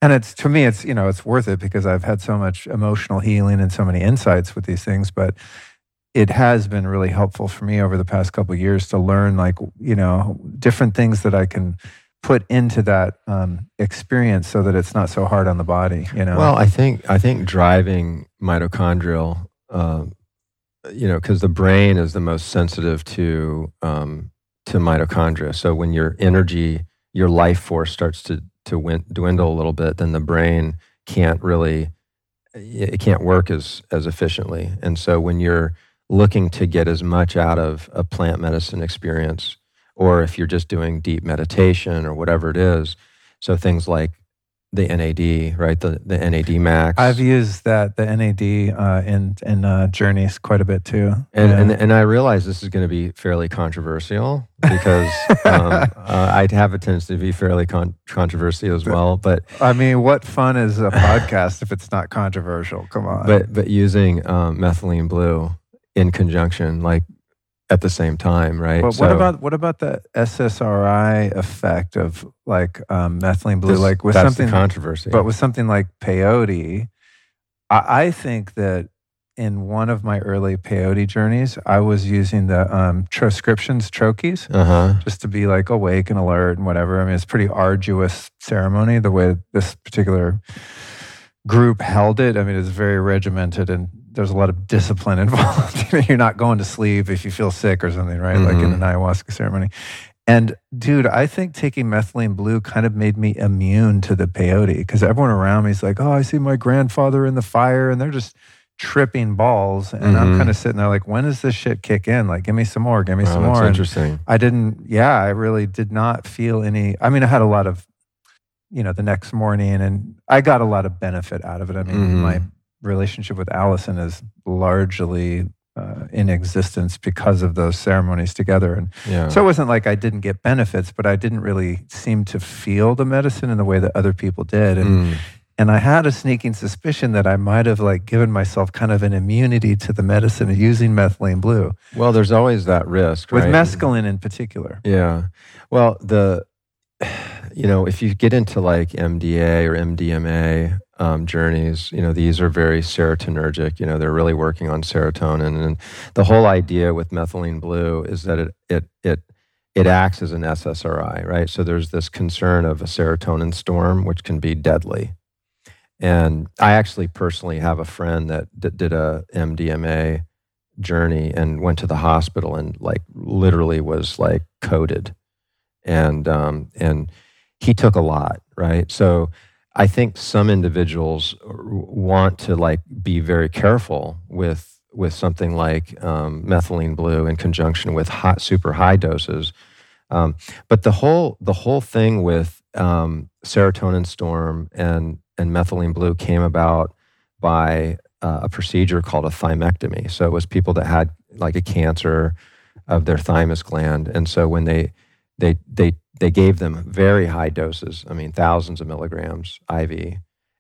And it's to me, it's you know, it's worth it because I've had so much emotional healing and so many insights with these things. But it has been really helpful for me over the past couple years to learn like you know different things that I can put into that um, experience so that it's not so hard on the body you know? Well i think i think driving mitochondrial uh, you know because the brain is the most sensitive to um, to mitochondria. So when your energy your life force starts to to win, dwindle a little bit then the brain can't really it can't work as as efficiently. And so when you're looking to get as much out of a plant medicine experience, or if you're just doing deep meditation or whatever it is. So things like the NAD, right? The the NAD Max. I've used that the NAD uh, in in uh, journeys quite a bit too. And yeah. and, and I realize this is going to be fairly controversial because um, uh, I have a tendency to be fairly con- controversial as well. But I mean, what fun is a podcast if it's not controversial? Come on. But but using um, methylene blue in conjunction, like at the same time, right? But so, what about what about the SSRI effect of like um, methylene blue? This, like with something controversy, but with something like peyote, I, I, think that in one of my early peyote journeys, I was using the um, transcriptions troches uh-huh. just to be like awake and alert and whatever. I mean, it's pretty arduous ceremony the way this particular group held it. I mean, it's very regimented and there's a lot of discipline involved. You're not going to sleep if you feel sick or something, right? Mm-hmm. Like in mm-hmm. an ayahuasca ceremony. And dude, I think taking methylene blue kind of made me immune to the peyote because everyone around me is like, oh, I see my grandfather in the fire and they're just tripping balls. And mm-hmm. I'm kind of sitting there like, when does this shit kick in? Like, give me some more, give me oh, some more. interesting. And I didn't, yeah, I really did not feel any. I mean, I had a lot of, you know, the next morning and I got a lot of benefit out of it. I mean, mm-hmm. my relationship with Allison is largely uh, in existence because of those ceremonies together. And yeah. so it wasn't like I didn't get benefits, but I didn't really seem to feel the medicine in the way that other people did. And mm. and I had a sneaking suspicion that I might have like given myself kind of an immunity to the medicine of using methylene blue. Well, there's always that risk, with mescaline in particular. Yeah. Well, the you know, if you get into like MDA or MDMA, um, journeys. You know, these are very serotonergic. You know, they're really working on serotonin, and the whole idea with methylene blue is that it it it it acts as an SSRI, right? So there's this concern of a serotonin storm, which can be deadly. And I actually personally have a friend that, that did a MDMA journey and went to the hospital and like literally was like coded, and um, and he took a lot, right? So I think some individuals want to like be very careful with with something like um, methylene blue in conjunction with hot, super high doses. Um, but the whole the whole thing with um, serotonin storm and and methylene blue came about by uh, a procedure called a thymectomy. So it was people that had like a cancer of their thymus gland, and so when they they they they gave them very high doses. I mean, thousands of milligrams IV,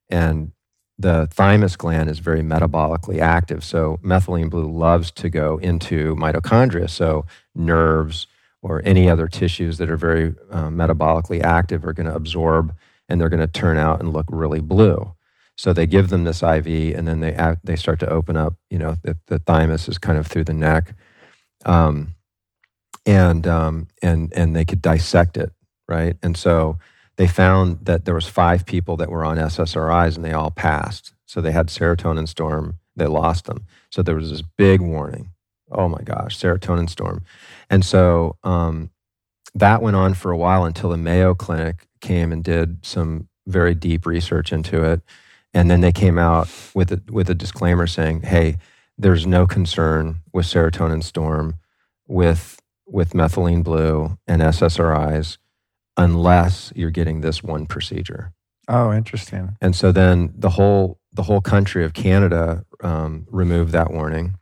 and the thymus gland is very metabolically active. So methylene blue loves to go into mitochondria. So nerves or any other tissues that are very uh, metabolically active are going to absorb and they're going to turn out and look really blue. So they give them this IV and then they act, they start to open up. You know, the, the thymus is kind of through the neck. Um, and um, and and they could dissect it, right? And so they found that there was five people that were on SSRIs and they all passed. So they had serotonin storm. They lost them. So there was this big warning. Oh my gosh, serotonin storm. And so um, that went on for a while until the Mayo Clinic came and did some very deep research into it. And then they came out with a, with a disclaimer saying, hey, there's no concern with serotonin storm with with methylene blue and SSRIs unless you're getting this one procedure. Oh, interesting. And so then the whole the whole country of Canada um, removed that warning,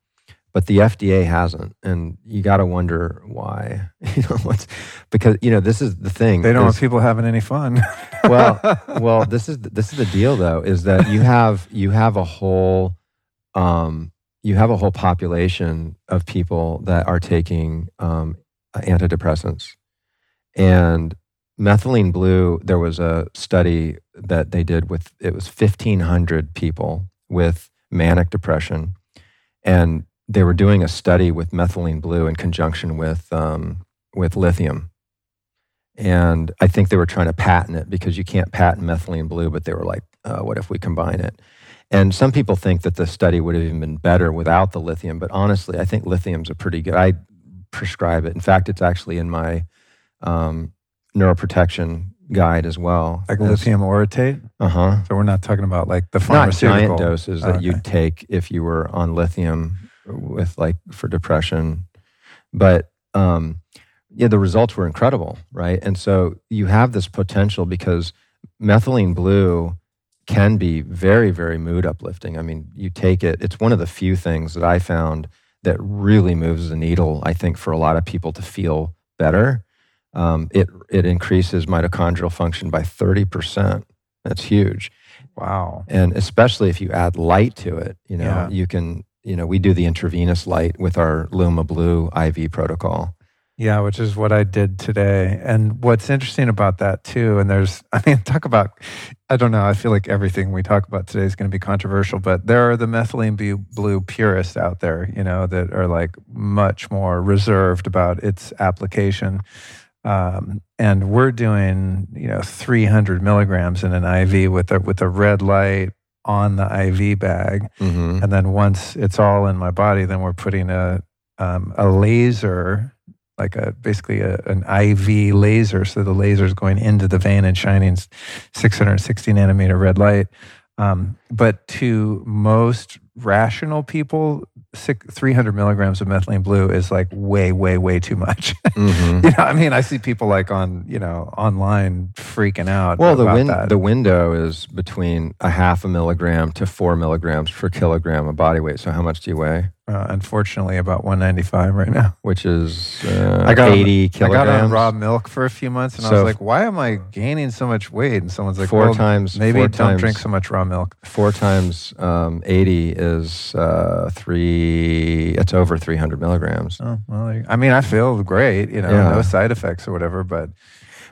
but the FDA hasn't, and you got to wonder why. You know, what's because you know this is the thing. They don't is- want people having any fun. well, well, this is this is the deal though, is that you have you have a whole um, you have a whole population of people that are taking um, antidepressants, and methylene blue. There was a study that they did with it was fifteen hundred people with manic depression, and they were doing a study with methylene blue in conjunction with um, with lithium and I think they were trying to patent it because you can't patent methylene blue, but they were like, uh, what if we combine it? And some people think that the study would have even been better without the lithium, but honestly, I think lithium's a pretty good. I prescribe it. In fact, it's actually in my um, neuroprotection guide as well. like lithium orotate. Uh huh. So we're not talking about like the Not pharmaceutical giant doses that Okay. you'd take if you were on lithium with like for depression, but um, yeah, the results were incredible, right? And so you have this potential because methylene blue can be very, very mood uplifting. I mean, you take it; it's one of the few things that I found that really moves the needle. I think for a lot of people to feel better, um, it it increases mitochondrial function by thirty percent. That's huge Wow. and especially if you add light to it you know Yeah. you can you know we do the intravenous light with our luma blue iv protocol Yeah, which is what I did today. And what's interesting about that too, and there's, I mean, talk about, I don't know, I feel like everything we talk about today is going to be controversial, but there are the methylene blue purists out there, you know, that are like much more reserved about its application. Um, and we're doing, you know, 300 milligrams in an IV with a, with a red light on the IV bag. mm-hmm. And then once it's all in my body, then we're putting a um, a laser, like a basically a, an IV laser. So the laser is going into the vein and shining 660 nanometer red light. Um, but to most rational people, six, 300 milligrams of methylene blue is like way, way, way too much. Mm-hmm. you know, I mean, I see people like on you know online freaking out. well the win- that. the window is between a half a milligram to four milligrams per kilogram of body weight so how much do you weigh uh, unfortunately, about 195 right now. which is uh, I got on- 80 I got on raw milk for a few months, and I was like, "Why am I gaining so much weight?" And someone's like, four well, times maybe four don't times, drink so much raw milk." four times um, 80 is uh, three it's over 300 milligrams Oh, well, I mean, I feel great, you know, Yeah. no side effects or whatever. But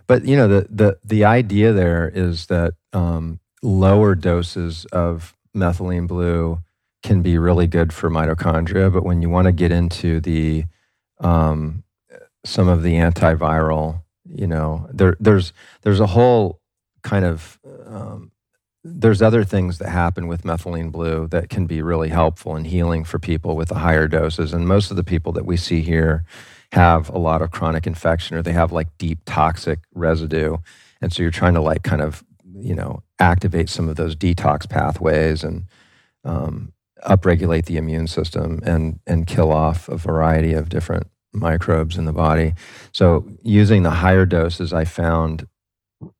But you know the the the idea there is that um, lower doses of methylene blue can be really good for mitochondria. But when you want to get into the um, some of the antiviral, you know, there there's there's a whole kind of um, there's other things that happen with methylene blue that can be really helpful and healing for people with the higher doses. And most of the people that we see here have a lot of chronic infection or they have like deep toxic residue. And so you're trying to like kind of, you know, activate some of those detox pathways and um, upregulate the immune system and, and kill off a variety of different microbes in the body. So using the higher doses, I found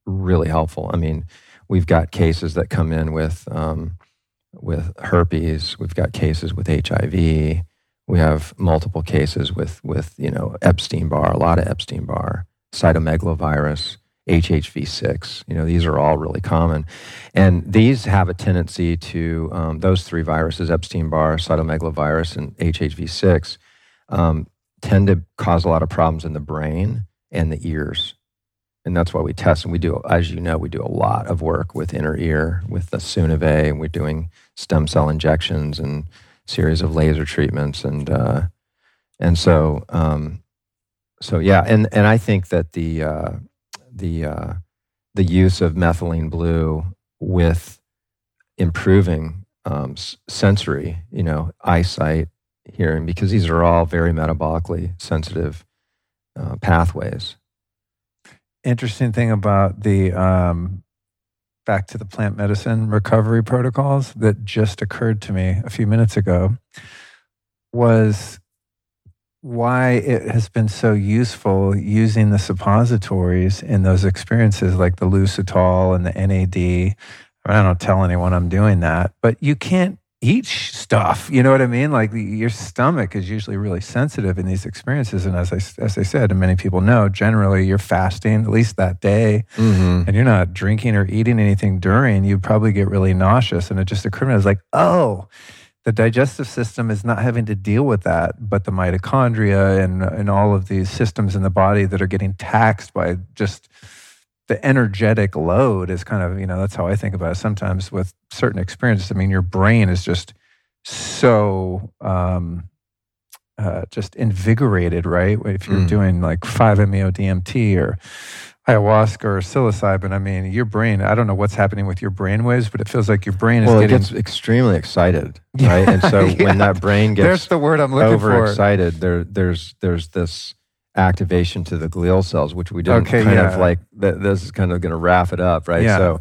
really helpful. I mean, we've got cases that come in with um, with herpes. We've got cases with HIV. We have multiple cases with with you know Epstein Barr, a lot of Epstein Barr, cytomegalovirus, HHV6. You know these are all really common, and these have a tendency to um, those three viruses: Epstein Barr, cytomegalovirus, and HHV6, um, tend to cause a lot of problems in the brain and the ears. And that's why we test. And we do as you know we do a lot of work with inner ear with the Sunave and we're doing stem cell injections and series of laser treatments and uh, and so um, so yeah. And and I think that the uh, the uh, the use of methylene blue with improving um, sensory you know eyesight hearing because these are all very metabolically sensitive uh, pathways. Interesting thing about the um, back to the plant medicine recovery protocols that just occurred to me a few minutes ago was why it has been so useful using the suppositories in those experiences like the Lucitol and the NAD. I, don't tell anyone I'm doing that, but you can't eat stuff. You know what I mean? Like your stomach is usually really sensitive in these experiences. And as I, as I said, and many people know, generally you're fasting at least that day Mm-hmm. and you're not drinking or eating anything during, you probably get really nauseous. And it just occurred to me, I was like, oh, the digestive system is not having to deal with that, but the mitochondria and, and all of these systems in the body that are getting taxed by just the energetic load is kind of, you know, that's how I think about it. Sometimes with certain experiences, I mean, your brain is just so um, uh, just invigorated, right? If you're Mm. doing like 5-MeO DMT or ayahuasca or psilocybin, I mean, your brain, I don't know what's happening with your brain waves, but it feels like your brain is Well, it getting. gets extremely excited, Yeah. right? And so Yeah. when that brain there's gets the word I'm looking for. overexcited, there there's there's this activation to the glial cells, which we didn't Okay, kind yeah. of like. Th- this is kind of going to wrap it up, right? So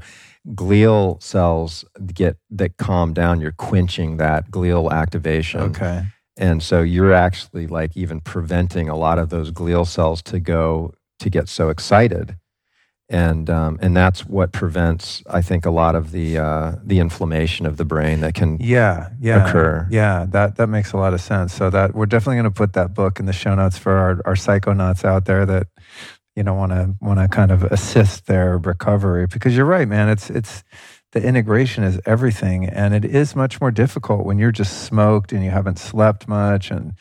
glial cells get that calm down. You're quenching that glial activation, Okay. and so you're actually like even preventing a lot of those glial cells to go to get so excited. And um, and that's what prevents, I think, a lot of the uh, the inflammation of the brain that can Yeah, yeah, occur. Yeah, that that makes a lot of sense. So that we're definitely going to put that book in the show notes for our our psychonauts out there that you know want to want to kind of assist their recovery because you're right, man. It's it's the integration is everything, and it is much more difficult when you're just smoked and you haven't slept much and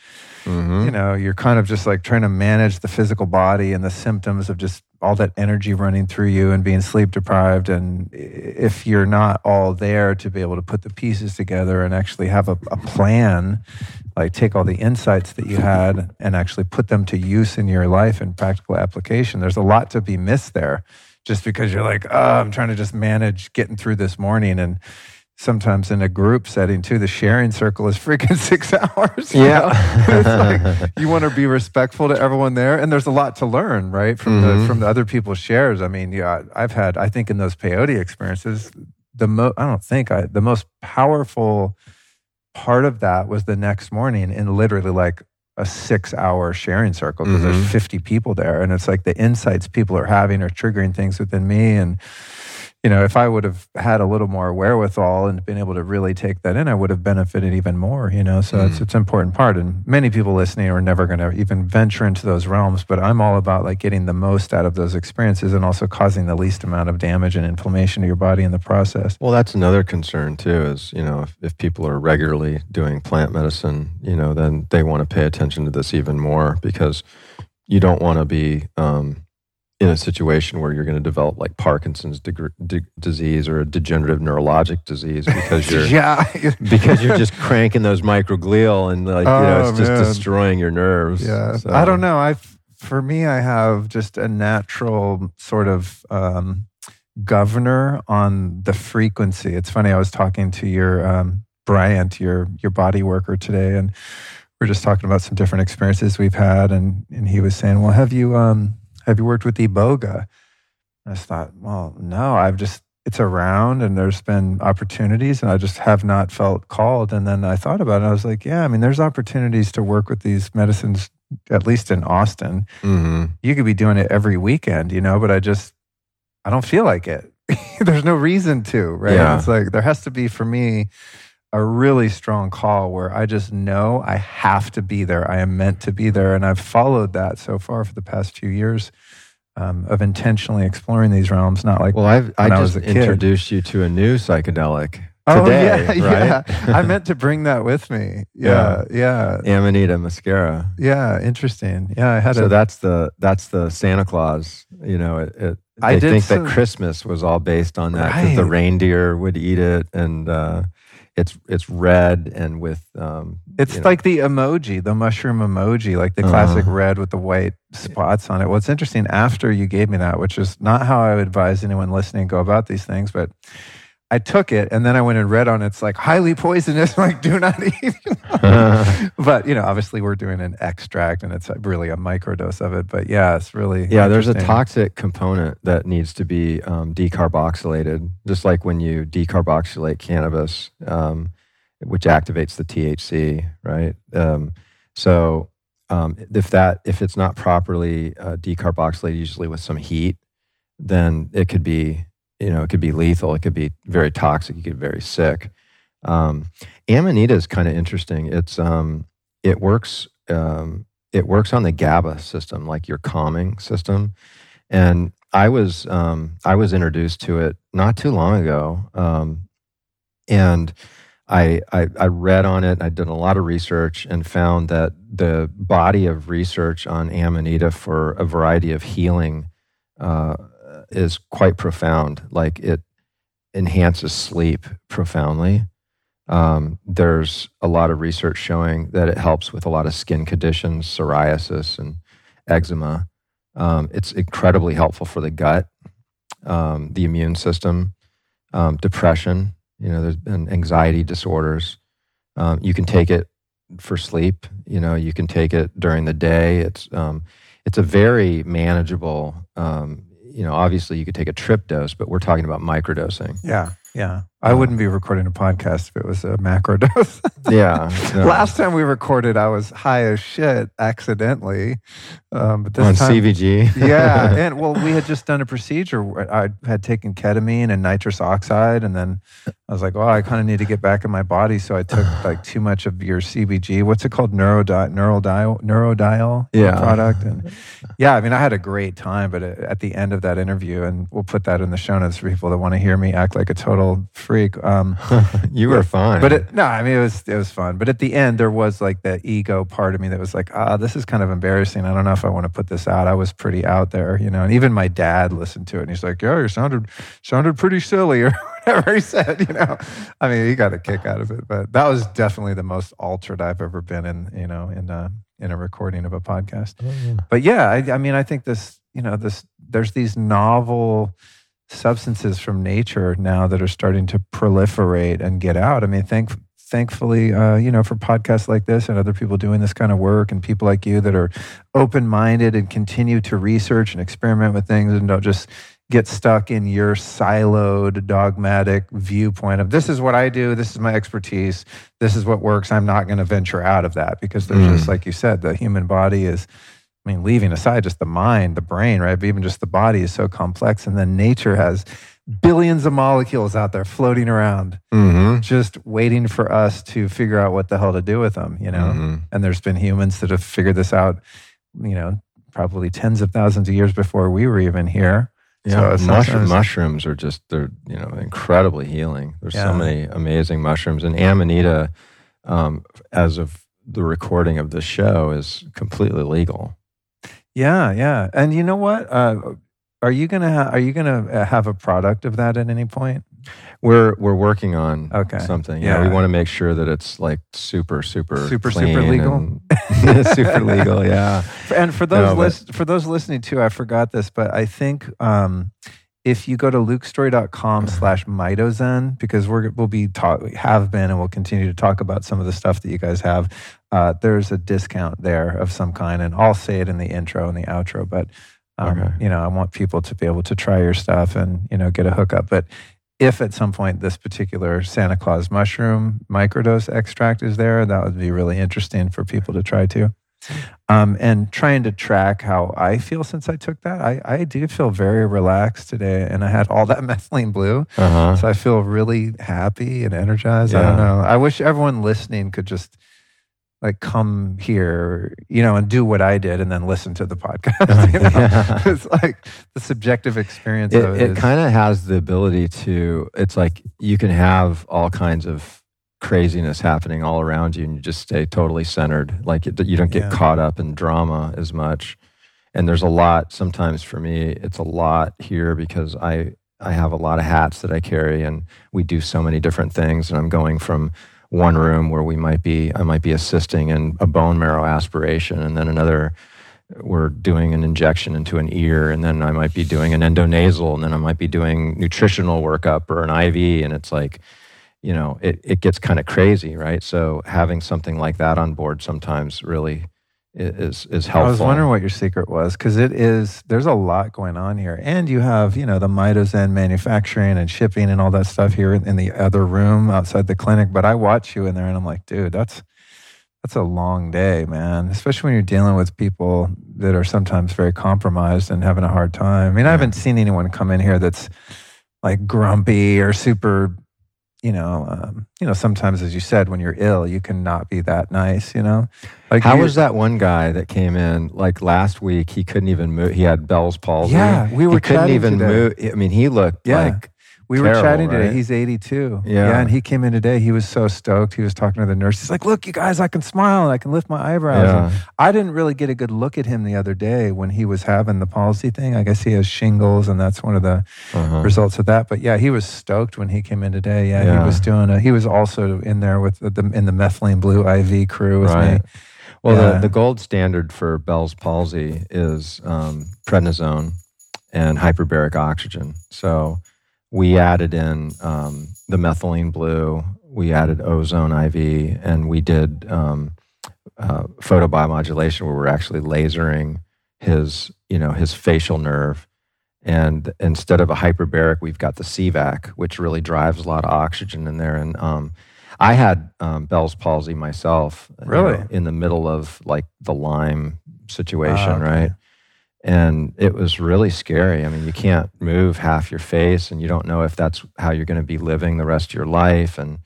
Mhm. you know you're kind of just like trying to manage the physical body and the symptoms of just all that energy running through you and being sleep deprived and if you're not all there to be able to put the pieces together and actually have a, a plan like take all the insights that you had and actually put them to use in your life and practical application there's a lot to be missed there just because you're like oh i'm trying to just manage getting through this morning and sometimes in a group setting too the sharing circle is freaking six hours you know? it's like you want to be respectful to everyone there and there's a lot to learn right from the Mhm. from the other people's shares i mean yeah i've had i think in those peyote experiences the most i don't think i the most powerful part of that was the next morning in literally like a six hour sharing circle because Mhm. there's 50 people there and it's like the insights people are having are triggering things within me and you know if i would have had a little more wherewithal and been able to really take that in i would have benefited even more you know so it's Mm. it's an important part and many people listening are never going to even venture into those realms but i'm all about like getting the most out of those experiences and also causing the least amount of damage and inflammation to your body in the process Well, that's another concern too. Is you know if, if people are regularly doing plant medicine, you know, then they want to pay attention to this even more because you don't want to be um, in a situation where you're going to develop like Parkinson's degr d- disease or a degenerative neurologic disease because you're yeah because you're just cranking those microglial and like you know Oh, it's just man. destroying your nerves. Yeah, So- I don't know. I for me, I have just a natural sort of um, governor on the frequency. It's funny. I was talking to your um, Bryant, your your body worker today, and we are just talking about some different experiences we've had, and and he was saying, "Well, have you um have you worked with iboga?" And I just thought, well, no, I've just it's around and there's been opportunities and I just have not felt called. And then I thought about it. I was like, yeah, I mean, there's opportunities to work with these medicines, at least in Austin. Mhm. You could be doing it every weekend, you know, but I just, I don't feel like it. there's no reason to, right? Yeah. It's like there has to be for me a really strong call where I just know I have to be there. I am meant to be there. And I've followed that so far for the past few years um, of intentionally exploring these realms, not like Well, I've I just was a kid. introduced you to a new psychedelic Oh today, yeah, right? yeah. I meant to bring that with me. Yeah, yeah, Amanita muscaria. yeah. Interesting. Yeah, I had So a. that's the that's the Santa Claus. You know, it, it, I think that Christmas was all based on that because the reindeer would eat it, and uh, it's it's red and with um, it's you know- like the emoji, the mushroom emoji, like the Uh-huh. classic red with the white spots on it. What's interesting after you gave me that, which is not how I would advise anyone listening go about these things, but I took it and then I went and read on it, it's like highly poisonous. I'm like, do not eat. but you know, obviously we're doing an extract and it's really a microdose of it. But yeah, it's really yeah. There's a toxic component that needs to be um, decarboxylated, just like when you decarboxylate cannabis. Um, which activates the THC, right? Um, so um, if that if it's not properly uh, decarboxylated, usually with some heat, then it could be you know it could be lethal. It could be very toxic. You get very sick. Um, Amanita is kind of interesting. It's um, it works um, it works on the GABA system, like your calming system. And I was um, I was introduced to it not too long ago, um, and I, I, I read on it. I did a lot of research and found that the body of research on Amanita for a variety of healing uh, is quite profound. Like it enhances sleep profoundly. Um, there's a lot of research showing that it helps with a lot of skin conditions, psoriasis and eczema. Um, it's incredibly helpful for the gut, um, the immune system, um, depression. You know, there's been anxiety disorders. Um, you can take it for sleep. You know, you can take it during the day. It's um, it's a very manageable. You know, obviously you could take a trip dose, but we're talking about microdosing. Yeah. Yeah. I wouldn't be recording a podcast if it was a macro dose. yeah. No. Last time we recorded, I was high as shit accidentally. Um, but this On time, CBG. yeah. And well, we had just done a procedure. I had taken ketamine and nitrous oxide. And then I was like, well, I kind of need to get back in my body. So I took like too much of your CBG. What's it called? Neurodi- Neurodial, Neurodial yeah. product. And yeah, I mean, I had a great time. But at the end of that interview, and we'll put that in the show notes for people that want to hear me act like a total freak. Um, you were fine, but it, no, I mean it was it was fun. But at the end, there was like that ego part of me that was like, ah, this is kind of embarrassing. I don't know if I want to put this out. I was pretty out there, you know. And even my dad listened to it, and he's like, "Yeah, you sounded sounded pretty silly," or whatever he said. You know, I mean, he got a kick out of it. But that was definitely the most altered I've ever been in. You know, in a in a recording of a podcast. Oh, yeah. But yeah, I, I mean, I think this. You know, this there's these novel substances from nature now that are starting to proliferate and get out. I mean, thank, thankfully, uh, you know, for podcasts like this and other people doing this kind of work and people like you that are open minded and continue to research and experiment with things and don't just get stuck in your siloed, dogmatic viewpoint of this is what I do, this is my expertise, this is what works. I'm not going to venture out of that because there's mm. just, like you said, the human body is I mean, leaving aside just the mind, the brain, right? But even just the body is so complex. And then nature has billions of molecules out there floating around, mm-hmm. just waiting for us to figure out what the hell to do with them, you know? Mm-hmm. And there's been humans that have figured this out, you know, probably tens of thousands of years before we were even here. Yeah, so mushroom, mushrooms are just, they're, you know, incredibly healing. There's yeah. so many amazing mushrooms. And Amanita, um, as of the recording of this show, is completely legal. Yeah, yeah. And you know what? Uh, are you gonna ha- are you gonna uh, have a product of that at any point? We're we're working on okay. something. Yeah, we want to make sure that it's like super super super super legal, super legal. Yeah. And for those no, lis- for those listening too, I forgot this, but I think um, if you go to lukestorey.com slash mitozen because we're, we'll be talk, have been and we'll continue to talk about some of the stuff that you guys have uh, there's a discount there of some kind and i'll say it in the intro and the outro but um, okay. you know i want people to be able to try your stuff and you know get a hookup. But if at some point this particular santa claus mushroom microdose extract is there that would be really interesting for people to try too um, and trying to track how I feel since I took that. I, I do feel very relaxed today, and I had all that methylene blue, uh-huh. so I feel really happy and energized. Yeah. I don't know. I wish everyone listening could just like come here, you know, and do what I did, and then listen to the podcast. You know? yeah. It's like the subjective experience. It, it, it kind of has the ability to. It's like you can have all kinds of craziness happening all around you and you just stay totally centered. Like it, you don't get yeah. caught up in drama as much. And there's a lot sometimes for me it's a lot here because i i have a lot of hats that i carry and we do so many different things. And i'm going from one room where we might be i might be assisting in a bone marrow aspiration and then another we're doing an injection into an ear and then i might be doing an endonasal and then i might be doing nutritional workup or an iv and it's like you know, it, it gets kind of crazy, right? So having something like that on board sometimes really is is helpful. I was wondering what your secret was because it is. There's a lot going on here, and you have you know the Mitozen manufacturing and shipping and all that stuff here in the other room outside the clinic. But I watch you in there, and I'm like, dude, that's that's a long day, man. Especially when you're dealing with people that are sometimes very compromised and having a hard time. I mean, I haven't seen anyone come in here that's like grumpy or super you know, um, you know, sometimes, as you said, when you're ill, you cannot be that nice. You know, like how was that one guy that came in like last week? He couldn't even move. He had Bell's palsy. Yeah, we were. He couldn't even today. move. I mean, he looked yeah. like we Terrible, were chatting today. Right? He's 82. Yeah. yeah. And he came in today. He was so stoked. He was talking to the nurse. He's like, look, you guys, I can smile and I can lift my eyebrows. Yeah. I didn't really get a good look at him the other day when he was having the palsy thing. I guess he has shingles and that's one of the uh-huh. results of that. But yeah, he was stoked when he came in today. Yeah. yeah. He was doing a, he was also in there with the, in the methylene blue IV crew with right. me. Well, yeah. the, the gold standard for Bell's palsy is um, prednisone and hyperbaric oxygen. So, we added in um, the methylene blue, we added ozone IV, and we did um, uh, photobiomodulation where we're actually lasering his, you know, his facial nerve. And instead of a hyperbaric, we've got the CVAC, which really drives a lot of oxygen in there. And um, I had um, Bell's palsy myself, really, you know, in the middle of like the Lyme situation, ah, okay. right? And it was really scary. I mean, you can't move half your face, and you don't know if that's how you're going to be living the rest of your life. And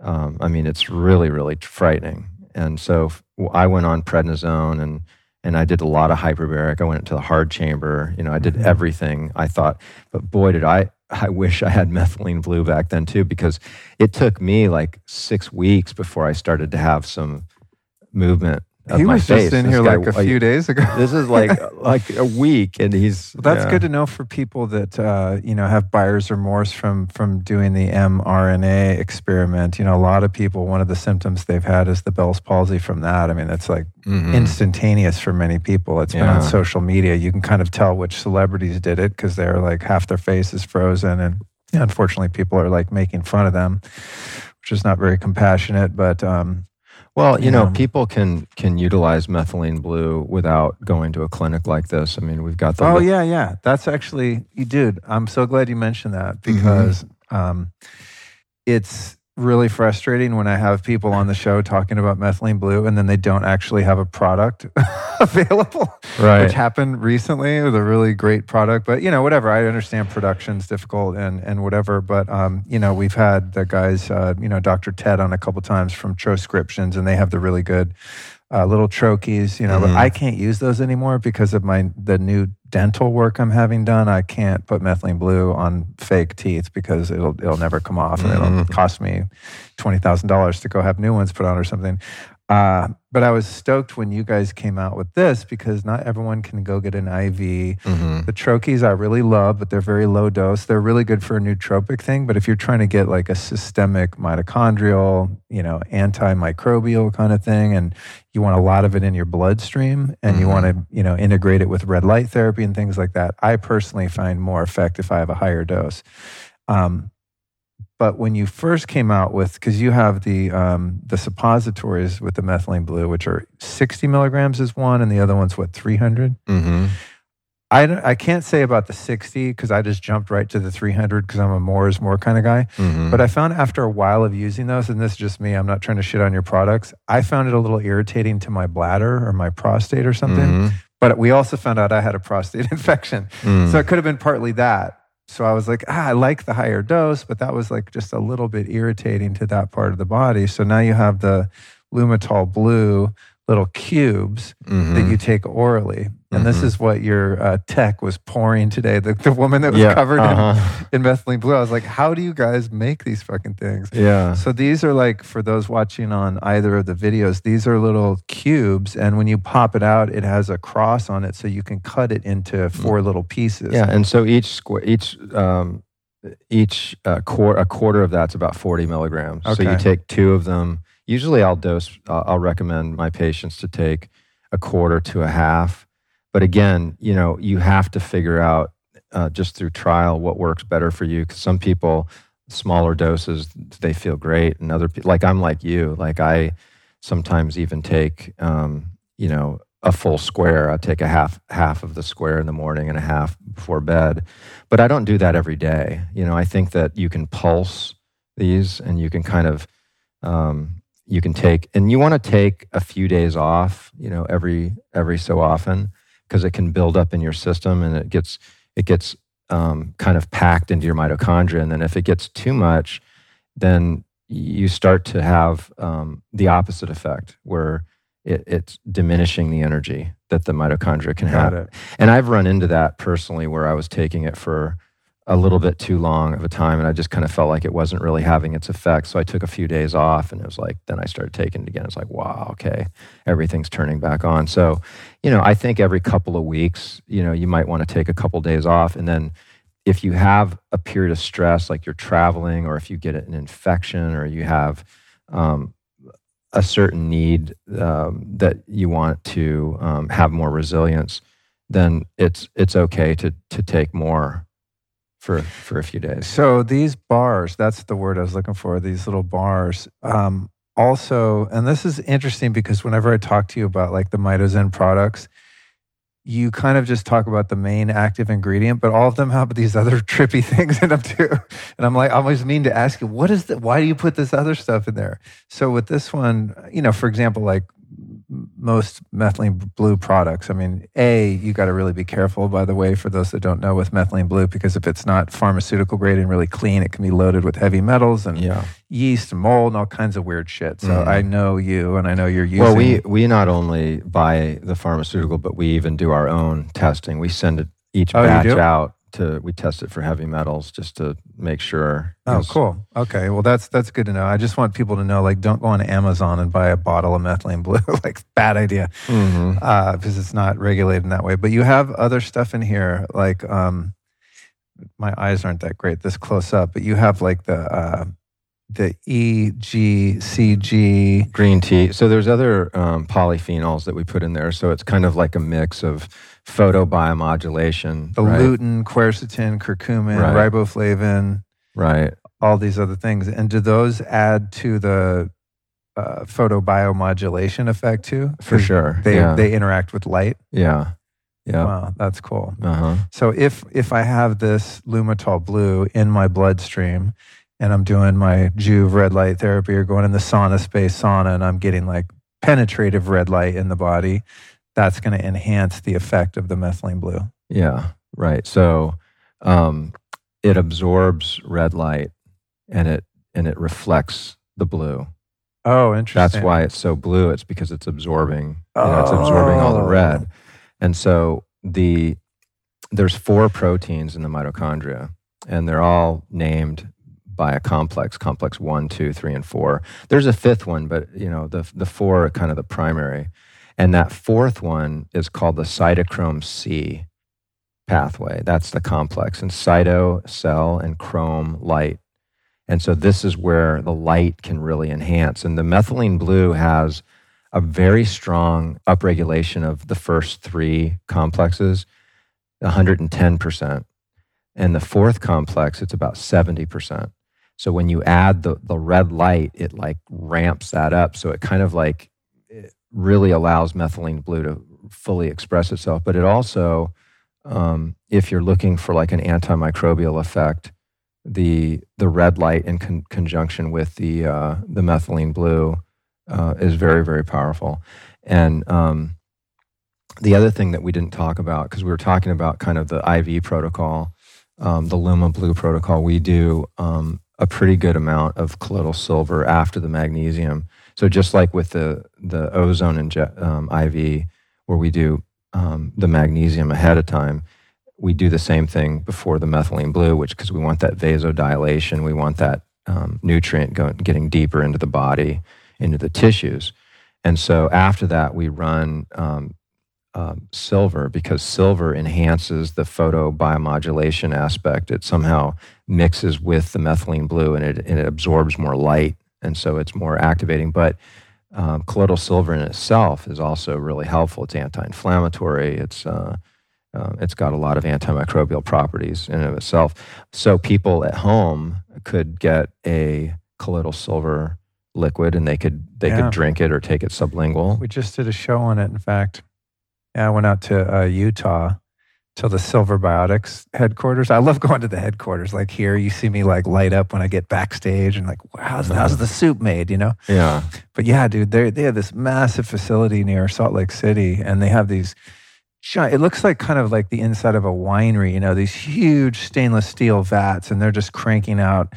um, I mean, it's really, really frightening. And so I went on prednisone, and and I did a lot of hyperbaric. I went into the hard chamber. You know, I did mm-hmm. everything. I thought, but boy, did I! I wish I had methylene blue back then too, because it took me like six weeks before I started to have some movement he was just in this here guy, like a few days ago. this is like like a week, and he's. Well, that's yeah. good to know for people that uh, you know have buyer's remorse from from doing the mRNA experiment. You know, a lot of people. One of the symptoms they've had is the Bell's palsy from that. I mean, that's like mm-hmm. instantaneous for many people. It's yeah. been on social media. You can kind of tell which celebrities did it because they're like half their face is frozen, and unfortunately, people are like making fun of them, which is not very compassionate. But um, well, you know, people can can utilize methylene blue without going to a clinic like this. I mean, we've got the. Oh li- yeah, yeah. That's actually, you dude. I'm so glad you mentioned that mm-hmm. because mm-hmm. um, it's really frustrating when I have people on the show talking about methylene blue and then they don't actually have a product available. Right. Which happened recently with a really great product. But you know, whatever. I understand production's difficult and and whatever. But um, you know, we've had the guys, uh, you know, Dr. Ted on a couple times from Troscriptions, and they have the really good uh, little troches, you know, mm-hmm. but I can't use those anymore because of my the new dental work I'm having done. I can't put methylene blue on fake teeth because it'll it'll never come off, and mm-hmm. it'll cost me twenty thousand dollars to go have new ones put on or something. Uh, but I was stoked when you guys came out with this because not everyone can go get an IV. Mm-hmm. The troches I really love, but they're very low dose. They're really good for a nootropic thing. But if you're trying to get like a systemic mitochondrial, you know, antimicrobial kind of thing, and you want a lot of it in your bloodstream and mm-hmm. you want to, you know, integrate it with red light therapy and things like that, I personally find more effect if I have a higher dose. Um, but when you first came out with, because you have the um, the suppositories with the methylene blue, which are 60 milligrams is one, and the other one's what 300. Mm-hmm. I, I can't say about the 60 because I just jumped right to the 300 because I'm a more is more kind of guy. Mm-hmm. But I found after a while of using those, and this is just me, I'm not trying to shit on your products. I found it a little irritating to my bladder or my prostate or something. Mm-hmm. But we also found out I had a prostate infection. Mm. So it could have been partly that so I was like, ah, I like the higher dose, but that was like just a little bit irritating to that part of the body. So now you have the Lumitol Blue, little cubes mm-hmm. that you take orally. And mm-hmm. this is what your uh, tech was pouring today. The, the woman that was yeah, covered uh-huh. in, in, methylene blue. I was like, how do you guys make these fucking things? Yeah. So these are like, for those watching on either of the videos, these are little cubes. And when you pop it out, it has a cross on it. So you can cut it into four little pieces. Yeah. And so each square, each, um, each uh, quarter, a quarter of that's about 40 milligrams. Okay. So you take two of them Usually, I'll dose. Uh, I'll recommend my patients to take a quarter to a half. But again, you know, you have to figure out uh, just through trial what works better for you. Because some people, smaller doses, they feel great, and other people, like I'm like you, like I sometimes even take um, you know, a full square. I take a half half of the square in the morning and a half before bed. But I don't do that every day. You know, I think that you can pulse these and you can kind of um, you can take and you want to take a few days off. You know, every every so often because it can build up in your system and it gets it gets um, kind of packed into your mitochondria. And then if it gets too much, then you start to have um, the opposite effect where it, it's diminishing the energy that the mitochondria can Got have. it. And I've run into that personally where I was taking it for a little bit too long of a time and I just kind of felt like it wasn't really having its effect. So I took a few days off and it was like, then I started taking it again. It's like, wow, okay, everything's turning back on. So, you know, I think every couple of weeks, you know, you might want to take a couple days off. And then if you have a period of stress, like you're traveling or if you get an infection or you have, um, a certain need um, that you want to um, have more resilience, then it's it's okay to to take more for for a few days. So these bars, that's the word I was looking for, these little bars. Um, also, and this is interesting because whenever I talk to you about like the Mitozen products, you kind of just talk about the main active ingredient, but all of them have these other trippy things in them too. And I'm like, I always mean to ask you, what is that? why do you put this other stuff in there? So with this one, you know, for example, like most methylene blue products, I mean, A, you got to really be careful, by the way, for those that don't know with methylene blue, because if it's not pharmaceutical grade and really clean, it can be loaded with heavy metals and Yeah. yeast and mold and all kinds of weird shit. So Mhm. I know you and I know you're using. Well, we we not only buy the pharmaceutical, but we even do our own testing. We send it each Oh, batch out to we test it for heavy metals just to make sure. Oh, cool. Okay. Well, that's that's good to know. I just want people to know, like, don't go on Amazon and buy a bottle of methylene blue. like, bad idea, Mhm. uh, because it's not regulated in that way. But you have other stuff in here, like, um, my eyes aren't that great this close up, but you have like the uh, the EGCG. Green tea. So there's other um, polyphenols that we put in there. So it's kind of like a mix of photobiomodulation. The right? lutein, quercetin, curcumin, Right. riboflavin, Right. all these other things. And do those add to the uh, photobiomodulation effect too? For sure. They yeah. they interact with light. yeah. Yeah. Wow, that's cool. Uh huh. So if if I have this Lumitol blue in my bloodstream and I'm doing my Joovv red light therapy or going in the SaunaSpace sauna and I'm getting like penetrative red light in the body, that's going to enhance the effect of the methylene blue. Yeah, right. So um, it absorbs red light and it and it reflects the blue. Oh, interesting. That's why it's so blue. It's because it's absorbing. You know, it's absorbing all the Oh. red. And so the there's four proteins in the mitochondria, and they're all named by a complex, complex one, two, three, and four. There's a fifth one, but you know the the four are kind of the primary, and that fourth one is called the cytochrome C pathway. That's the complex, and cyto cell and chrome light. And so this is where the light can really enhance. And the methylene blue has a very strong upregulation of the first three complexes, 110%. And the fourth complex, it's about 70%. So when you add the, the red light, it like ramps that up. So it kind of like it really allows methylene blue to fully express itself. But it also, um, if you're looking for like an antimicrobial effect, the the red light in con- conjunction with the uh, the methylene blue uh, is very very powerful. And um, the other thing that we didn't talk about because we were talking about kind of the IV protocol, um, the Luma Blue protocol, we do um, a pretty good amount of colloidal silver after the magnesium. So just like with the the ozone inje- um, IV, where we do um, the magnesium ahead of time, we do the same thing before the methylene blue, which because we want that vasodilation, we want that um, nutrient going, getting deeper into the body, into the tissues. And so after that, we run um, silver because silver enhances the photobiomodulation aspect. It somehow mixes with the methylene blue and it, and it absorbs more light. And so it's more activating. But um, colloidal silver in itself is also really helpful. It's anti-inflammatory. It's uh, uh, it's got a lot of antimicrobial properties in and of itself. So people at home could get a colloidal silver liquid, and they could they Yeah. could drink it or take it sublingual. We just did a show on it. In fact, I went out to uh, Utah to the Silver Biotics headquarters. I love going to the headquarters. Like here, you see me like light up when I get backstage and like, how's, how's the soup made? You know. Yeah, But yeah, dude, they they have this massive facility near Salt Lake City, and they have these. It looks like kind of like the inside of a winery. You know, these huge stainless steel vats, and they're just cranking out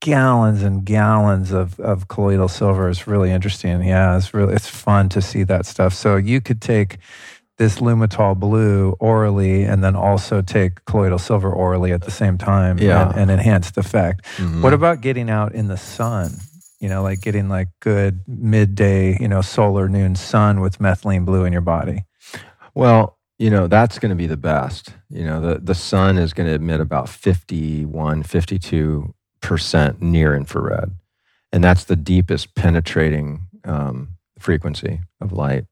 gallons and gallons of of colloidal silver. It's really interesting. Yeah, it's really it's fun to see that stuff. So you could take this Lumitol Blue orally, and then also take colloidal silver orally at the same time, Yeah. and, and enhanced effect. Mhm. What about getting out in the sun? You know, like getting like good midday, you know, solar noon sun with methylene blue in your body. Well, you know, that's going to be the best. You know, the, the sun is going to emit about 51, 52% near infrared. And that's the deepest penetrating um, frequency of light.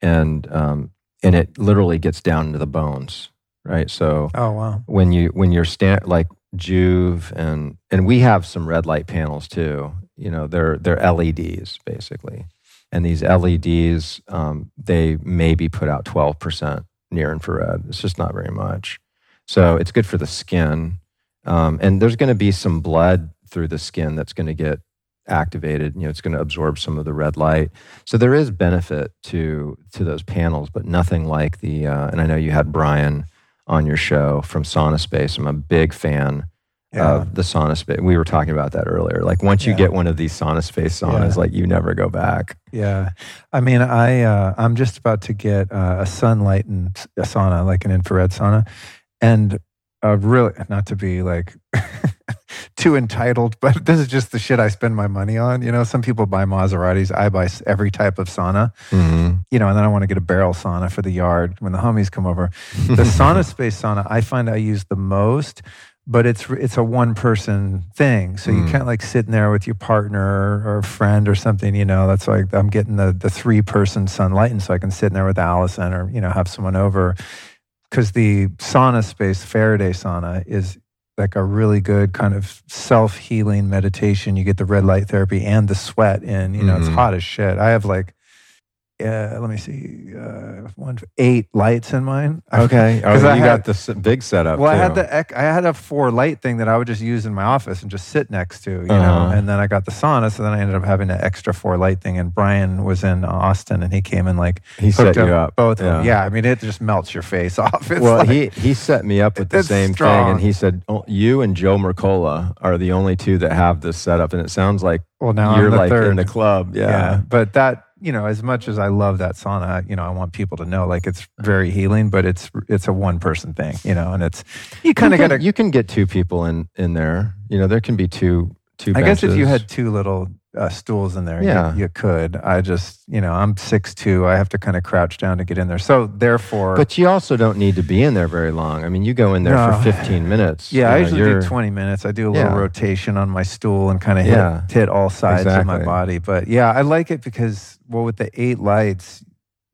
And, um, and it literally gets down into the bones, right? So Oh wow. when you when you're stand like Joovv and and we have some red light panels too. You know, they're they're LEDs basically, and these LEDs um, they maybe put out twelve percent near infrared. It's just not very much. So it's good for the skin, um, and there's going to be some blood through the skin that's going to get activated. You know, it's going to absorb some of the red light. So there is benefit to to those panels, but nothing like the. Uh, and I know you had Brian on your show from SaunaSpace. I'm a big fan Yeah. of the SaunaSpace. We were talking about that earlier. Like once you Yeah. get one of these SaunaSpace saunas, Yeah. like you never go back. yeah. I mean, I uh, I'm just about to get uh, a sunlight and a sauna, like an infrared sauna, and uh, really not to be like too entitled, but this is just the shit I spend my money on. You know, some people buy Maseratis. I buy every type of sauna. Mm-hmm. You know, and then I want to get a barrel sauna for the yard when the homies come over. the SaunaSpace sauna i find i use the most but it's it's a one person thing so you Mm. can't like sit in there with your partner or a friend or something you know that's like i'm getting the the three person sunlight and so i can sit in there with allison or you know have someone over because the SaunaSpace faraday sauna is like a really good kind of self-healing meditation you get the red light therapy and the sweat in you know it's Mhm. hot as shit i have like uh, let me see, uh, one eight lights in mine. Okay. Oh, you had- got the big setup. Well, I had the I had a four light thing that I would just use in my office and just sit next to, you know. Uh-huh. And then I got the sauna, so then I ended up having an extra four light thing. And Brian was in Austin, and he came and like He set you up. both. of them. Yeah. Yeah, I mean, it just melts your face off. It's well, like- he he set me up with the same thing, and he said, oh, "You and Joe Mercola are the only two that have this setup." And it sounds like well now you're like third. in the club. yeah. Yeah. but that you know, as much as I love that sauna, you know, I want people to know like it's very healing, but it's it's a one person thing, you know, and it's you kind of got to you can get two people in in there. You know, there can be two two. I guess if you had two little uh, stools in there, Yeah. you, you could. I just, you know, I'm six two. I have to kind of crouch down to get in there. So therefore, But you also don't need to be in there very long. I mean, you go in there No. for 15 minutes. yeah, I know, usually do you're- 20 minutes. I do a little Yeah. rotation on my stool and kind of hit, Yeah. hit all sides of my body. But yeah, I like it because, well, with the eight lights,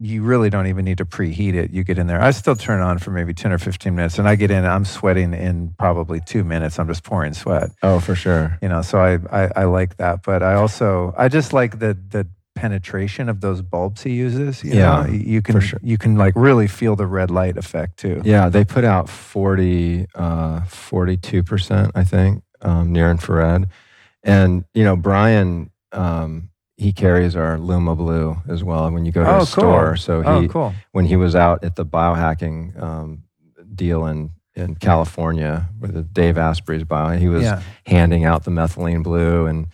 you really don't even need to preheat it. You get in there. I still turn on for maybe 10 or 15 minutes and I get in, I'm sweating in probably two minutes. I'm just pouring sweat. Oh, for sure. you know so I, I i like that but i also i just like the the penetration of those bulbs he uses you Yeah, know? you can sure. you can like really feel the red light effect too Yeah, they put out 40, uh, 42%, I think, um, near infrared. And, you know, Brian, um, he carries our Luma Blue as well when you go to Oh, a cool. store. So he, oh cool when he was out at the biohacking um, deal in, in California with the Dave Asprey's bio, he was yeah handing out the methylene blue and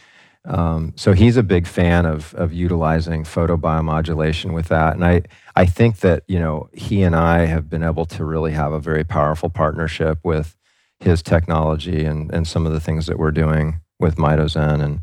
um, so he's a big fan of of utilizing photobiomodulation with that and I I think that you know he and I have been able to really have a very powerful partnership with his technology and and some of the things that we're doing with Mitozen and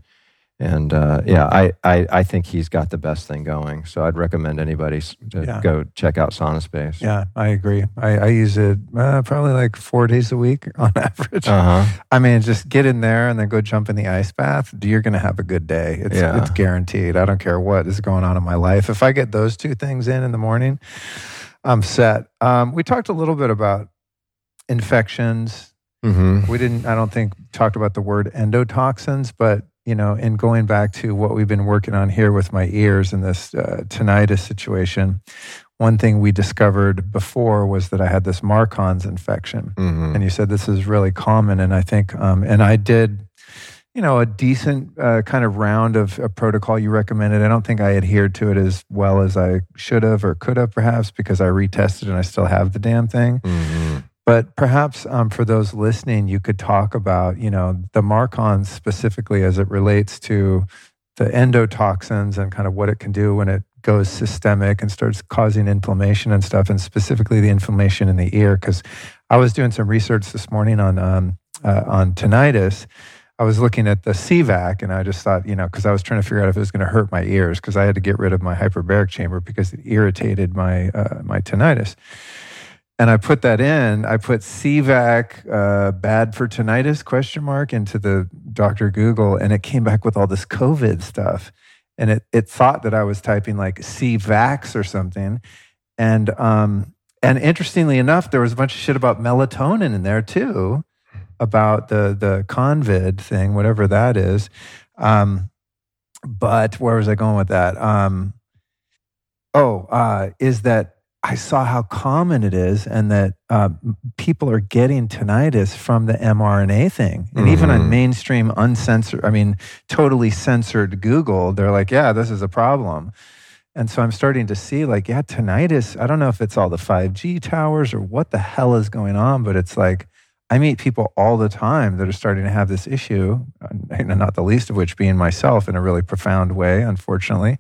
and uh, yeah I, I I think he's got the best thing going. So I'd recommend anybody to Yeah. go check out Sauna Space. Yeah i agree. I, I use it uh, probably like four days a week on average. Uh-huh. I mean just get in there and then go jump in the ice bath. You're gonna have a good day. It's, Yeah. it's guaranteed. I don't care what is going on in my life. If i get those two things in in the morning i'm set. Um, we talked a little bit about infections. Mm-hmm. we didn't i don't think talked about the word endotoxins but you know, and going back to what we've been working on here with my ears and this uh, tinnitus situation, one thing we discovered before was that I had this MARCoNS infection. Mhm. And you said this is really common. And I think, um, and I did, you know, a decent uh, kind of round of a protocol you recommended. I don't think I adhered to it as well as I should have or could have, perhaps, because I retested and I still have the damn thing. Mhm. But perhaps um, for those listening, you could talk about, you know, the MARCoNS specifically as it relates to the endotoxins and kind of what it can do when it goes systemic and starts causing inflammation and stuff, and specifically the inflammation in the ear. Because I was doing some research this morning on um, uh, on tinnitus. I was looking at the CVAC, and I just thought, you know, because I was trying to figure out if it was going to hurt my ears, because I had to get rid of my hyperbaric chamber because it irritated my uh, my tinnitus and I put that in. I put CVAC uh, bad for tinnitus question mark into the Doctor Google, and it came back with all this COVID stuff. And it it thought that I was typing like CVAX or something, and um and interestingly enough, there was a bunch of shit about melatonin in there too, about the the convid thing, whatever that is. Um, but where was I going with that? Um, oh, uh, is that I saw how common it is, and that uh, people are getting tinnitus from the mRNA thing, and even on Mhm. mainstream uncensored, I mean, totally censored Google, they're like, "Yeah, this is a problem." And so I'm starting to see, like, yeah, tinnitus. I don't know if it's all the 5G towers or what the hell is going on, but it's like I meet people all the time that are starting to have this issue, and not the least of which being myself in a really profound way. Unfortunately,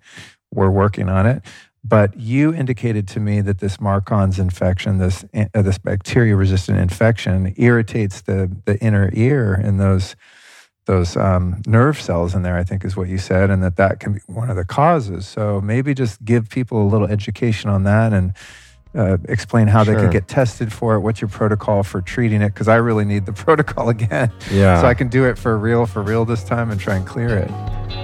we're working on it. But you indicated to me that this MARCoNS infection, this uh, this bacteria resistant infection, irritates the the inner ear and those those um, nerve cells in there. I think is what you said, and that that can be one of the causes. So maybe just give people a little education on that and. Uh, explain how they Sure. could get tested for it. What's your protocol for treating it? Because I really need the protocol again, Yeah. so I can do it for real, for real this time, and try and clear it.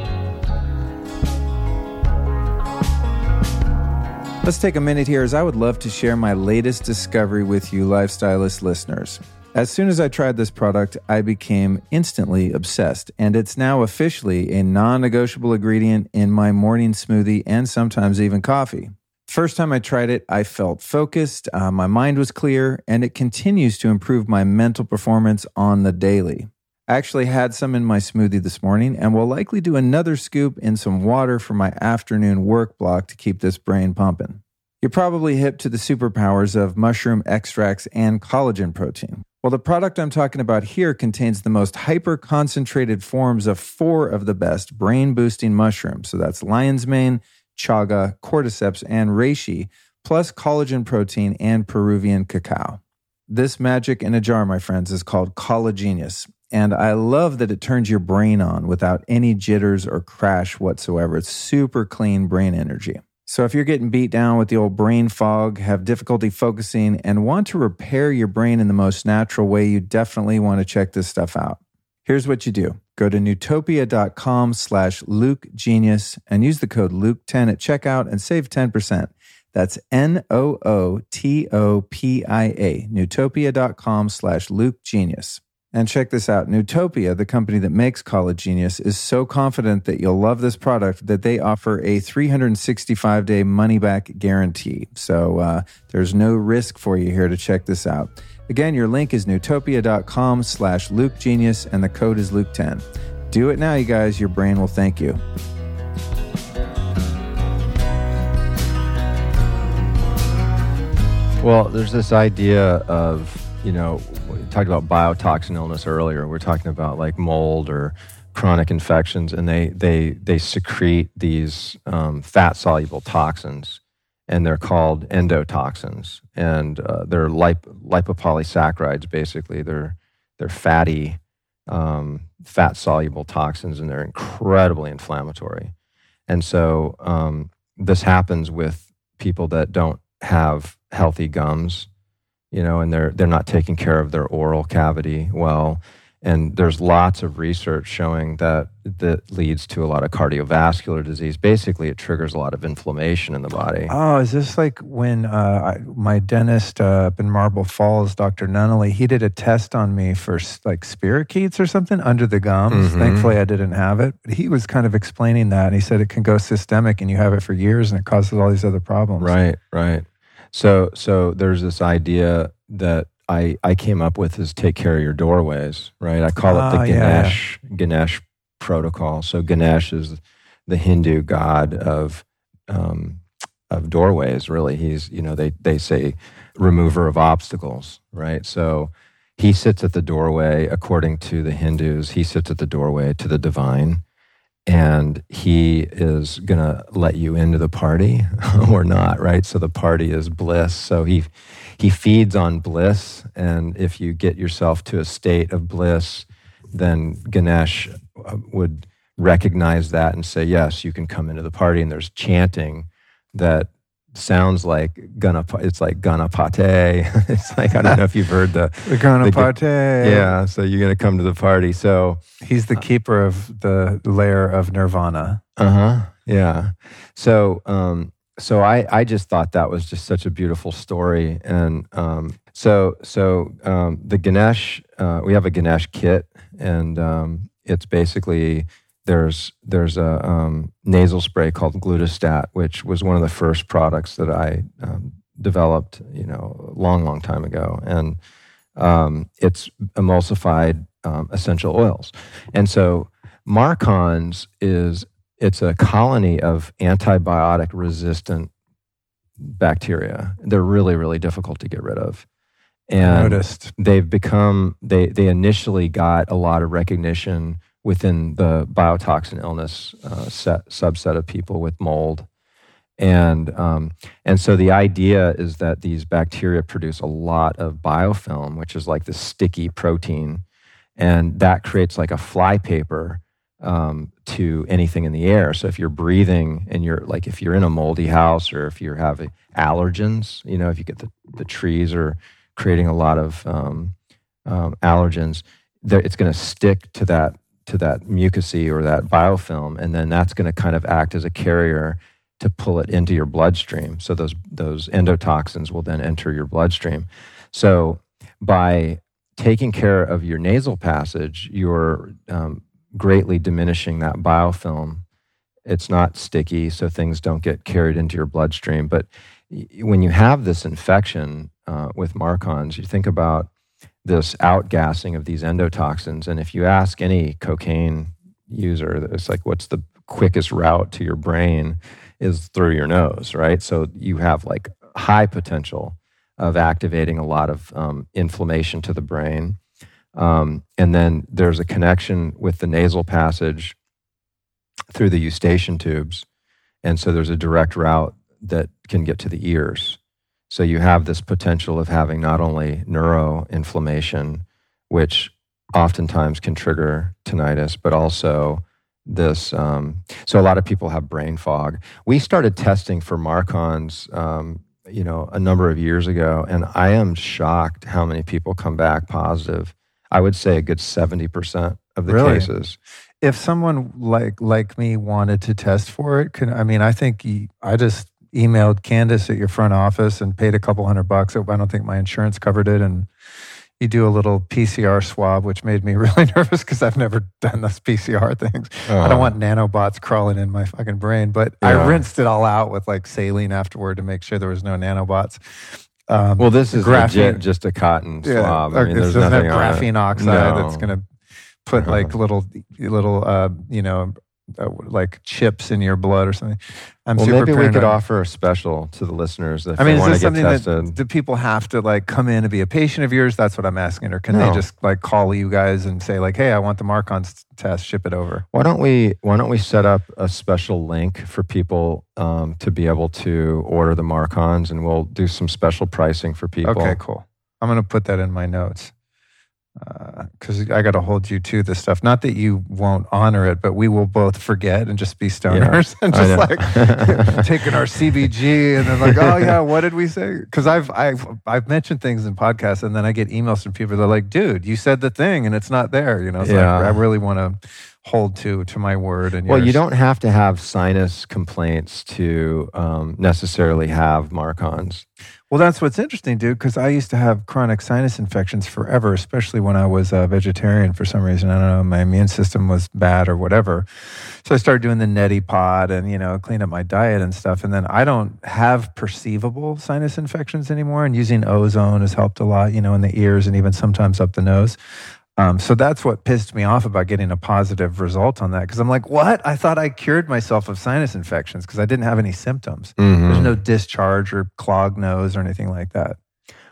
Let's take a minute here as I would love to share my latest discovery with you, Lifestylist listeners. As soon as I tried this product, I became instantly obsessed, and it's now officially a non negotiable ingredient in my morning smoothie and sometimes even coffee. First time I tried it, I felt focused, uh, my mind was clear, and it continues to improve my mental performance on the daily. I actually had some in my smoothie this morning and will likely do another scoop in some water for my afternoon work block to keep this brain pumping. You're probably hip to the superpowers of mushroom extracts and collagen protein. Well, the product I'm talking about here contains the most hyper concentrated forms of four of the best brain boosting mushrooms. So that's lion's mane, chaga, cordyceps, and reishi, plus collagen protein and Peruvian cacao. This magic in a jar, my friends, is called Collagenius. And I love that it turns your brain on without any jitters or crash whatsoever. It's super clean brain energy. So if you're getting beat down with the old brain fog, have difficulty focusing, and want to repair your brain in the most natural way, you definitely want to check this stuff out. Here's what you do. Go to nootopia.com slash Luke Genius and use the code Luke10 at checkout and save 10%. That's N-O-O-T-O-P-I-A, nootopia.com slash Luke Genius. And check this out. Nootopia, the company that makes Collagenius, is so confident that you'll love this product that they offer a 365 day money back guarantee. So uh, there's no risk for you here to check this out. Again, your link is nootopia.com slash Luke Genius and the code is Luke10. Do it now, you guys. Your brain will thank you. Well, there's this idea of, you know, talked about biotoxin illness earlier. We're talking about like mold or chronic infections, and they they they secrete these um, fat soluble toxins, and they're called endotoxins, and uh, they're lip- lipopolysaccharides. Basically, they're they're fatty, um, fat soluble toxins, and they're incredibly inflammatory. And so um, this happens with people that don't have healthy gums, you know, and they're they're not taking care of their oral cavity well, and there's lots of research showing that that leads to a lot of cardiovascular disease. Basically, it triggers a lot of inflammation in the body. Oh, is this like when uh, I, my dentist uh, up in Marble Falls, Dr. Nunnally, he did a test on me for like spirochetes or something under the gums. Mhm. Thankfully, I didn't have it. But he was kind of explaining that. And he said it can go systemic and you have it for years and it causes all these other problems. Right, right. So so there's this idea that I I came up with is take care of your doorways, right? I call it Ah, the yeah, yeah. Ganesh Ganesh protocol. So Ganesh is the Hindu god of um, of doorways. Really, he's you know they they say remover of obstacles, right? So he sits at the doorway according to the Hindus. He sits at the doorway to the divine and he is going to let you into the party or not right? So the party is bliss. So he he feeds on bliss. And if you get yourself to a state of bliss then ganesh uh, would recognize that and say yes you can come into the party. And there's chanting that sounds like ganapa it's like ganapate it's like i don't know if you've heard the The Ganapate. yeah so you're going to come to the party so He's the keeper of the layer of nirvana. Uh huh. Yeah. So, um, so I, I just thought that was just such a beautiful story, and um, so, so um, the Ganesh, uh, we have a Ganesh kit, and um, it's basically there's there's a um, nasal spray called Glutastat, which was one of the first products that I um, developed, you know, a long, long time ago, and um, it's emulsified um, essential oils, and so MARCoNS is it's a colony of antibiotic resistant bacteria. They're really, really difficult to get rid of. And noticed. they've become they they initially got a lot of recognition within the biotoxin illness uh, set, subset of people with mold. And um, and so the idea is that these bacteria produce a lot of biofilm, which is like the sticky protein, and that creates like a flypaper um, to anything in the air. So if you're breathing and you're like if you're in a moldy house or if you're having allergens, you know, if you get the, the trees are creating a lot of um, um, allergens, it's going to stick to that to that mucousy or that biofilm, and then that's going to kind of act as a carrier to pull it into your bloodstream. So those those endotoxins will then enter your bloodstream. So by taking care of your nasal passage, you're um, greatly diminishing that biofilm. It's not sticky, so things don't get carried into your bloodstream. But when you have this infection uh, with MARCoNS, you think about this outgassing of these endotoxins. And if you ask any cocaine user, it's like, what's the quickest route to your brain is through your nose, right? So you have like high potential of activating a lot of um, inflammation to the brain. Um, and then there's a connection with the nasal passage through the eustachian tubes. And so there's a direct route that can get to the ears. So you have this potential of having not only neuroinflammation, which oftentimes can trigger tinnitus, but also this. Um, so a lot of people have brain fog. We started testing for MARCoNS, um, you know, a number of years ago, and I am shocked how many people come back positive. I would say a good seventy percent of the Really? cases. If someone like like me wanted to test for it, can I mean I think I just emailed Candace at your front office and paid a couple hundred bucks. I don't think my insurance covered it, and you do a little PCR swab, which made me really nervous because I've never done those PCR things. I don't want nanobots crawling in my fucking brain, but I Uh-huh. Rinsed it all out with like saline afterward to make sure there was no nanobots. Um, Well, this is graphene- legit just a cotton swab. I or mean, there's nothing graphene oxide No. that's going to put Uh-huh. like little, little, uh, you know, uh, like chips in your blood or something. I'm well, super maybe we could offer a special to the listeners if I mean, is this something that do people have to like come in and be a patient of yours? That's what I'm asking. Or can they just like call you guys and say like, hey, I want the MARCoNS test, ship it over? Why don't we Why don't we set up a special link for people um, to be able to order the MARCoNS, and we'll do some special pricing for people. Okay, cool. I'm going to put that in my notes. Because I got to hold you to this stuff. Not that you won't honor it, but we will both forget and just be stoners and just like taking our CBG and then like, oh yeah, what did we say? Because I've I've I've mentioned things in podcasts and then I get emails from people. They're like, dude, you said the thing and it's not there. You know, so yeah. I, I really want to hold to to my word and well yours. you don't have to have sinus complaints to um, necessarily have MARCoNS well, that's what's interesting, dude, because I used to have chronic sinus infections forever, especially when I was a vegetarian for some reason. I don't know, my immune system was bad or whatever. So I started doing the neti pot and, you know, clean up my diet and stuff. And then I don't have perceivable sinus infections anymore. And using ozone has helped a lot, you know, in the ears and even sometimes up the nose. Um, so that's what pissed me off about getting a positive result on that. Because I'm like, what? I thought I cured myself of sinus infections because I didn't have any symptoms. Mm-hmm. There's no discharge or clogged nose or anything like that.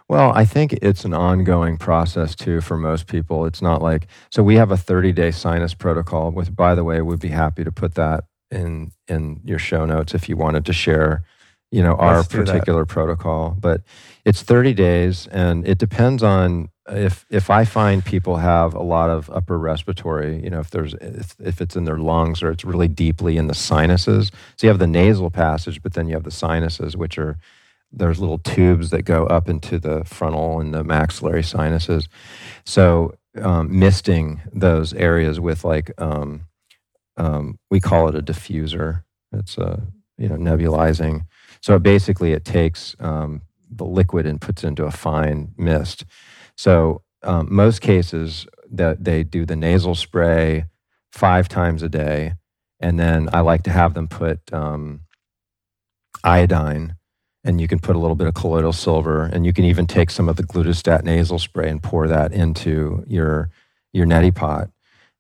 Well, I think it's an ongoing process too for most people. It's not like so we have a 30 day sinus protocol. With by the way, we'd be happy to put that in in your show notes if you wanted to share, you know, our particular protocol. But it's 30 days, and it depends on if if I find people have a lot of upper respiratory, you know, if there's if, if, it's in their lungs or it's really deeply in the sinuses. So you have the nasal passage, but then you have the sinuses, which are there's little tubes that go up into the frontal and the maxillary sinuses. So um, misting those areas with like um, um, we call it a diffuser. It's a you know nebulizing. So basically, it takes um, the liquid and puts it into a fine mist so um, most cases that they do the nasal spray five times a day, and then I like to have them put um, iodine, and you can put a little bit of colloidal silver, and you can even take some of the glutastat nasal spray and pour that into your your neti pot.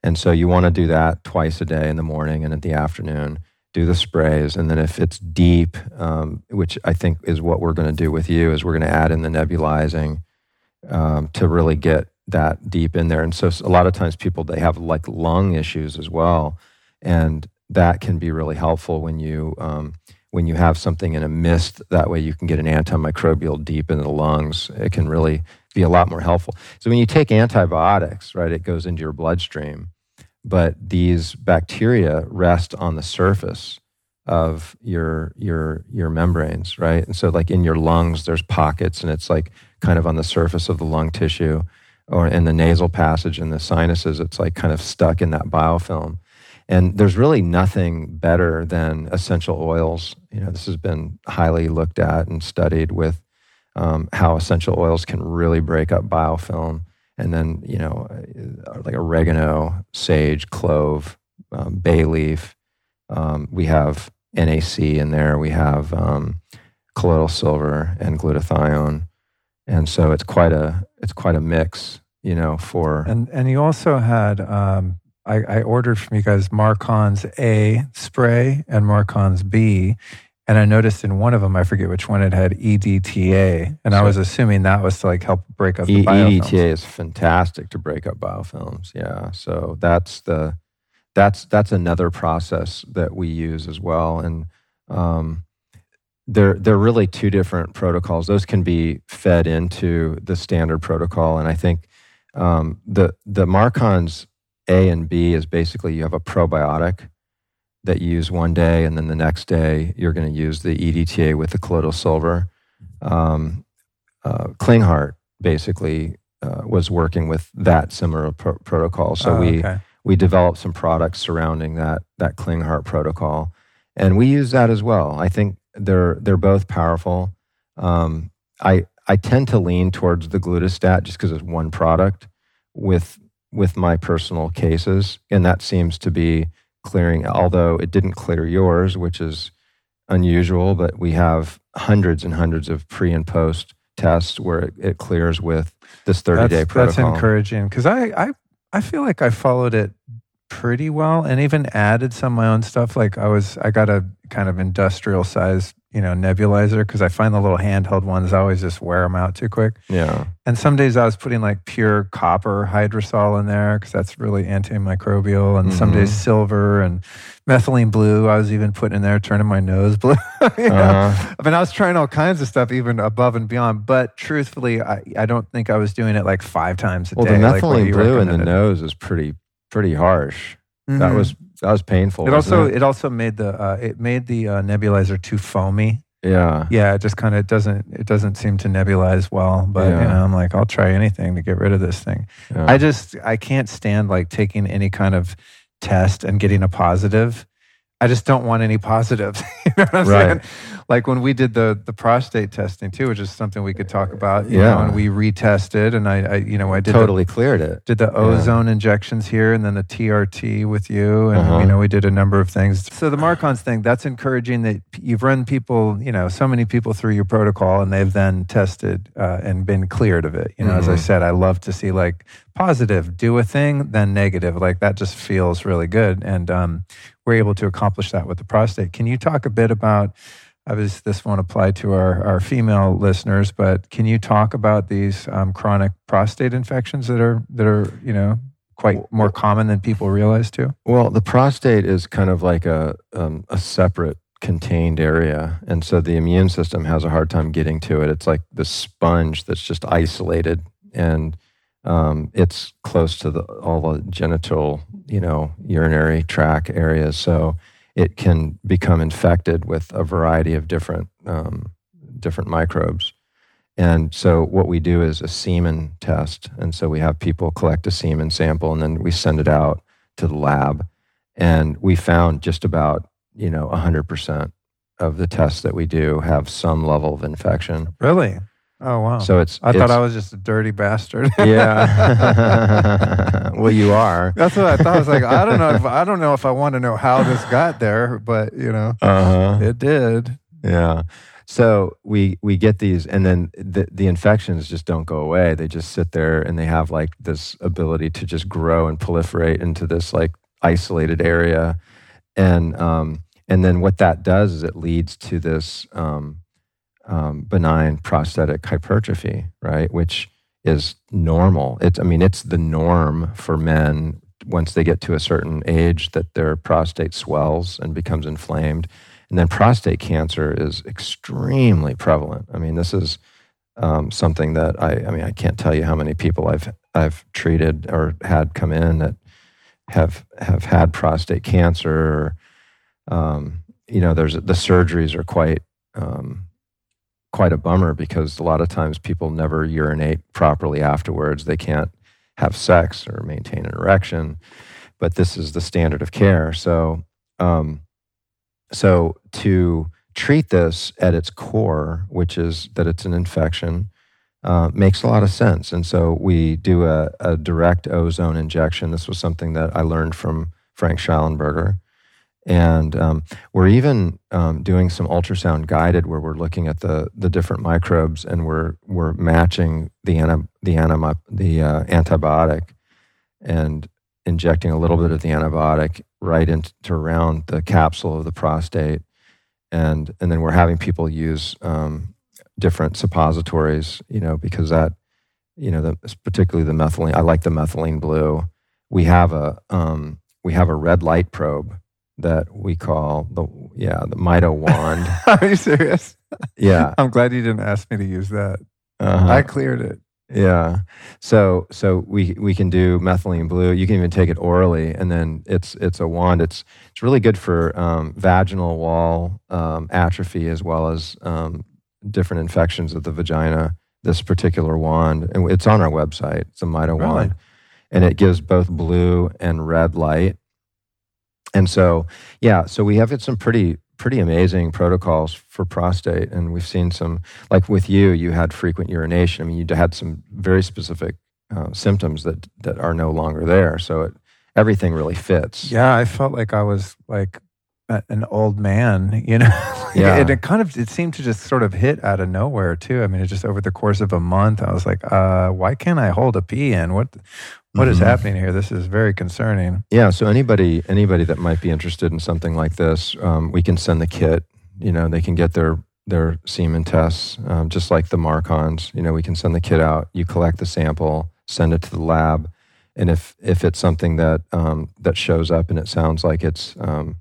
And so you want to do that twice a day in the morning and in the afternoon. Do the sprays, and then if it's deep, um, which I think is what we're going to do with you, is we're going to add in the nebulizing um, to really get that deep in there. And so a lot of times people they have like lung issues as well, and that can be really helpful when you um, when you have something in a mist. That way you can get an antimicrobial deep in the lungs. It can really be a lot more helpful. So when you take antibiotics, right, it goes into your bloodstream, but these bacteria rest on the surface of your your your membranes, right? And so like in your lungs, there's pockets, and it's like kind of on the surface of the lung tissue or in the nasal passage and the sinuses. It's like kind of stuck in that biofilm. And there's really nothing better than essential oils. You know, this has been highly looked at and studied with um, how essential oils can really break up biofilm. And then, you know, uh, like oregano, sage, clove, um, bay leaf. Um, we have NAC in there. We have um, colloidal silver and glutathione and so it's quite a it's quite a mix, you know. For and and you also had um, I, I ordered from you guys MARCoNS A spray and MARCoNS B, and I noticed in one of them, I forget which one, it had EDTA, and so I was assuming that was to like help break up the e- biofilms. EDTA is fantastic to break up biofilms. Yeah, so that's the that's that's another process that we use as well, and um, they're they're really two different protocols. Those can be fed into the standard protocol, and I think um, the the MARCoNS A and B is basically you have a probiotic that you use one day, and then the next day you're going to use the EDTA with the colloidal silver. Um, uh, Klinghardt basically uh, was working with that similar pro- protocol, so oh, we okay. we developed some products surrounding that that Klinghardt protocol, and we use that as well. I think they're they're both powerful. Um, I I tend to lean towards the glutastat just because it's one product with with my personal cases, and that seems to be clearing. Although it didn't clear yours, which is unusual, but we have hundreds and hundreds of pre and post tests where it, it clears with this 30 day protocol. That's encouraging because I, I I feel like I followed it pretty well and even added some of my own stuff. Like I was, I got a kind of industrial size you know, nebulizer because I find the little handheld ones I always just wear them out too quick. Yeah. And some days I was putting like pure copper hydrosol in there because that's really antimicrobial. And some Mhm. days silver and methylene blue. I was even putting in there, turning my nose blue. you know? Uh-huh. I mean, I was trying all kinds of stuff, even above and beyond. But truthfully, I, I don't think I was doing it like five times a Well, the day. like what methylene you blue in the nose is pretty pretty harsh. That Mhm. was that was painful. It also it? it also made the uh, it made the uh, nebulizer too foamy. yeah. Yeah, it just kind of doesn't it doesn't seem to nebulize well. But you know, I'm like, I'll try anything to get rid of this thing. yeah. I just I can't stand like taking any kind of test and getting a positive. I just don't want any positives. you know what I'm Right. saying? Like when we did the the prostate testing too, which is something we could talk about. You Yeah. know, and we retested, and I, I you know I did the totally cleared it. did the ozone injections here and then the TRT with you. And, Uh-huh. you know, we did a number of things. So the MARCoNS thing, that's encouraging that you've run people, you know, so many people through your protocol and they've then tested uh, and been cleared of it. You know, as I Mhm. said, I love to see like positive, do a thing, then negative. Like that just feels really good. And um, we're able to accomplish that with the prostate. Can you talk a bit about? Obviously, this won't apply to our, our female listeners, but can you talk about these um, chronic prostate infections that are that are you know quite more common than people realize too? Well, the prostate is kind of like a um, a separate contained area, and so the immune system has a hard time getting to it. It's like the sponge that's just isolated, and um, it's close to the all the genital, you know, urinary tract areas. So it can become infected with a variety of different um, different microbes. And so what we do is a semen test, and so we have people collect a semen sample, and then we send it out to the lab, and we found just about you know hundred percent of the tests that we do have some level of infection. Really? Oh wow! So it's I thought I was just a dirty bastard. yeah. well, you are. That's what I thought. I was like, I don't know. If, I don't know if I want to know how this got there, but you know, Uh huh. it did. Yeah. So we we get these, and then the the infections just don't go away. They just sit there, and they have like this ability to just grow and proliferate into this like isolated area, and um and then what that does is it leads to this um, um, benign prostatic hypertrophy, right? Which is normal. It's I mean it's the norm for men once they get to a certain age that their prostate swells and becomes inflamed. And then prostate cancer is extremely prevalent. I mean, this is um, something that I, I mean, I can't tell you how many people I've I've treated or had come in that have have had prostate cancer. Or, um, you know, there's the surgeries are quite um, quite a bummer because a lot of times people never urinate properly afterwards. They can't have sex or maintain an erection, but this is the standard of care. So. Um, so to treat this at its core, which is that it's an infection, uh, makes a lot of sense. And so we do a, a direct ozone injection. This was something that I learned from Frank Shallenberger. And um, we're even um, doing some ultrasound guided where we're looking at the, the different microbes and we're, we're matching the, anti, the, anima, the uh, antibiotic and injecting a little bit of the antibiotic right into around the capsule of the prostate, and and then we're having people use um, different suppositories, you know, because that, you know, the, particularly the methylene. I like the methylene blue. We have a um, we have a red light probe that we call the yeah the Mito wand. Are you serious? yeah, I'm glad you didn't ask me to use that. uh-huh. I cleared it. Yeah. So so we we can do methylene blue. You can even take it orally, and then it's it's a wand. It's it's really good for um, vaginal wall um, atrophy as well as um, different infections of the vagina. This particular wand, and it's on our website. It's a Mito Really? wand, and it gives both blue and red light. And so yeah, so we have had some pretty pretty amazing protocols for prostate, and we've seen some like with you, you had frequent urination. I mean, you had some very specific uh, symptoms that that are no longer there. So it, everything really fits. Yeah, I felt like I was like a, an old man, you know. Yeah. and it kind of it seemed to just sort of hit out of nowhere too. I mean, it just over the course of a month, I was like, uh, why can't I hold a pee in? What what is Mhm. happening here? This is very concerning. Yeah. So anybody anybody that might be interested in something like this, um, we can send the kit You know, they can get their their semen tests, um, just like the MARCoNS. You know, we can send the kit out. You collect the sample, send it to the lab, and if if it's something that um, that shows up and it sounds like it's um,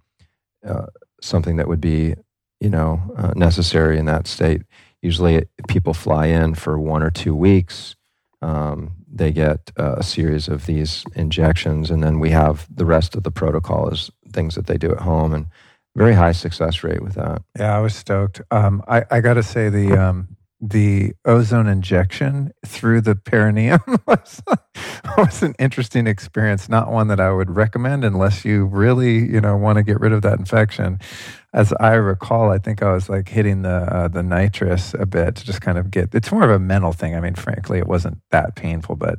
uh, something that would be you know uh, necessary in that state, usually it, people fly in for one or two weeks. Um, they get uh, a series of these injections, and then we have the rest of the protocol is things that they do at home, and very high success rate with that. Yeah, I was stoked. Um, I, I got to say the um, the ozone injection through the perineum was, was an interesting experience. Not one that I would recommend unless you really you know want to get rid of that infection. As I recall, I think I was like hitting the uh, the nitrous a bit to just kind of get. It's more of a mental thing. I mean, frankly, it wasn't that painful, but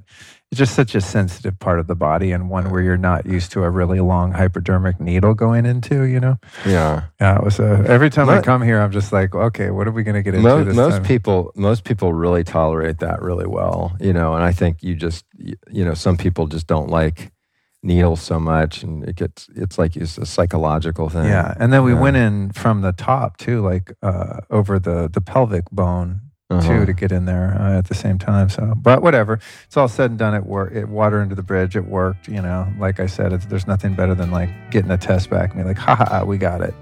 it's just such a sensitive part of the body and one where you're not used to a really long hypodermic needle going into, you know? Yeah. Yeah. It was a, every time I come here, I'm just like, okay, what are we going to get into most, most time? people, most people really tolerate that really well, you know, and I think you just, you know, some people just don't like needles so much and it gets, it's like it's a psychological thing. Yeah. And then we yeah. went in from the top too, like, uh, over the, the pelvic bone uh-huh. too to get in there uh, at the same time. So, but whatever, it's all said and done. It worked. It water into the bridge. It worked. You know, like I said, there's nothing better than like getting a test back and be like, ha ha, we got it.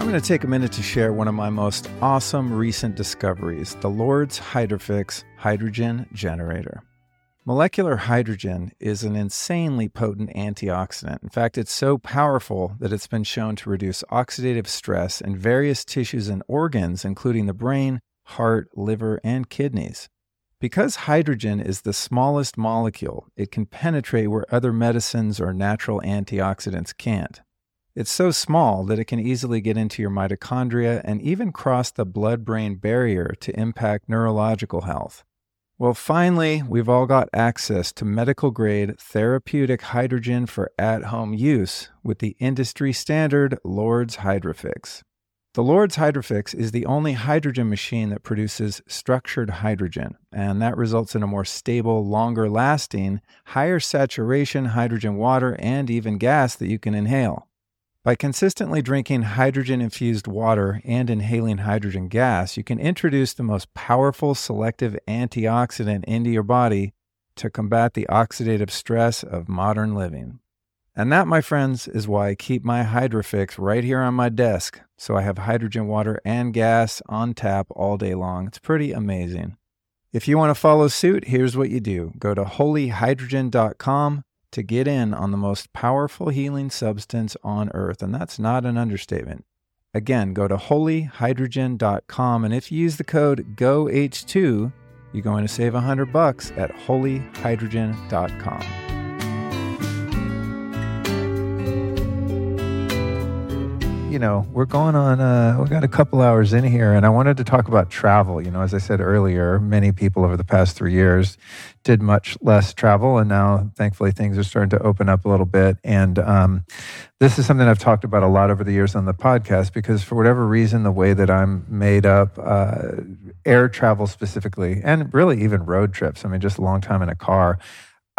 I'm going to take a minute to share one of my most awesome recent discoveries the Lourdes Hydrofix Hydrogen Generator. Molecular hydrogen is an insanely potent antioxidant. In fact, it's so powerful that it's been shown to reduce oxidative stress in various tissues and organs, including the brain, heart, liver, and kidneys. Because hydrogen is the smallest molecule, it can penetrate where other medicines or natural antioxidants can't. It's so small that it can easily get into your mitochondria and even cross the blood brain barrier to impact neurological health. Well, finally, we've all got access to medical grade therapeutic hydrogen for at home use with the industry standard Lourdes Hydrofix. The Lourdes Hydrofix is the only hydrogen machine that produces structured hydrogen, and that results in a more stable, longer lasting, higher saturation hydrogen water and even gas that you can inhale. By consistently drinking hydrogen infused water and inhaling hydrogen gas, you can introduce the most powerful selective antioxidant into your body to combat the oxidative stress of modern living. And that, my friends, is why I keep my Hydrofix right here on my desk. So I have hydrogen water and gas on tap all day long. It's pretty amazing. If you want to follow suit, here's what you do go to holyhydrogen.com to get in on the most powerful healing substance on earth. And that's not an understatement. Again, go to holyhydrogen.com and if you use the code GOH2, you're going to save 100 bucks at holyhydrogen.com. you know, we're going on, uh, we got a couple hours in here, and I wanted to talk about travel. You know, as I said earlier, many people over the past three years did much less travel, and now thankfully things are starting to open up a little bit. And um, this is something I've talked about a lot over the years on the podcast because, for whatever reason, the way that I'm made up, uh, air travel specifically, and really even road trips, I mean, just a long time in a car.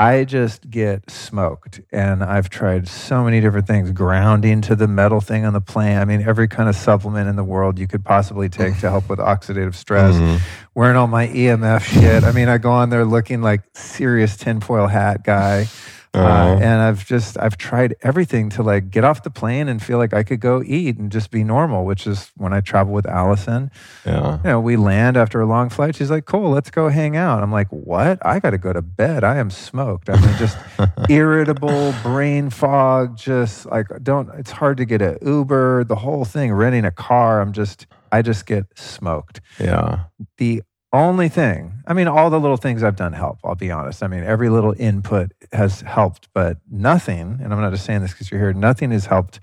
I just get smoked. And I've tried so many different things, grounding to the metal thing on the plane. I mean, every kind of supplement in the world you could possibly take to help with oxidative stress. Mm-hmm. Wearing all my EMF shit. I mean, I go on there looking like serious tinfoil hat guy. Uh, uh, and I've just I've tried everything to like get off the plane and feel like I could go eat and just be normal, which is when I travel with Allison. Yeah. You know, we land after a long flight. She's like, "Cool, let's go hang out." I'm like, "What? I got to go to bed. I am smoked. I mean, just irritable, brain fog. Just like don't. It's hard to get an Uber. The whole thing. Renting a car. I'm just. I just get smoked. Yeah. The only thing, I mean, all the little things I've done help, I'll be honest. I mean, every little input has helped, but nothing, and I'm not just saying this because you're here, nothing has helped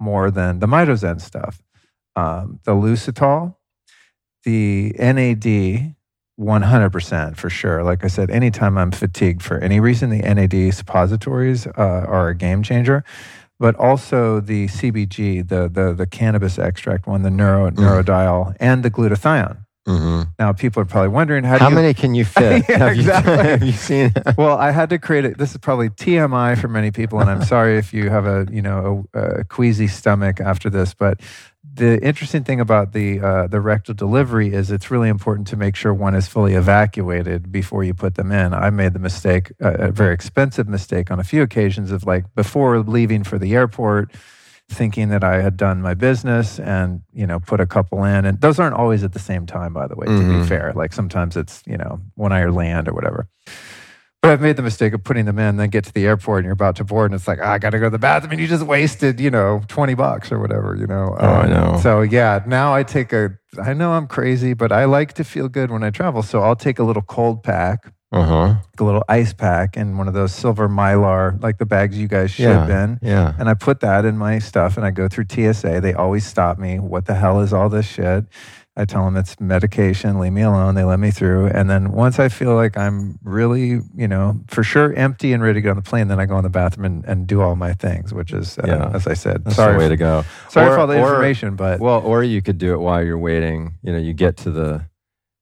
more than the Mitozen stuff. Um, the Lucitol, the NAD, 100% for sure. Like I said, anytime I'm fatigued for any reason, the NAD suppositories uh, are a game changer. But also the CBG, the, the, the cannabis extract one, the neuro, mm. Neurodial, and the glutathione Mm-hmm. Now, people are probably wondering how, How you. many can you fit? Yeah, have, you, exactly. have you seen? well, I had to create it. This is probably TMI for many people, and I'm sorry if you have a you know a, a queasy stomach after this. But the interesting thing about the uh, the rectal delivery is it's really important to make sure one is fully evacuated before you put them in. I made the mistake, uh, a very expensive mistake, on a few occasions of like before leaving for the airport thinking that I had done my business and you know put a couple in. And those aren't always at the same time by the way to Mhm. be fair. Like sometimes it's you know when I land or whatever. But I've made the mistake of putting them in then get to the airport and you're about to board and it's like "Ah, I got to go to the bathroom. And you just wasted you know 20 bucks or whatever you know? Oh, I know. so yeah now I take a I know I'm crazy but I like to feel good when I travel. So I'll take a little cold pack Uh huh. a little ice pack and one of those silver mylar like the bags you guys ship Yeah. in Yeah. and I put that in my stuff and I go through TSA. They always stop me. What the hell is all this shit? I tell them it's medication, leave me alone. They let me through. And then once I feel like I'm really, you know, for sure empty and ready to get on the plane, then I go in the bathroom and, and do all my things, which is, uh, Yeah. as I said, That's sorry, the way to go. sorry Or- for all the or- information, but Well, or you could do it while you're waiting. You know, you get to the,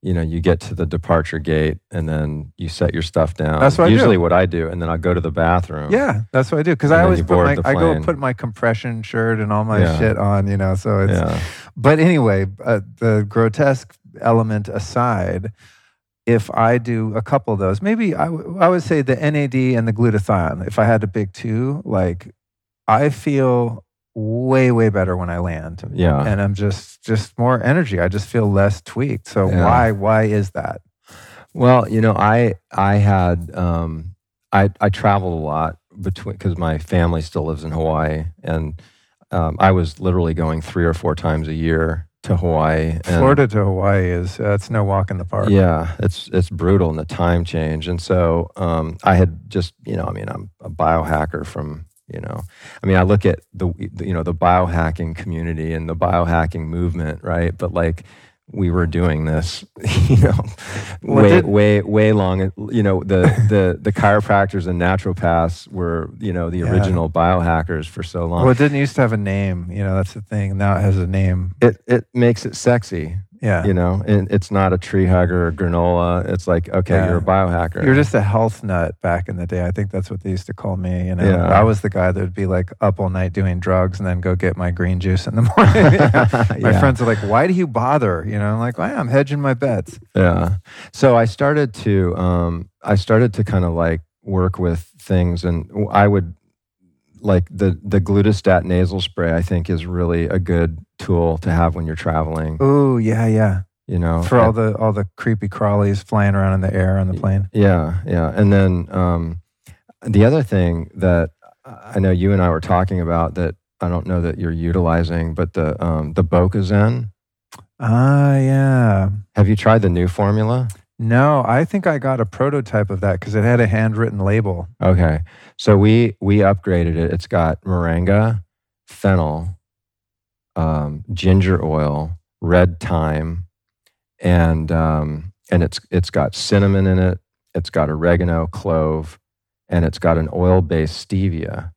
you know, you get to the departure gate, and then you set your stuff down. That's what I do. Usually, what I do, and then I'll go to the bathroom. yeah, that's what I do. Cause I always put my, I go put my compression shirt and all my Yeah. shit on, you know, so it's, Yeah. But anyway, uh, the grotesque element aside, if I do a couple of those, maybe I, w- I would say the NAD and the glutathione, if I had to pick two, like I feel way, way better when I land. Yeah. And I'm just, just more energy. I just feel less tweaked. So Yeah. why, why is that? Well, you know, I I had um, I I traveled a lot between because my family still lives in Hawaii, and um, I was literally going three or four times a year to Hawaii. And, Florida to Hawaii is, uh, it's no walk in the park. Yeah, it's it's brutal in the time change, and so um, I had just you know, I mean, I'm a biohacker from you know, I mean, I look at the you know the biohacking community and the biohacking movement, right? But like we were doing this, you know, Well, way did- way way long. You know, the the the chiropractors and naturopaths were you know the Yeah. original biohackers for so long. Well, it didn't used to have a name. You know, that's the thing. Now it has a name. it it makes it sexy, Yeah. you know, and it's not a tree hugger or granola. It's like okay, Yeah. you're a biohacker. You're just a health nut back in the day. I think that's what they used to call me. You know, Yeah. I was the guy that would be like up all night doing drugs and then go get my green juice in the morning. my Yeah. friends are like, "Why do you bother?" You know, I'm like, well, "I'm hedging my bets." Yeah. So I started to um I started to kind of like work with things and I would like the the glutastat nasal spray I think is really a good tool to have when you're traveling, Oh yeah, yeah. you know. For all the all the creepy crawlies flying around in the air on the plane. Yeah, yeah. And then um the other thing that I know you and I were talking about that I don't know that you're utilizing, but the um the Boca Zen. Ah, yeah. Have you tried the new formula? No, I think I got a prototype of that because it had a handwritten label. Okay. So we we upgraded it. It's got moringa, fennel, um, ginger oil, red thyme, and um, and it's it's got cinnamon in it. It's got oregano, clove, and it's got an oil-based stevia.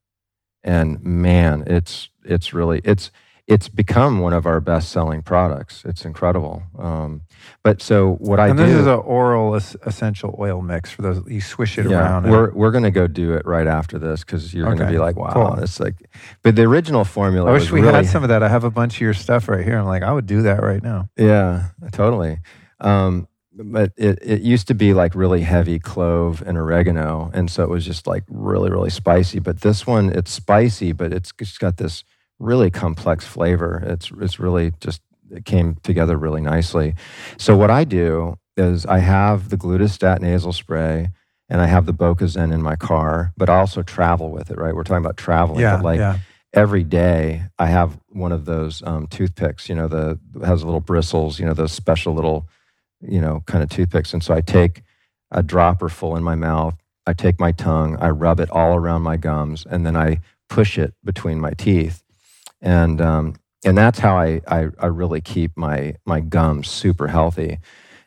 And man, it's it's really it's it's become one of our best-selling products. It's incredible. Um, but so what I and do this is an oral es- essential oil mix for those. You swish it around. and- we're we're gonna go do it right after this because you're gonna be like, wow, cool. it's like. But the original formula. I wish we really, had some of that. I have a bunch of your stuff right here. I'm like, I would do that right now. Yeah, totally. Um, but it it used to be like really heavy clove and oregano, and so it was just like really really spicy. But this one, it's spicy, but it's just got this really complex flavor. It's it's really just it came together really nicely. So what I do is I have the glutastat nasal spray and I have the Bocazen in my car, but I also travel with it, right? We're talking about traveling, Yeah, but like yeah. every day I have one of those um, toothpicks, you know, the has little bristles, you know, those special little, you know, kind of toothpicks. And so I take a dropper full in my mouth, I take my tongue, I rub it all around my gums, and then I push it between my teeth. And um, and that's how I, I I really keep my my gums super healthy.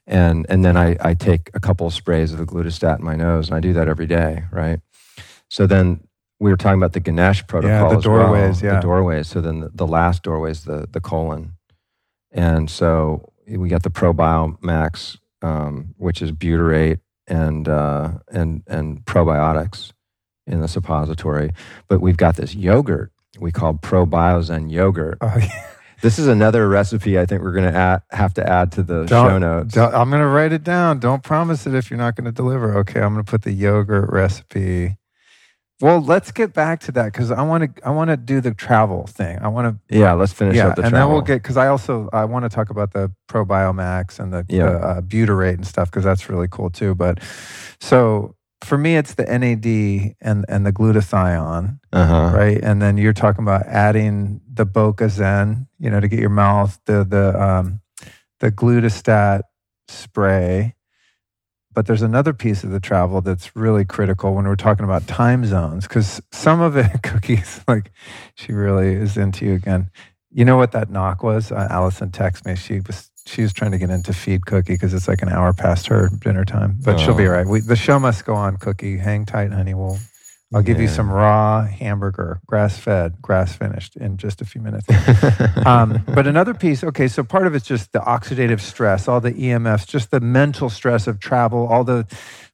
And and then I, I take a couple of sprays of the glutastat in my nose, and I do that every day, right? So then we were talking about the Ganesh protocol. Yeah, the as well, doorways, yeah. The doorways. So then the, the last doorway is the the colon. And so, we got the ProBiomax, um, which is butyrate and uh, and and probiotics in the suppository. But we've got this yogurt we call ProBioZen yogurt. Oh, yeah. This is another recipe I think we're going to have to add to the Don't- show notes. I'm going to write it down. Don't promise it if you're not going to deliver. Okay, I'm going to put the yogurt recipe. Well, let's get back to that because I want to. I want to do the travel thing. I want to. yeah, let's finish Yeah, up the travel. and travel. then we'll get because I also I want to talk about the ProBiomax and the, Yeah. the uh, butyrate and stuff because that's really cool too. But so for me, it's the NAD and and the glutathione, uh-huh. right? And then you're talking about adding the Bocazen, you know, to get your mouth the the um, the glutastat spray. But there's another piece of the travel that's really critical when we're talking about time zones, because some of it, cookies, like she really is into you again. You know what that knock was? Uh, Allison texted me. She was she was trying to get into feed Cookie because it's like an hour past her dinner time, but she'll be Oh. all right. We, the show must go on, Cookie. Hang tight, honey. We'll I'll give you some raw hamburger, grass fed, grass finished in just a few minutes. um, but another piece, okay, so part of it's just the oxidative stress, all the EMFs, just the mental stress of travel, all the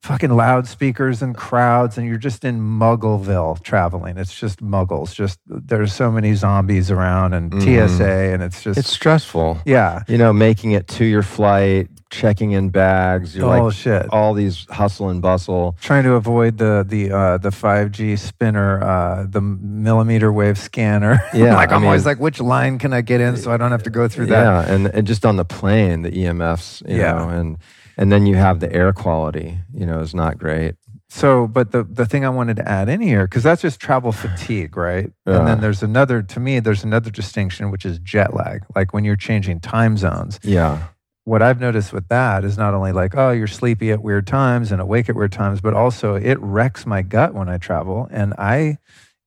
fucking loudspeakers and crowds, and you're just in Muggleville traveling. It's just muggles. Just there's so many zombies around and Mhm. TSA, and it's just it's stressful. yeah. You know, making it to your flight, checking in bags. You're oh like shit. all these hustle and bustle. Trying to avoid the the uh, the five G spinner, uh, the millimeter wave scanner. Yeah, like I I'm always like, which line can I get in so I don't have to go through that? Yeah, and, and just on the plane, the EMFs, you Yeah. know, and and then you have the air quality, you know, is not great. So, but the the thing I wanted to add in here because that's just travel fatigue, right? Yeah. And then there's another to me, there's another distinction which is jet lag. Like when you're changing time zones. Yeah, What I've noticed with that is not only like, oh, you're sleepy at weird times and awake at weird times, but also it wrecks my gut when I travel, and I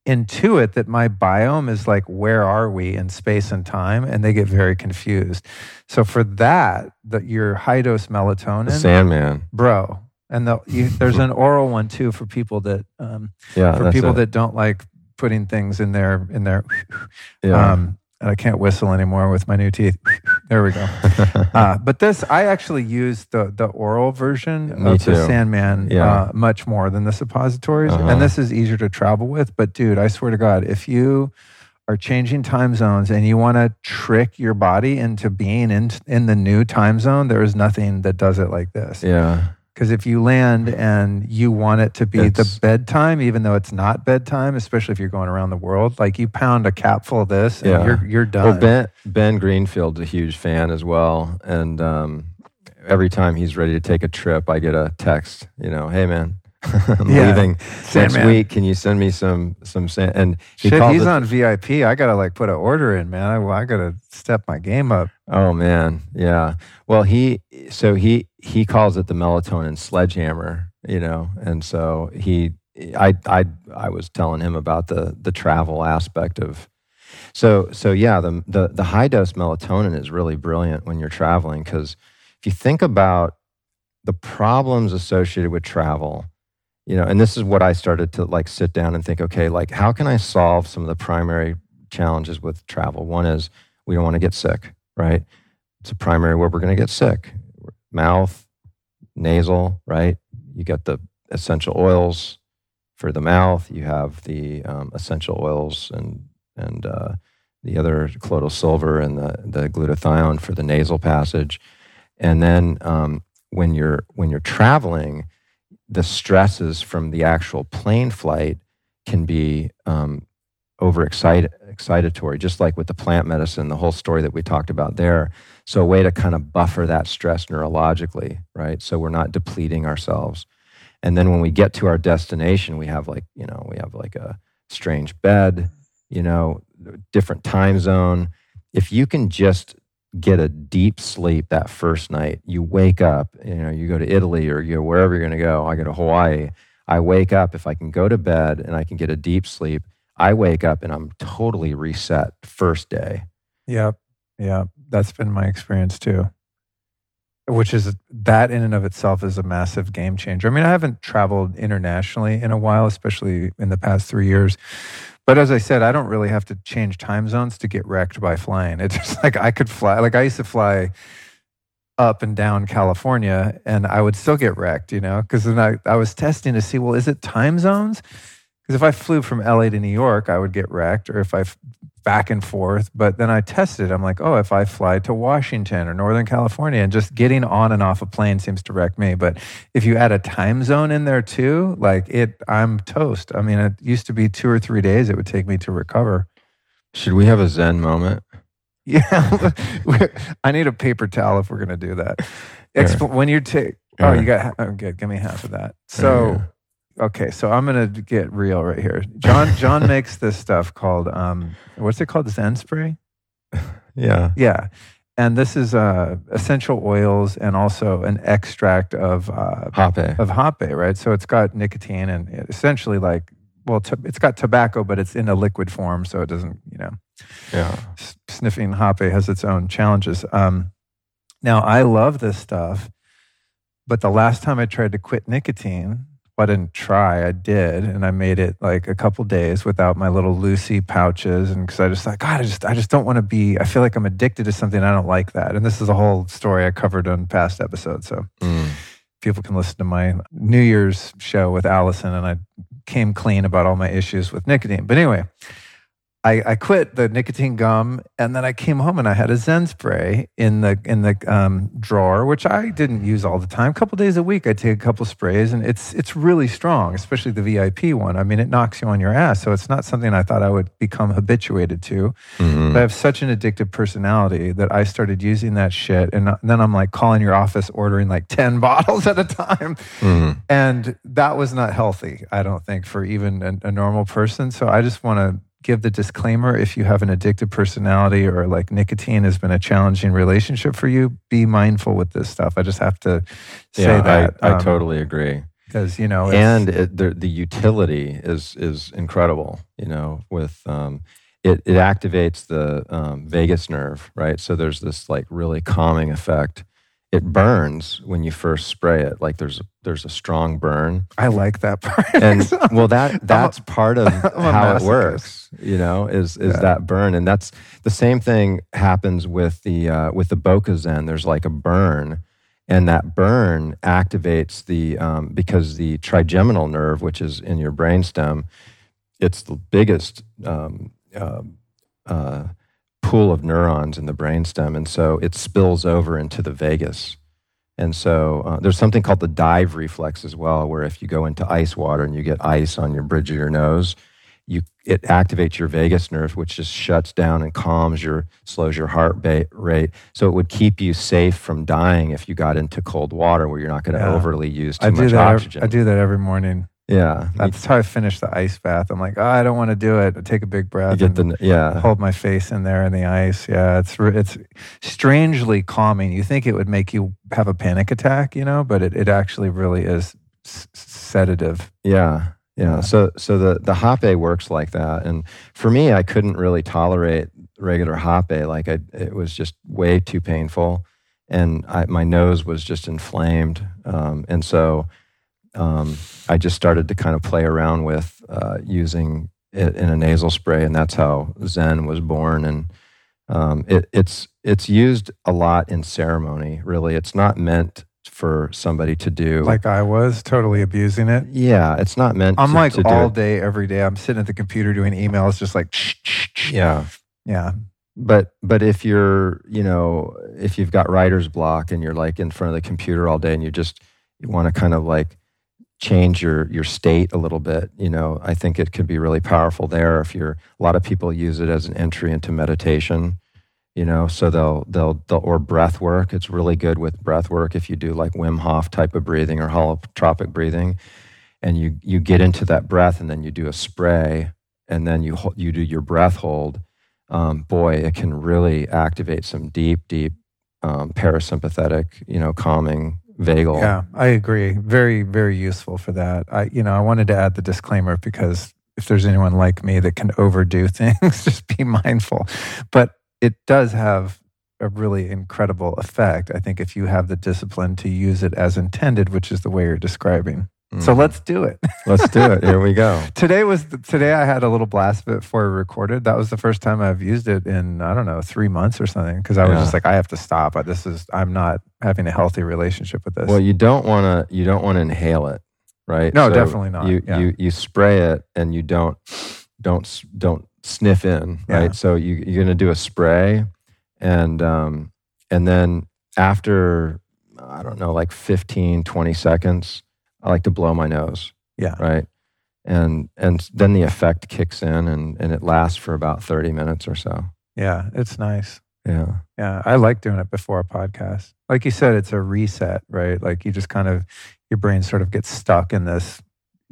intuit that my biome is like, where are we in space and time? And they get very confused. So for that, that your high dose melatonin, the Sandman. bro. And the, you, there's an oral one too for people that um, Yeah, for people it. that don't like putting things in their in their. yeah. Um, and I can't whistle anymore with my new teeth. There we go. Uh, but this, I actually use the the oral version Me of the. Sandman Yeah. uh, much more than the suppositories, Uh-huh. and this is easier to travel with. But dude, I swear to God, if you are changing time zones and you want to trick your body into being in in the new time zone, there is nothing that does it like this. yeah, Because if you land and you want it to be the bedtime, even though it's not bedtime, especially if you're going around the world, like you pound a capful of this and Yeah. you're you're done. Well, Ben Ben Greenfield's a huge fan as well, and um, every time he's ready to take a trip, I get a text. You know, hey man, I'm Yeah. leaving next week. Can you send me some some sand? And he Shit, he's it- on VIP. I gotta like put an order in, man. I, I gotta step my game up. Oh man, yeah. Well, he so he he calls it the melatonin sledgehammer, you know, and so he I I I was telling him about the the travel aspect of so so yeah the the the high dose melatonin is really brilliant when you're traveling because if you think about the problems associated with travel you know and this is what i started to like sit down and think okay like how can i solve some of the primary challenges with travel? One is we don't want to get sick right? It's a primary where we're going to get sick. Mouth nasal right? You get the essential oils for the mouth. You have the um, essential oils and and uh, the other colloidal silver and the, the glutathione for the nasal passage. And then um, when you're when you're traveling the stresses from the actual plane flight can be um, overexcited excitatory just like with the plant medicine the whole story that we talked about there. So a way to kind of buffer that stress neurologically right? So we're not depleting ourselves. And then when we get to our destination we have like you know we have like a strange bed you know different time zone. If you can just get a deep sleep that first night you wake up you know you go to italy or you go wherever you're going to go i go to hawaii i wake up if i can go to bed and i can get a deep sleep i wake up and i'm totally reset first day Yep. Yeah. That's been my experience too. Which is that in and of itself is a massive game changer. I mean, I haven't traveled internationally in a while, especially in the past three years. But as I said, I don't really have to change time zones to get wrecked by flying. It's just like I could fly. Like I used to fly up and down California, and I would still get wrecked, you know, because then I, I was testing to see, well, is it time zones? Because if I flew from LA to New York, I would get wrecked, or if I f- back and forth. But then I tested. I'm like, oh, if I fly to Washington or Northern California, and just getting on and off a plane seems to wreck me. But if you add a time zone in there too, like it, I'm toast. I mean, it used to be two or three days it would take me to recover. Should we have a Zen moment? Yeah, I need a paper towel if we're going to do that. Exp- when you take, oh, you got, oh, good. Give me half of that. So, okay, so I'm going to get real right here. John, John makes this stuff called, um, what's it called? Zen spray. Yeah. Yeah, and this is uh, essential oils and also an extract of uh, Hape. of hape, right? So it's got nicotine and essentially like, well, t- it's got tobacco, but it's in a liquid form, so it doesn't, you know. Yeah. s- sniffing hape has its own challenges. Um, now, I love this stuff, but the last time I tried to quit nicotine, I didn't try, I did, and I made it like a couple days without my little Lucy pouches, and because I just thought, God, I just, I just don't want to be. I feel like I'm addicted to something. I don't like that, and this is a whole story I covered on past episodes. So Mm. people can listen to my New Year's show with Allison, and I came clean about all my issues with nicotine. But anyway, I, I quit the nicotine gum, and then I came home and I had a Zen spray in the in the um, drawer, which I didn't use all the time. A couple days a week, I take a couple sprays, and it's it's really strong, especially the VIP one. I mean, it knocks you on your ass, so it's not something I thought I would become habituated to. Mhm. But I have such an addictive personality that I started using that shit. And then I'm like calling your office, ordering like 10 bottles at a time. Mhm. And that was not healthy, I don't think, for even a, a normal person. So I just want to give the disclaimer if you have an addictive personality or like nicotine has been a challenging relationship for you, be mindful with this stuff. I just have to say Yeah, that. I, I um, totally agree. Because, you know, it's- and it, the the utility is is incredible. You know, with um, it it activates the um, vagus nerve, right? So there's this like really calming effect. It burns when you first spray it. Like there's there's a strong burn, I like that part. and well, that that's part of how it works. You know, is is Yeah. that burn, and that's the same thing happens with the uh, with the Bocazen. There's like a burn, and that burn activates the um, because the trigeminal nerve, which is in your brainstem, it's the biggest um, uh, uh, pool of neurons in the brainstem, and so it spills over into the vagus. And so uh, there's something called the dive reflex as well, where if you go into ice water and you get ice on your bridge of your nose, you it activates your vagus nerve, which just shuts down and calms your slows your heart rate. So it would keep you safe from dying if you got into cold water, where you're not going to Yeah. overly use too I do much that. ev- oxygen. I do that every morning. Yeah, That's how I finish the ice bath. I'm like, oh, I don't want to do it. I take a big you breath. get and the yeah. hold my face in there in the ice. Yeah, it's it's strangely calming. You think it would make you have a panic attack, you know, but it, it actually really is sedative. Yeah. Yeah. Yeah. So so the the hape works like that. And for me, I couldn't really tolerate regular hape. Like I it was just way too painful. And I, my nose was just inflamed. Um, and so um, I just started to kind of play around with uh, using it in a nasal spray, and that's how Zen was born. And um, it, it's it's used a lot in ceremony. Really, it's not meant for somebody to do Like I was totally abusing it. yeah, it's not meant. I'm to, like to all day, every day. I'm sitting at the computer doing emails, just like. Yeah, yeah. but but if you're you know if you've got writer's block and you're like in front of the computer all day and you just you want to kind of like change your your state a little bit, you know, I think it could be really powerful there. If you're a lot of people use it as an entry into meditation. You know, so they'll they'll they'll or breath work. It's really good with breath work if you do like Wim Hof type of breathing or holotropic breathing, and you you get into that breath and then you do a spray and then you you do your breath hold. Um, boy, it can really activate some deep, deep um, parasympathetic, you know, calming vagal. Yeah, I agree. Very, very useful for that. I, you know, I wanted to add the disclaimer because if there's anyone like me that can overdo things, just be mindful. But it does have a really incredible effect. I think if you have the discipline to use it as intended, which is the way you're describing. So Mhm. let's do it. let's do it. Here we go. Today was the, today. I had a little blast before we recorded. That was the first time I've used it in I don't know three months or something. Because I was Yeah. just like, I have to stop. This is I'm not having a healthy relationship with this. Well, you don't want to. You don't want to inhale it, right? No, definitely not. You Yeah. you you spray it and you don't don't don't sniff in, Yeah. right? So you you're gonna do a spray, and um and then after I don't know, like 15, 20 seconds, I like to blow my nose, yeah, right? And and then the effect kicks in, and and it lasts for about thirty minutes or so. yeah, it's nice. Yeah. Yeah, I like doing it before a podcast. Like you said, it's a reset, right? Like you just kind of your brain sort of gets stuck in this,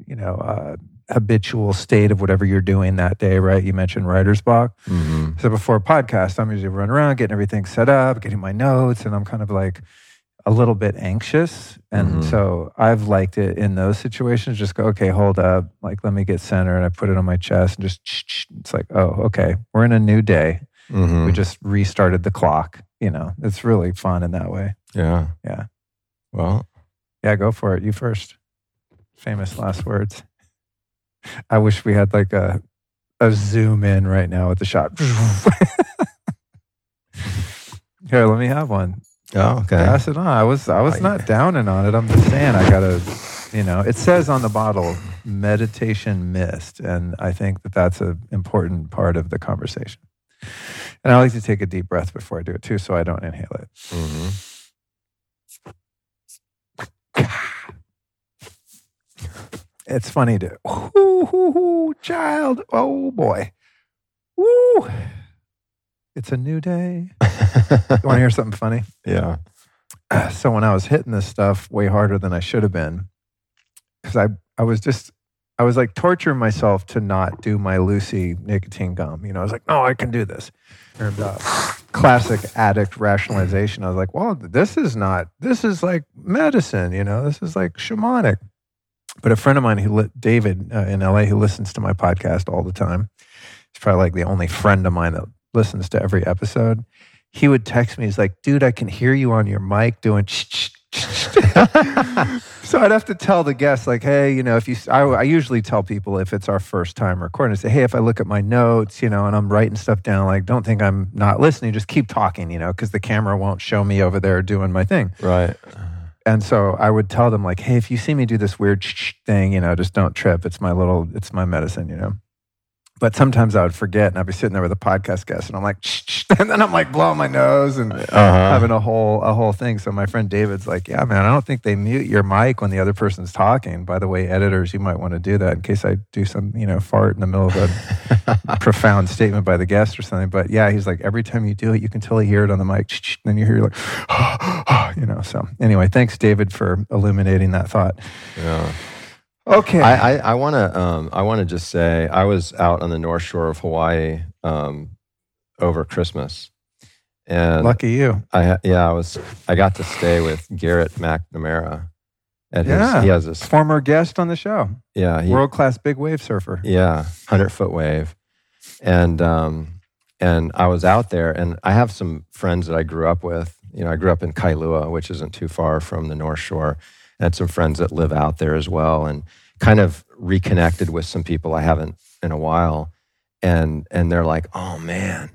you know, uh, habitual state of whatever you're doing that day, right? You mentioned writer's block. hmm So before a podcast, I'm usually running around, getting everything set up, getting my notes, and I'm kind of like a little bit anxious. And Mhm. so I've liked it in those situations. Just go, okay, hold up. Like, let me get centered. And I put it on my chest and just, it's like, oh, okay, we're in a new day. hmm We just restarted the clock. You know, it's really fun in that way. yeah. Yeah. Well, Yeah, go for it. You first. Famous last words. I wish we had like a a zoom in right now with the shot. Here, let me have one. Oh, okay. It on. I was I was Oh, not yeah. downing on it. I'm just saying I gotta, you know, it says on the bottle meditation mist, and I think that that's an important part of the conversation. And I like to take a deep breath before I do it too, so I don't inhale it. hmm It's funny to, ooh, ooh, ooh, child. Oh boy. Woo. It's a new day. You want to hear something funny? yeah. So when I was hitting this stuff way harder than I should have been, because I, I was just, I was like torturing myself to not do my Lucy nicotine gum. You know, I was like, no, I can do this. And uh, classic addict rationalization. I was like, well, this is not, this is like medicine. You know, this is like shamanic. But a friend of mine who, li- David uh, in LA, who listens to my podcast all the time, he's probably like the only friend of mine that listens to every episode. He would text me. He's like, dude, I can hear you on your mic doing. so I'd have to tell the guests, like, hey, you know, if you, I, I usually tell people if it's our first time recording, I say, hey, if I look at my notes, you know, and I'm writing stuff down, like, don't think I'm not listening, just keep talking, you know, because the camera won't show me over there doing my thing. Right. And so I would tell them, like, hey, if you see me do this weird thing, you know, just don't trip. It's my little, it's my medicine, you know. But sometimes I would forget, and I'd be sitting there with a podcast guest, and I'm like, and then I'm like blowing my nose and Uh-huh. having a whole a whole thing. So my friend David's like, "Yeah, man, I don't think they mute your mic when the other person's talking. By the way, editors, you might want to do that in case I do some, you know, fart in the middle of a profound statement by the guest or something." But yeah, he's like, every time you do it, you can totally hear it on the mic. and Then you hear like, you know. So anyway, thanks, David, for illuminating that thought. yeah. Okay. I, I, I want to um, I want to just say I was out on the North Shore of Hawaii um, over Christmas, and Lucky you. I yeah I was I got to stay with Garrett McNamara at Yeah. his he has this Former guest on the show, yeah world class big wave surfer. yeah hundred foot wave, and um, and I was out there and I have some friends that I grew up with. You know I grew up in Kailua, which isn't too far from the North Shore. Had some friends that live out there as well, and kind of reconnected with some people I haven't in a while, and and they're like, "Oh man,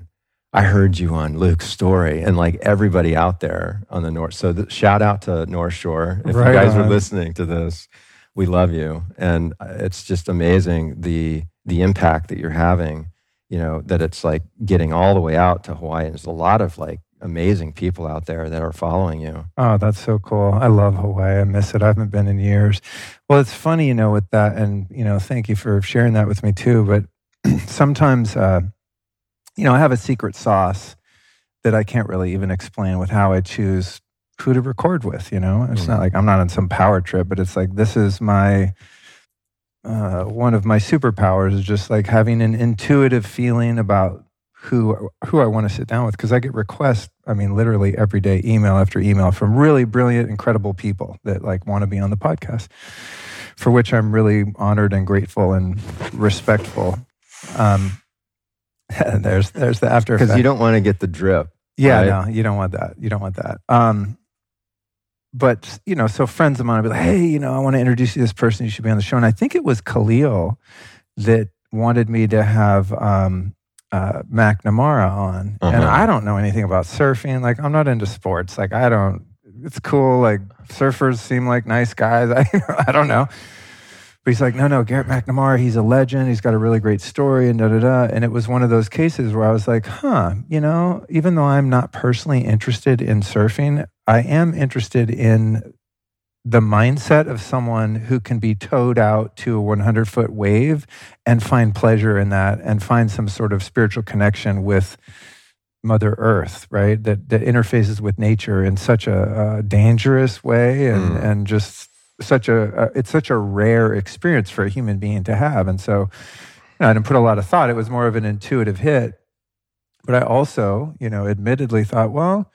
I heard you on Luke Storey," and like everybody out there on the North. So th- shout out to North Shore if Right you guys are listening to this. We love you, and uh, it's just amazing the the impact that you're having. You know that it's like getting all the way out to Hawaii. There's a lot of like amazing people out there that are following you. Oh, that's so cool. I love Hawaii. I miss it. I haven't been in years. Well, it's funny, you know, with that, and, you know, thank you for sharing that with me too. But sometimes, uh, you know, I have a secret sauce that I can't really even explain with how I choose who to record with, you know? It's not like I'm not on some power trip, but it's like this is my. Uh, one of my superpowers is just like having an intuitive feeling about who who I want to sit down with because I get requests. I mean, literally every day, email after email from really brilliant, incredible people that like want to be on the podcast, for which I'm really honored and grateful and respectful. Um, there's there's the after Because you don't want to get the drip. yeah, right? no, you don't want that. You don't want that. Um, but you know, so friends of mine would be like, "Hey, you know, I want to introduce you to this person. You should be on the show." And I think it was Khalil that wanted me to have um, uh, McNamara on, uh-huh. and I don't know anything about surfing. Like, I'm not into sports. Like, I don't. It's cool. Like, surfers seem like nice guys. I I don't know. But he's like, no, no, Garrett McNamara, he's a legend. He's got a really great story and da da da. And it was one of those cases where I was like, huh, you know, even though I'm not personally interested in surfing, I am interested in the mindset of someone who can be towed out to a 100 foot wave and find pleasure in that and find some sort of spiritual connection with Mother Earth, right? That, that interfaces with nature in such a, a dangerous way and, mm. and just such a, a, it's such a rare experience for a human being to have. And so you know, I didn't put a lot of thought. It was more of an intuitive hit. But I also, you know, admittedly thought, well,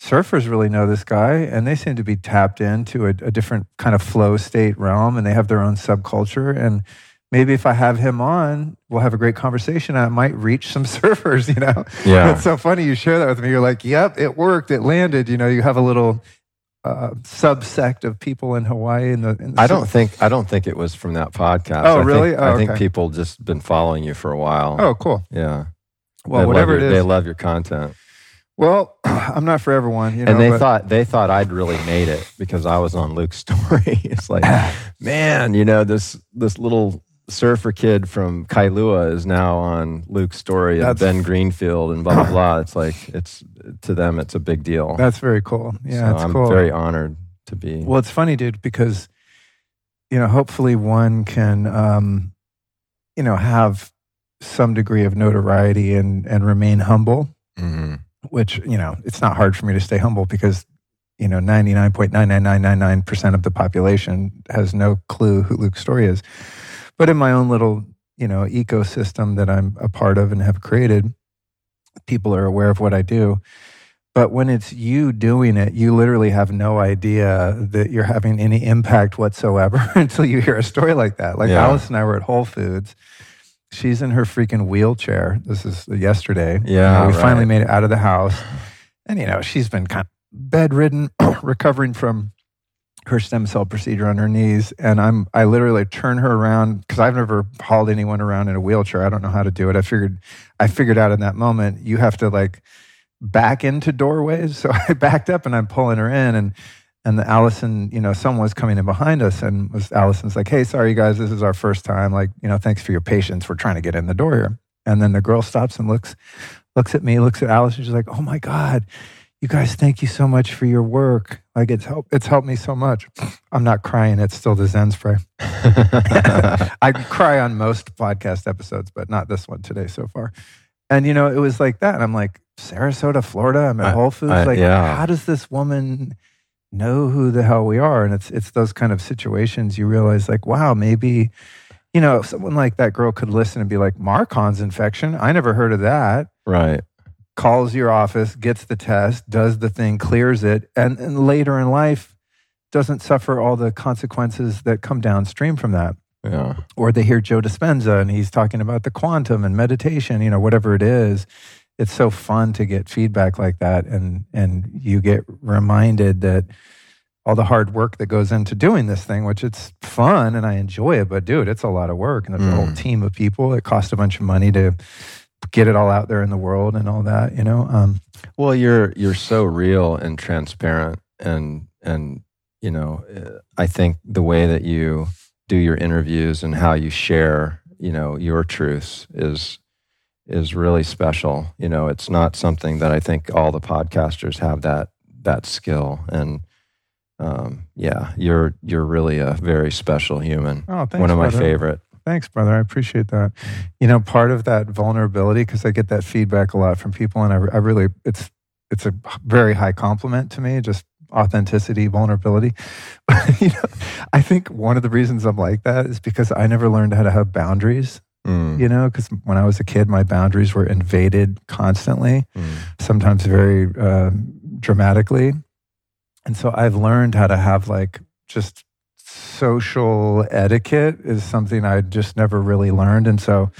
surfers really know this guy and they seem to be tapped into a, a, different kind of flow state realm and they have their own subculture and maybe if i have him on we'll have a great conversation i might reach some surfers you know? Yeah. It's so funny you share that with me. You're like yep it worked it landed you know? You have a little uh, subsect of people in hawaii in the, in the i don't think i don't think it was from that podcast. Oh I really? Think, oh, i think people just been following you for a while. Oh cool. Yeah. Well they whatever your, it is. they love your content well, I'm not for everyone, you know. And they but, thought they thought I'd really made it because I was on Luke's story. it's like, man, you know this this little surfer kid from Kailua is now on Luke Storey and Ben Greenfield and blah blah blah. It's like it's to them it's a big deal. That's very cool. Yeah, so I'm cool. very honored to be. Well, it's funny, dude, because you know, hopefully one can um, you know have some degree of notoriety and and remain humble. Mm-hmm which, you know, it's not hard for me to stay humble because, you know, 99.99999% of the population has no clue who Luke Storey is. But in my own little, you know, ecosystem that I'm a part of and have created, people are aware of what I do. But when it's you doing it, you literally have no idea that you're having any impact whatsoever until you hear a story like that. Like yeah. Alice and I were at Whole Foods she's in her freaking wheelchair. This is yesterday. Yeah. You know, we right. finally made it out of the house. And, you know, she's been kind of bedridden, recovering from her stem cell procedure on her knees. And I'm, I literally turn her around because I've never hauled anyone around in a wheelchair. I don't know how to do it. I figured, I figured out in that moment, you have to like back into doorways. So I backed up and I'm pulling her in. And, and Allison, you know, someone was coming in behind us and was Allison's like, Hey, sorry guys, this is our first time. Like, you know, thanks for your patience. We're trying to get in the door here. And then the girl stops and looks, looks at me, looks at Allison. She's like, Oh my God, you guys, thank you so much for your work. Like it's helped, it's helped me so much. I'm not crying. It's still the Zen spray. I cry on most podcast episodes, but not this one today so far. And you know, it was like that. And I'm like, Sarasota, Florida. I'm at Whole Foods. I, like, yeah. how does this woman know who the hell we are. And it's it's those kind of situations you realize like, wow, maybe, you know, someone like that girl could listen and be like, MARCoNS infection. I never heard of that. Right. Calls your office, gets the test, does the thing, clears it, and, and later in life doesn't suffer all the consequences that come downstream from that. Yeah. Or they hear Joe Dispenza and he's talking about the quantum and meditation, you know, whatever it is it's so fun to get feedback like that and and you get reminded that all the hard work that goes into doing this thing which it's fun and i enjoy it but dude it's a lot of work and there's mm. a whole mm. team of people it costs a bunch of money to get it all out there in the world and all that you know um, well you're you're so real and transparent and and you know i think the way that you do your interviews and how you share you know your truths is is really special. You know, it's not something that I think all the podcasters have that that skill. And um, yeah, you're you're really a very special human. Oh, thanks, One of my favorite. Thanks, brother. I appreciate that. You know, part of that vulnerability because I get that feedback a lot from people, and I, I really it's it's a very high compliment to me. Just authenticity, vulnerability. You know, I think one of the reasons I'm like that is because I never learned how to have boundaries. Mm. You know, because when I was a kid, my boundaries were invaded constantly, mm. sometimes very uh, dramatically. And so I've learned how to have like just social etiquette is something I just never really learned. And so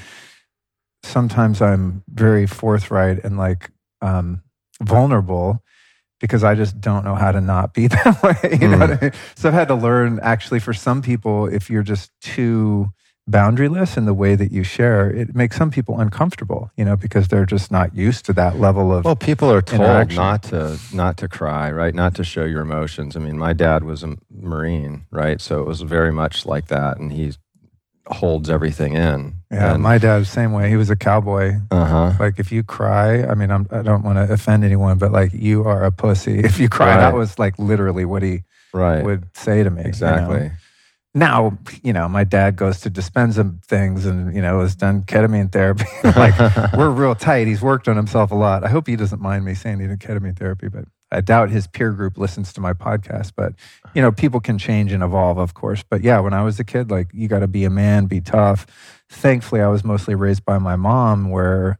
sometimes I'm very forthright and like um, vulnerable because I just don't know how to not be that way. You know Mm. what I mean? So I've had to learn actually for some people, if you're just too boundaryless in the way that you share, it makes some people uncomfortable, you know, because they're just not used to that level of Well, people are told not to not to cry, right? Not to show your emotions. I mean, my dad was a Marine, right? So it was very much like that, and he holds everything in. yeah, and, my dad, same way. He was a cowboy. uh huh. Like if you cry, I mean, I'm, I don't want to offend anyone, but like you are a pussy. If you cry, that was like literally what he Right. would say to me. you know? Now, you know, my dad goes to Dispenza things and, you know, has done ketamine therapy. like, we're real tight. He's worked on himself a lot. I hope he doesn't mind me saying he did ketamine therapy, but I doubt his peer group listens to my podcast. But, you know, people can change and evolve, of course. But yeah, when I was a kid, like, you got to be a man, be tough. Thankfully, I was mostly raised by my mom where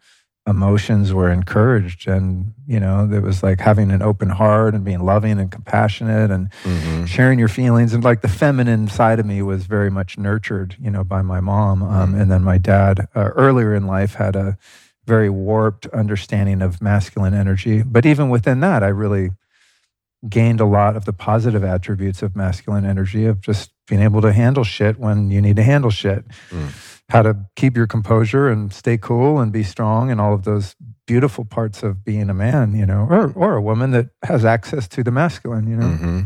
emotions were encouraged and you know it was like having an open heart and being loving and compassionate and hmm sharing your feelings. And like the feminine side of me was very much nurtured you know by my mom um, Mhm. and then my dad uh, earlier in life had a very warped understanding of masculine energy. But even within that i really gained a lot of the positive attributes of masculine energy of just being able to handle shit when you need to handle shit. Mm. how to keep your composure and stay cool and be strong and all of those beautiful parts of being a man you know or, or a woman that has access to the masculine you know? Hmm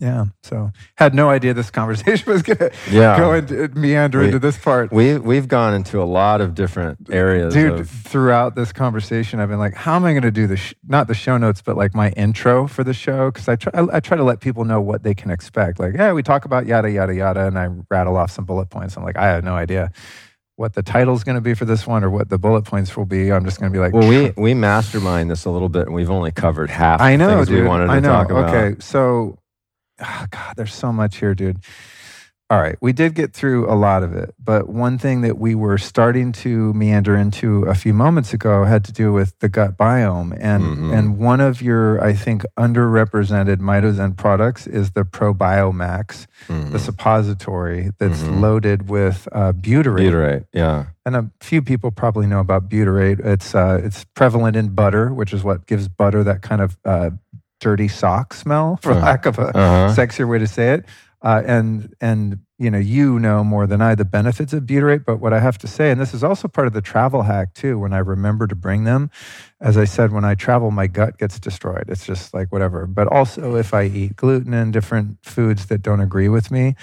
yeah. So had no idea this conversation was going to Yeah. go into uh, meander We- into this part. we we've gone into a lot of different areas. Dude, of, throughout this conversation, I've been like, how am I going to do the, sh- not the show notes, but like my intro for the show? Because I try, I, I try to let people know what they can expect. Like, yeah, we talk about yada, yada, yada. And I rattle off some bullet points. I'm like, I have no idea what the title's going to be for this one or what the bullet points will be. I'm just going to be like, well, we we mastermind this a little bit, and we've only covered half. I know, dude. we wanted to I know. talk about. Okay, so ah, God, there's so much here, dude. All right, we did get through a lot of it, but one thing that we were starting to meander into a few moments ago had to do with the gut biome, and Mhm. and one of your, I think, underrepresented mitozen products is the ProBiomax, Mhm. the suppository that's Mhm. loaded with uh, butyrate. Butyrate, yeah. And a few people probably know about butyrate. It's uh, it's prevalent in butter, which is what gives butter that kind of uh, dirty sock smell, for Uh-huh. lack of a Uh-huh. sexier way to say it. Uh, and and you know you know more than I the benefits of butyrate. But what I have to say, and this is also part of the travel hack too, when I remember to bring them. As I said, when I travel, my gut gets destroyed. It's just like whatever. But also, if I eat gluten and different foods that don't agree with me,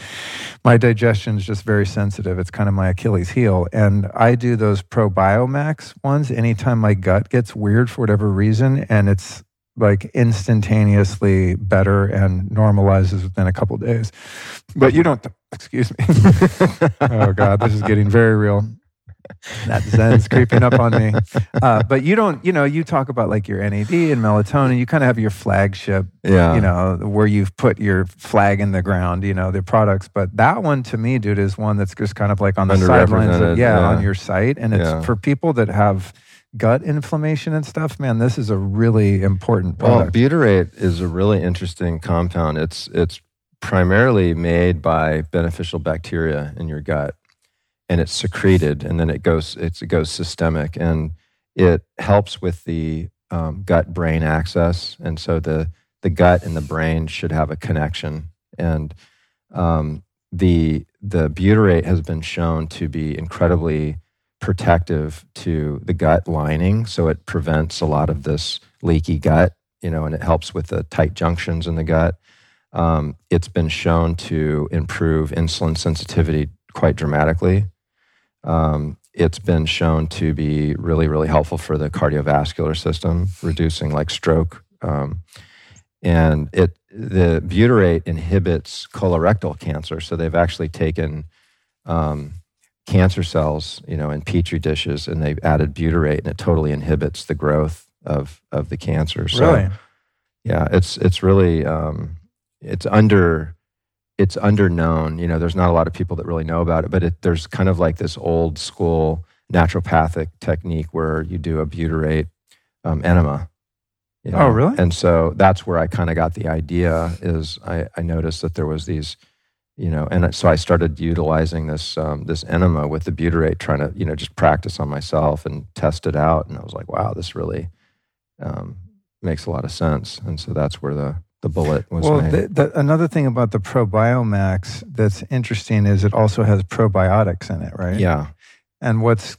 my digestion is just very sensitive. It's kind of my Achilles heel. And I do those ProBiomax ones anytime my gut gets weird for whatever reason. And it's like instantaneously better and normalizes within a couple days. But you don't, excuse me. oh, God, this is getting very real. That Zen's creeping up on me. Uh, but you don't, you know, you talk about like your NAD and melatonin. You kind of have your flagship Yeah. you know, where you've put your flag in the ground, you know, the products. But that one to me, dude, is one that's just kind of like on the sidelines, of, yeah, yeah. on your site. And it's Yeah. for people that have gut inflammation and stuff, man, this is a really important Well, product. butyrate is a really interesting compound. It's it's primarily made by beneficial bacteria in your gut, and it's secreted, and then it goes it's, it goes systemic, and it helps with the um, gut brain axis, and so the the gut and the brain should have a connection, and um, the the butyrate has been shown to be incredibly protective to the gut lining, so it prevents a lot of this leaky gut, you know, and it helps with the tight junctions in the gut. Um, it's been shown to improve insulin sensitivity quite dramatically. Um, it's been shown to be really, really helpful for the cardiovascular system, reducing like stroke. Um, and it the butyrate inhibits colorectal cancer. So they've actually taken um, cancer cells, you know, in petri dishes, and they've added butyrate, and it totally inhibits the growth of of the cancer. So, really? yeah, it's it's really um, it's under it's under known. You know, there's not a lot of people that really know about it, but it, there's kind of like this old school naturopathic technique where you do a butyrate um, enema. you Oh, really? And so that's where I kind of got the idea. Is I, I noticed that there was these, you know, and so I started utilizing this um, this enema with the butyrate, trying to you know just practice on myself and test it out. And I was like, wow, this really um, makes a lot of sense. And so that's where the the bullet was well, the, the, another thing about the ProBiomax that's interesting is it also has probiotics in it, right? yeah. And what's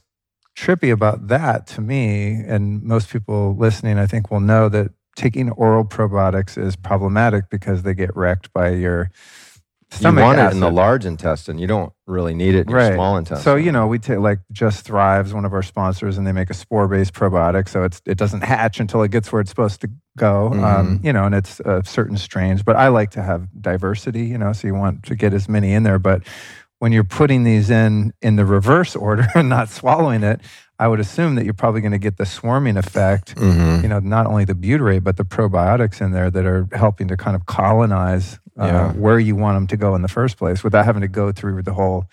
trippy about that to me, and most people listening, I think, will know that taking oral probiotics is problematic because they get wrecked by your stomach you want acid. it in the large intestine. You don't really need it in your small intestine. So you know, we take like Just Thrive's, one of our sponsors, and they make a spore-based probiotic, so it's it doesn't hatch until it gets where it's supposed to go. Um, Mhm. you know, and it's uh, certain strains. But I like to have diversity. You know, so you want to get as many in there. But when you're putting these in in the reverse order and not swallowing it, I would assume that you're probably going to get the swarming effect. Mhm. You know, not only the butyrate, but the probiotics in there that are helping to kind of colonize uh, Yeah. where you want them to go in the first place without having to go through the whole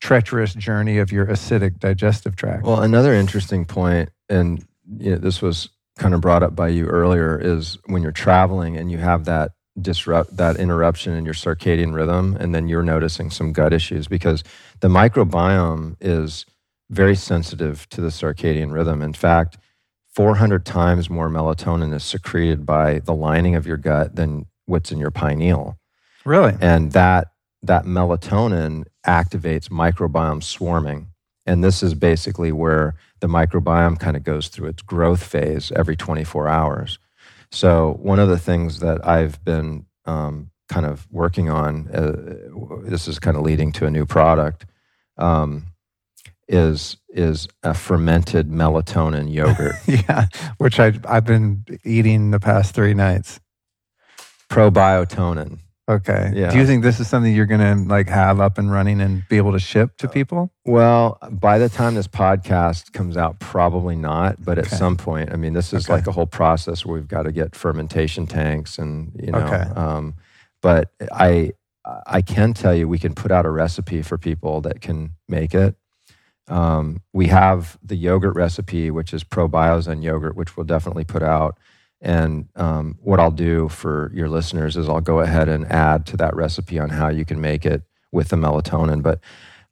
treacherous journey of your acidic digestive tract. Well, another interesting point, and you know, this was kind of brought up by you earlier, is when you're traveling and you have that disrupt that interruption in your circadian rhythm, and then you're noticing some gut issues because the microbiome is very sensitive to the circadian rhythm. In fact, 400 times more melatonin is secreted by the lining of your gut than what's in your pineal really? and that that melatonin activates microbiome swarming and this is basically where the microbiome kind of goes through its growth phase every 24 hours so one of the things that i've been um, kind of working on uh, this is kind of leading to a new product um, is is a fermented melatonin yogurt yeah, which I I've been eating the past three nights. probiotonin Okay. Yeah. Do you think this is something you're going to like have up and running and be able to ship to people? Well, by the time this podcast comes out, probably not. But at Okay. some point, I mean, this is Okay. like a whole process where we've got to get fermentation tanks, and you know. Okay. Um, but I, I can tell you, we can put out a recipe for people that can make it. Um, we have the yogurt recipe, which is probiozen yogurt, which we'll definitely put out. And um, what I'll do for your listeners is I'll go ahead and add to that recipe on how you can make it with the melatonin. But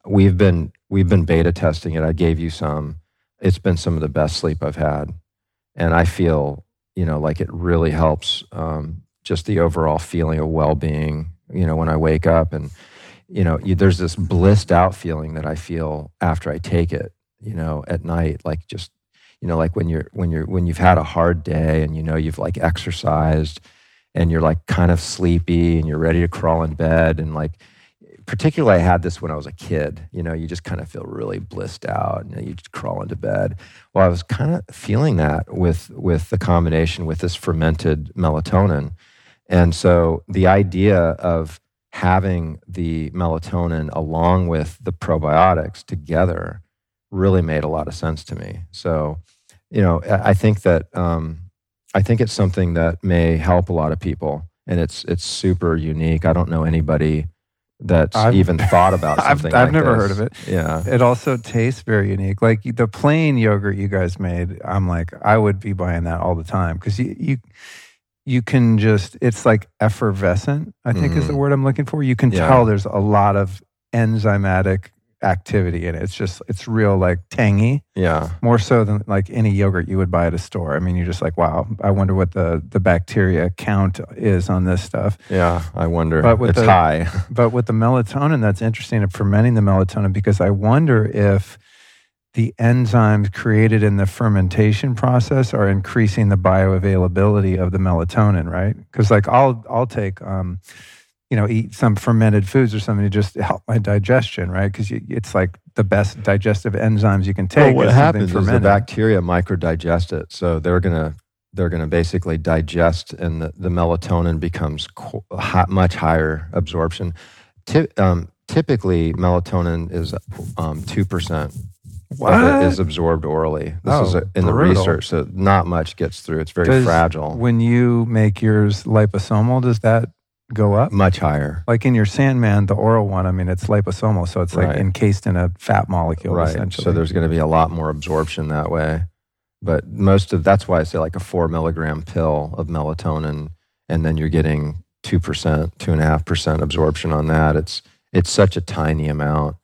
we've been we've been beta testing it. I gave you some. It's been some of the best sleep I've had, and I feel you know like it really helps um, just the overall feeling of well being. You know when I wake up and you know you, there's this blissed out feeling that I feel after I take it. You know at night, like just you know like when you're when you're when you've had a hard day and you know you've like exercised and you're like kind of sleepy and you're ready to crawl in bed and like particularly I had this when I was a kid. You know, you just kind of feel really blissed out and you just crawl into bed. Well, I was kind of feeling that with with the combination with this fermented melatonin. And so the idea of having the melatonin along with the probiotics together really made a lot of sense to me. So, you know, I I think that um, I think it's something that may help a lot of people, and it's it's super unique. I don't know anybody that's I've- even thought about I've- I've like never this. heard of it. Yeah, It also tastes very unique. Like the plain yogurt you guys made, I'm like, I would be buying that all the time because you, you you can just it's like effervescent. I think is the Mhm. word I'm looking for. You can Yeah. tell there's a lot of enzymatic activity in it. It's just it's real like tangy, yeah, more so than like any yogurt you would buy at a store. I mean, you're just like, wow, I wonder what the the bacteria count is on this stuff. yeah. I wonder. But with it's the- high. But with the melatonin, that's interesting of fermenting the melatonin because I wonder if the enzymes created in the fermentation process are increasing the bioavailability of the melatonin, right? Because like I'll I'll take um, you know eat some fermented foods or something to just help my digestion, right? Because it's like the best digestive enzymes you can take. Well, what is happens is the fermented. bacteria microdigest it, so they're gonna they're gonna basically digest, and the, the melatonin becomes qu- hot, much higher absorption. Ty- um, typically, melatonin is um, two percent it What? is absorbed orally. This is Oh, a, in the research, so not much gets through. It's very Does- fragile. When you make yours liposomal, does that go up? much higher. Like in your Sandman, the oral one, I mean, it's liposomal, so it's like Right. encased in a fat molecule, right. essentially. So there's going to be a lot more absorption that way. But most of that's why I say like a four milligram pill of melatonin, and then you're getting two percent, two and a half percent absorption on that. It's it's such a tiny amount.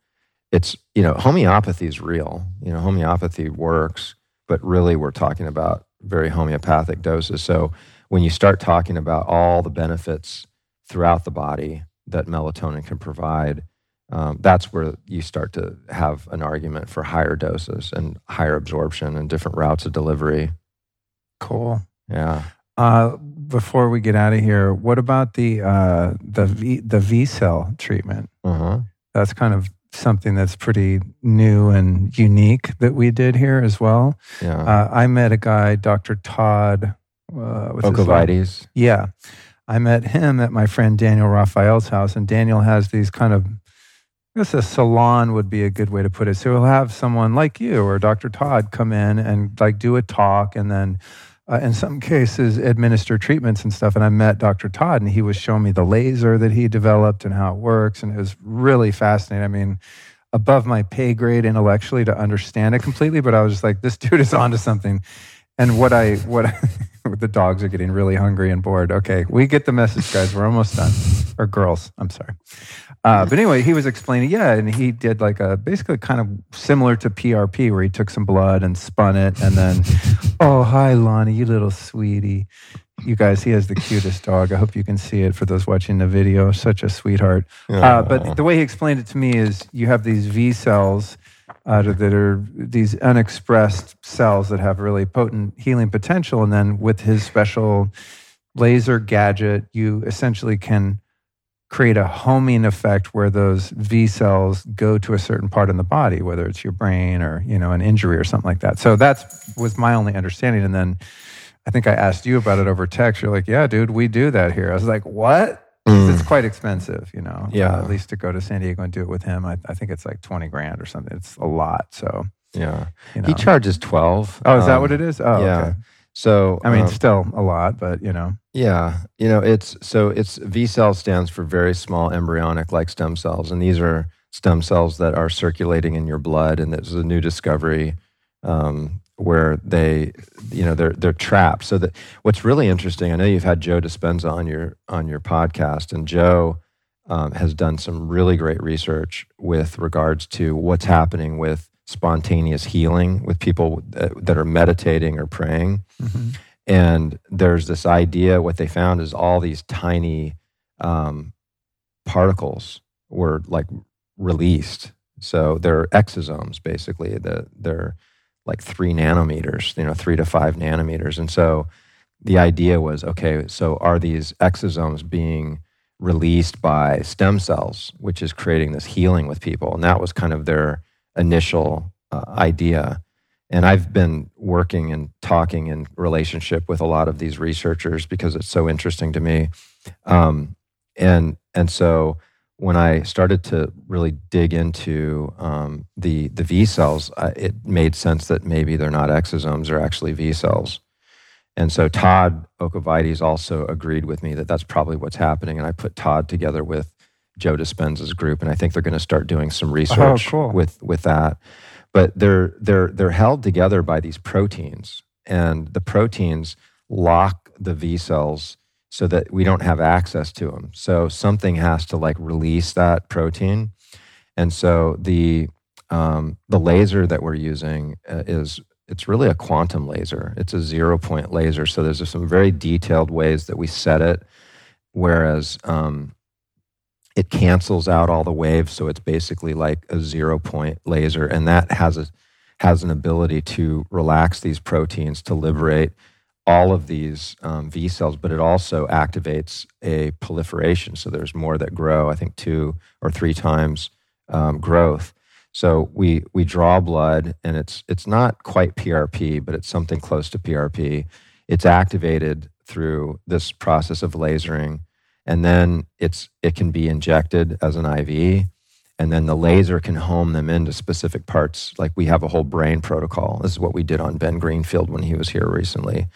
It's you know homeopathy is real. You know homeopathy works, but really we're talking about very homeopathic doses. So when you start talking about all the benefits throughout the body that melatonin can provide, um, that's where you start to have an argument for higher doses and higher absorption and different routes of delivery. Cool. Yeah. Uh, before we get out of here, what about the uh, the v, the VSEL treatment? Uh-huh. That's kind of something that's pretty new and unique that we did here as well. Yeah. Uh, I met a guy, Dr. Todd. Uh, Ovokaitys. Yeah. I met him at my friend Daniel Raphael's house, and Daniel has these kind of, I guess a salon would be a good way to put it. So he'll have someone like you or Dr. Todd come in and like do a talk and then, uh, in some cases, administer treatments and stuff. And I met Dr. Todd, and he was showing me the laser that he developed and how it works. And it was really fascinating. I mean, above my pay grade intellectually to understand it completely, but I was just like, this dude is onto something. And what I, what I, the dogs are getting really hungry and bored. Okay, we get the message, guys. We're almost done. Or girls, I'm sorry. Uh, but anyway, he was explaining, yeah, and he did like a basically kind of similar to PRP, where he took some blood and spun it, and then, oh, hi, Lonnie, you little sweetie. You guys, he has the cutest dog. I hope you can see it for those watching the video. Such a sweetheart. Uh, but the way he explained it to me is you have these VSELs uh, that are these unexpressed cells that have really potent healing potential. And then with his special laser gadget, you essentially can create a homing effect where those VSELs go to a certain part in the body, whether it's your brain or you know an injury or something like that. So that was my only understanding. And then I think I asked you about it over text. You're like, "Yeah, dude, we do that here." I was like, "What?" It's quite expensive, you know. Yeah. Uh, at least to go to San Diego and do it with him, I, I think it's like twenty grand or something. It's a lot. So Yeah. you know. He charges 12. oh, is that Um, what it is? Oh, yeah. okay. So, I mean, um, still a lot, but you know. Yeah, you know, it's so it's VSEL stands for very small embryonic like stem cells, and these are stem cells that are circulating in your blood, and this is a new discovery um, where they, you know, they're they're trapped. So that what's really interesting, I know you've had Joe Dispenza on your on your podcast, and Joe um, has done some really great research with regards to what's happening with spontaneous healing with people that, that are meditating or praying. And there's this idea, what they found is all these tiny um, particles were like released. So they're exosomes, basically. The, they're like three nanometers, you know, three to five nanometers. And so the idea was okay, so are these exosomes being released by stem cells, which is creating this healing with people? And that was kind of their initial uh, idea. And I've been working and talking in relationship with a lot of these researchers because it's so interesting to me. Um, and and so when I started to really dig into um, the the VSELs, I, it made sense that maybe they're not exosomes; they're actually VSELs. And so Todd Ovokaitys also agreed with me that that's probably what's happening. And I put Todd together with Joe Dispenza's group, and I think they're going to start doing some research cool. with with that. But they're they're they're held together by these proteins, and the proteins lock the V cells so that we don't have access to them. So something has to like release that protein, and so the um, the laser that we're using uh, is it's really a quantum laser. It's a zero point laser. So there's some very detailed ways that we set it, whereas um, it cancels out all the waves. So it's basically like a zero point laser, and that has a has an ability to relax these proteins to liberate all of these um, VSELs, but it also activates a proliferation. So there's more that grow. I think two or three times um, growth. So we we draw blood, and it's it's not quite PRP, but it's something close to PRP. It's activated through this process of lasering, and then it's it can be injected as an IV, and then the laser can home them into specific parts. Like we have a whole brain protocol. This is what we did on Ben Greenfield when he was here recently.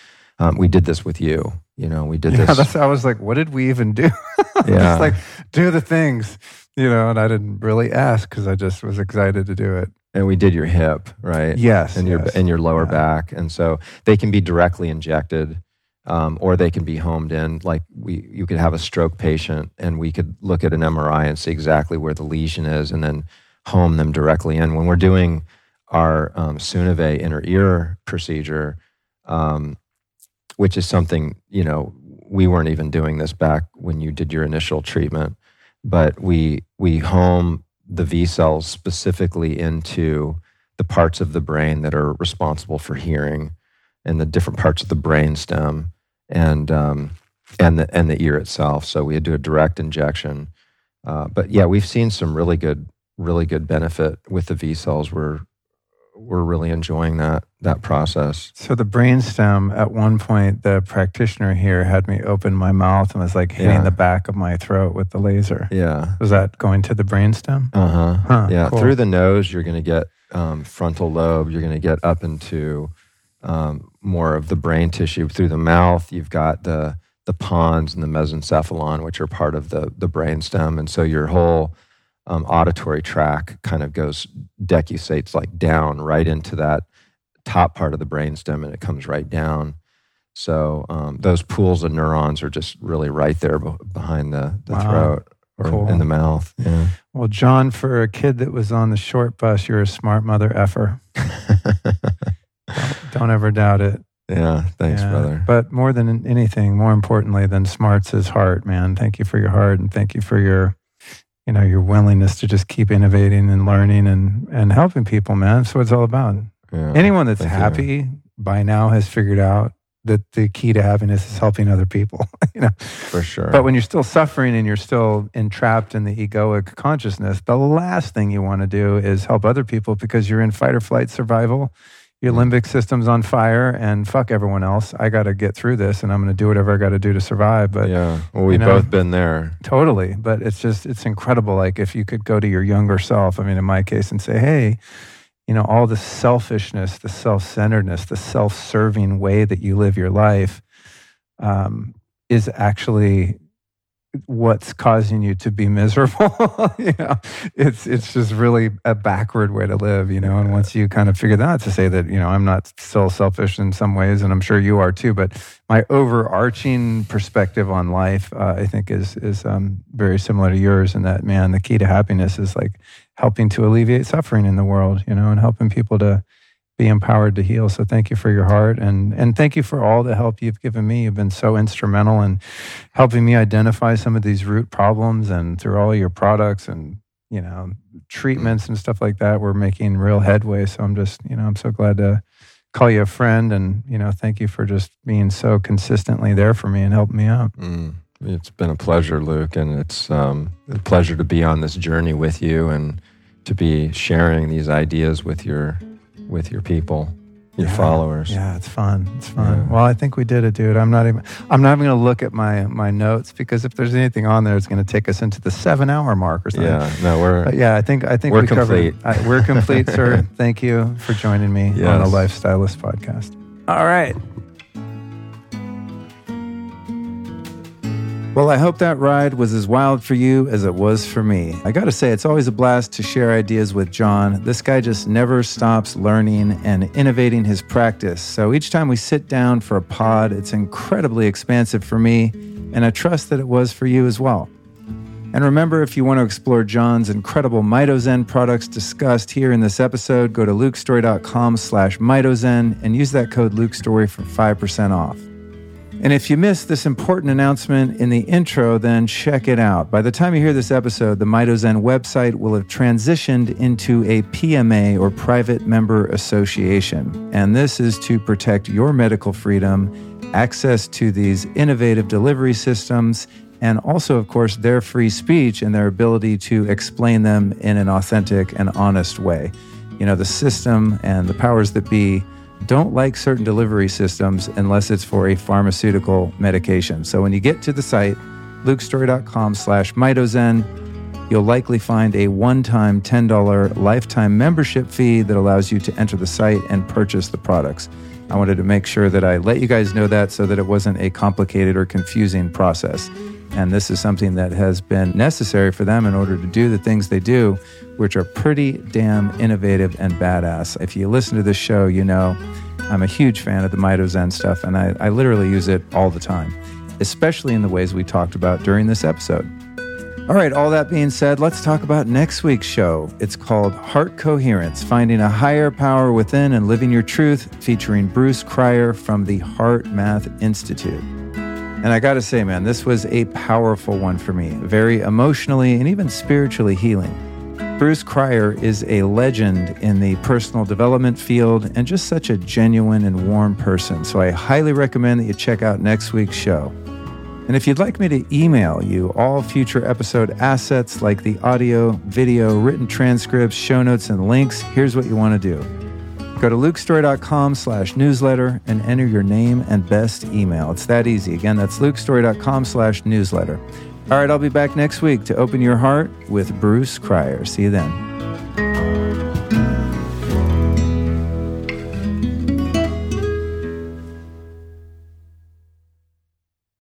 Um, we did this with you. You know, we did Yeah, this. that's, I was like, what did we even do? Yeah. just like do the things, you know, and I didn't really ask because I just was excited to do it. and we did your hip, right? Yes, and your yes. and your lower Yeah. back, and so they can be directly injected, um, or they can be homed in. Like we, you could have a stroke patient, and we could look at an MRI and see exactly where the lesion is, and then home them directly in. When we're doing our um, Sunave inner ear procedure, um, which is something you know we weren't even doing this back when you did your initial treatment, but we we home the VSELs specifically into the parts of the brain that are responsible for hearing, and the different parts of the brain stem, and um, and the and the ear itself. So we do a direct injection. Uh, but yeah, we've seen some really good, really good benefit with the VSELs. We're we're really enjoying that that process. So the brainstem, at one point, the practitioner here had me open my mouth and was like hitting Yeah. the back of my throat with the laser. Yeah. Was that going to the brainstem? Uh huh. Huh, yeah. cool. Through the nose, you're going to get um, frontal lobe. You're going to get up into um, more of the brain tissue. Through the mouth, you've got the the pons and the mesencephalon, which are part of the the brainstem, and so your whole um, auditory tract kind of goes decussates like down right into that top part of the brainstem, and it comes right down. So um, those pools of neurons are just really right there be- behind the, the Wow. throat or Cool. in the mouth. Yeah. Well, John, for a kid that was on the short bus, you're a smart mother effer. Don't ever doubt it. yeah. Thanks, Yeah. brother. But more than anything, more importantly than smarts is heart, man. Thank you for your heart and thank you for your, you know, your willingness to just keep innovating and learning and and helping people, man. That's what it's all about. Yeah. Anyone that's Thank you. happy by now has figured out that the key to happiness is helping other people. you know, for sure. but when you're still suffering and you're still entrapped in the egoic consciousness, the last thing you want to do is help other people because you're in fight or flight survival. Your limbic system's on fire, and fuck everyone else. I got to get through this, and I'm going to do whatever I got to do to survive. But yeah, well, we've you know, both been there. Totally. But it's just, it's incredible. Like if you could go to your younger self, I mean, in my case, and say, hey, you know, all the selfishness, the self centeredness, the self serving way that you live your life um, is actually what's causing you to be miserable. you know, it's it's just really a backward way to live, you know. And once you kind of figure that out, to say that, you know, I'm not still selfish in some ways, and I'm sure you are too, but my overarching perspective on life, uh, I think, is is um, very similar to yours. In that, man, the key to happiness is like helping to alleviate suffering in the world, you know, and helping people to be empowered to heal. So thank you for your heart and and thank you for all the help you've given me. You've been so instrumental in helping me identify some of these root problems and through all your products and you know treatments and stuff like that we're making real headway so i'm just you know i'm so glad to call you a friend and you know thank you for just being so consistently there for me and helping me out Mm. It's been a pleasure, Luke, and it's um, a pleasure to be on this journey with you and to be sharing these ideas with your with your people, your Yeah. followers. Yeah, it's fun. It's fun. Yeah. Well, I think we did it, dude. I'm not even. I'm not even going to look at my my notes because if there's anything on there, it's going to take us into the seven hour mark or something. Yeah, no, we're But yeah, I think I think We're we complete. covered. I, we're complete, sir. Thank you for joining me on the Yes. Lifestylist podcast. All right. Well, I hope that ride was as wild for you as it was for me. I got to say, it's always a blast to share ideas with John. This guy just never stops learning and innovating his practice. So each time we sit down for a pod, it's incredibly expansive for me, and I trust that it was for you as well. And remember, if you want to explore John's incredible MitoZen products discussed here in this episode, go to lukestorey.com slash MitoZen and use that code LukeStorey for 5% off. And if you missed this important announcement in the intro, then check it out. By the time you hear this episode, the MitoZen website will have transitioned into a PMA or private member association. And this is to protect your medical freedom, access to these innovative delivery systems, and also, of course, their free speech and their ability to explain them in an authentic and honest way. You know, the system and the powers that be don't like certain delivery systems unless it's for a pharmaceutical medication. So when you get to the site, lukestorey.com slash mitozen, you'll likely find a one-time $10 lifetime membership fee that allows you to enter the site and purchase the products. I wanted to make sure that I let you guys know that so that it wasn't a complicated or confusing process. And this is something that has been necessary for them in order to do the things they do, which are pretty damn innovative and badass. If you listen to this show, you know I'm a huge fan of the MitoZen stuff, and I, I literally use it all the time, especially in the ways we talked about during this episode. All right, all that being said, let's talk about next week's show. It's called Heart Coherence Finding a Higher Power Within and Living Your Truth, featuring Bruce Cryer from the HeartMath Institute. And I got to say, man, this was a powerful one for me, very emotionally and even spiritually healing. Bruce Cryer is a legend in the personal development field and just such a genuine and warm person. So I highly recommend that you check out next week's show. And if you'd like me to email you all future episode assets like the audio, video, written transcripts, show notes, and links, here's what you want to do. Go to lukestorey.com slash newsletter and enter your name and best email. It's that easy. Again, that's lukestorey.com slash newsletter. All right, I'll be back next week to open your heart with Bruce Cryer. See you then.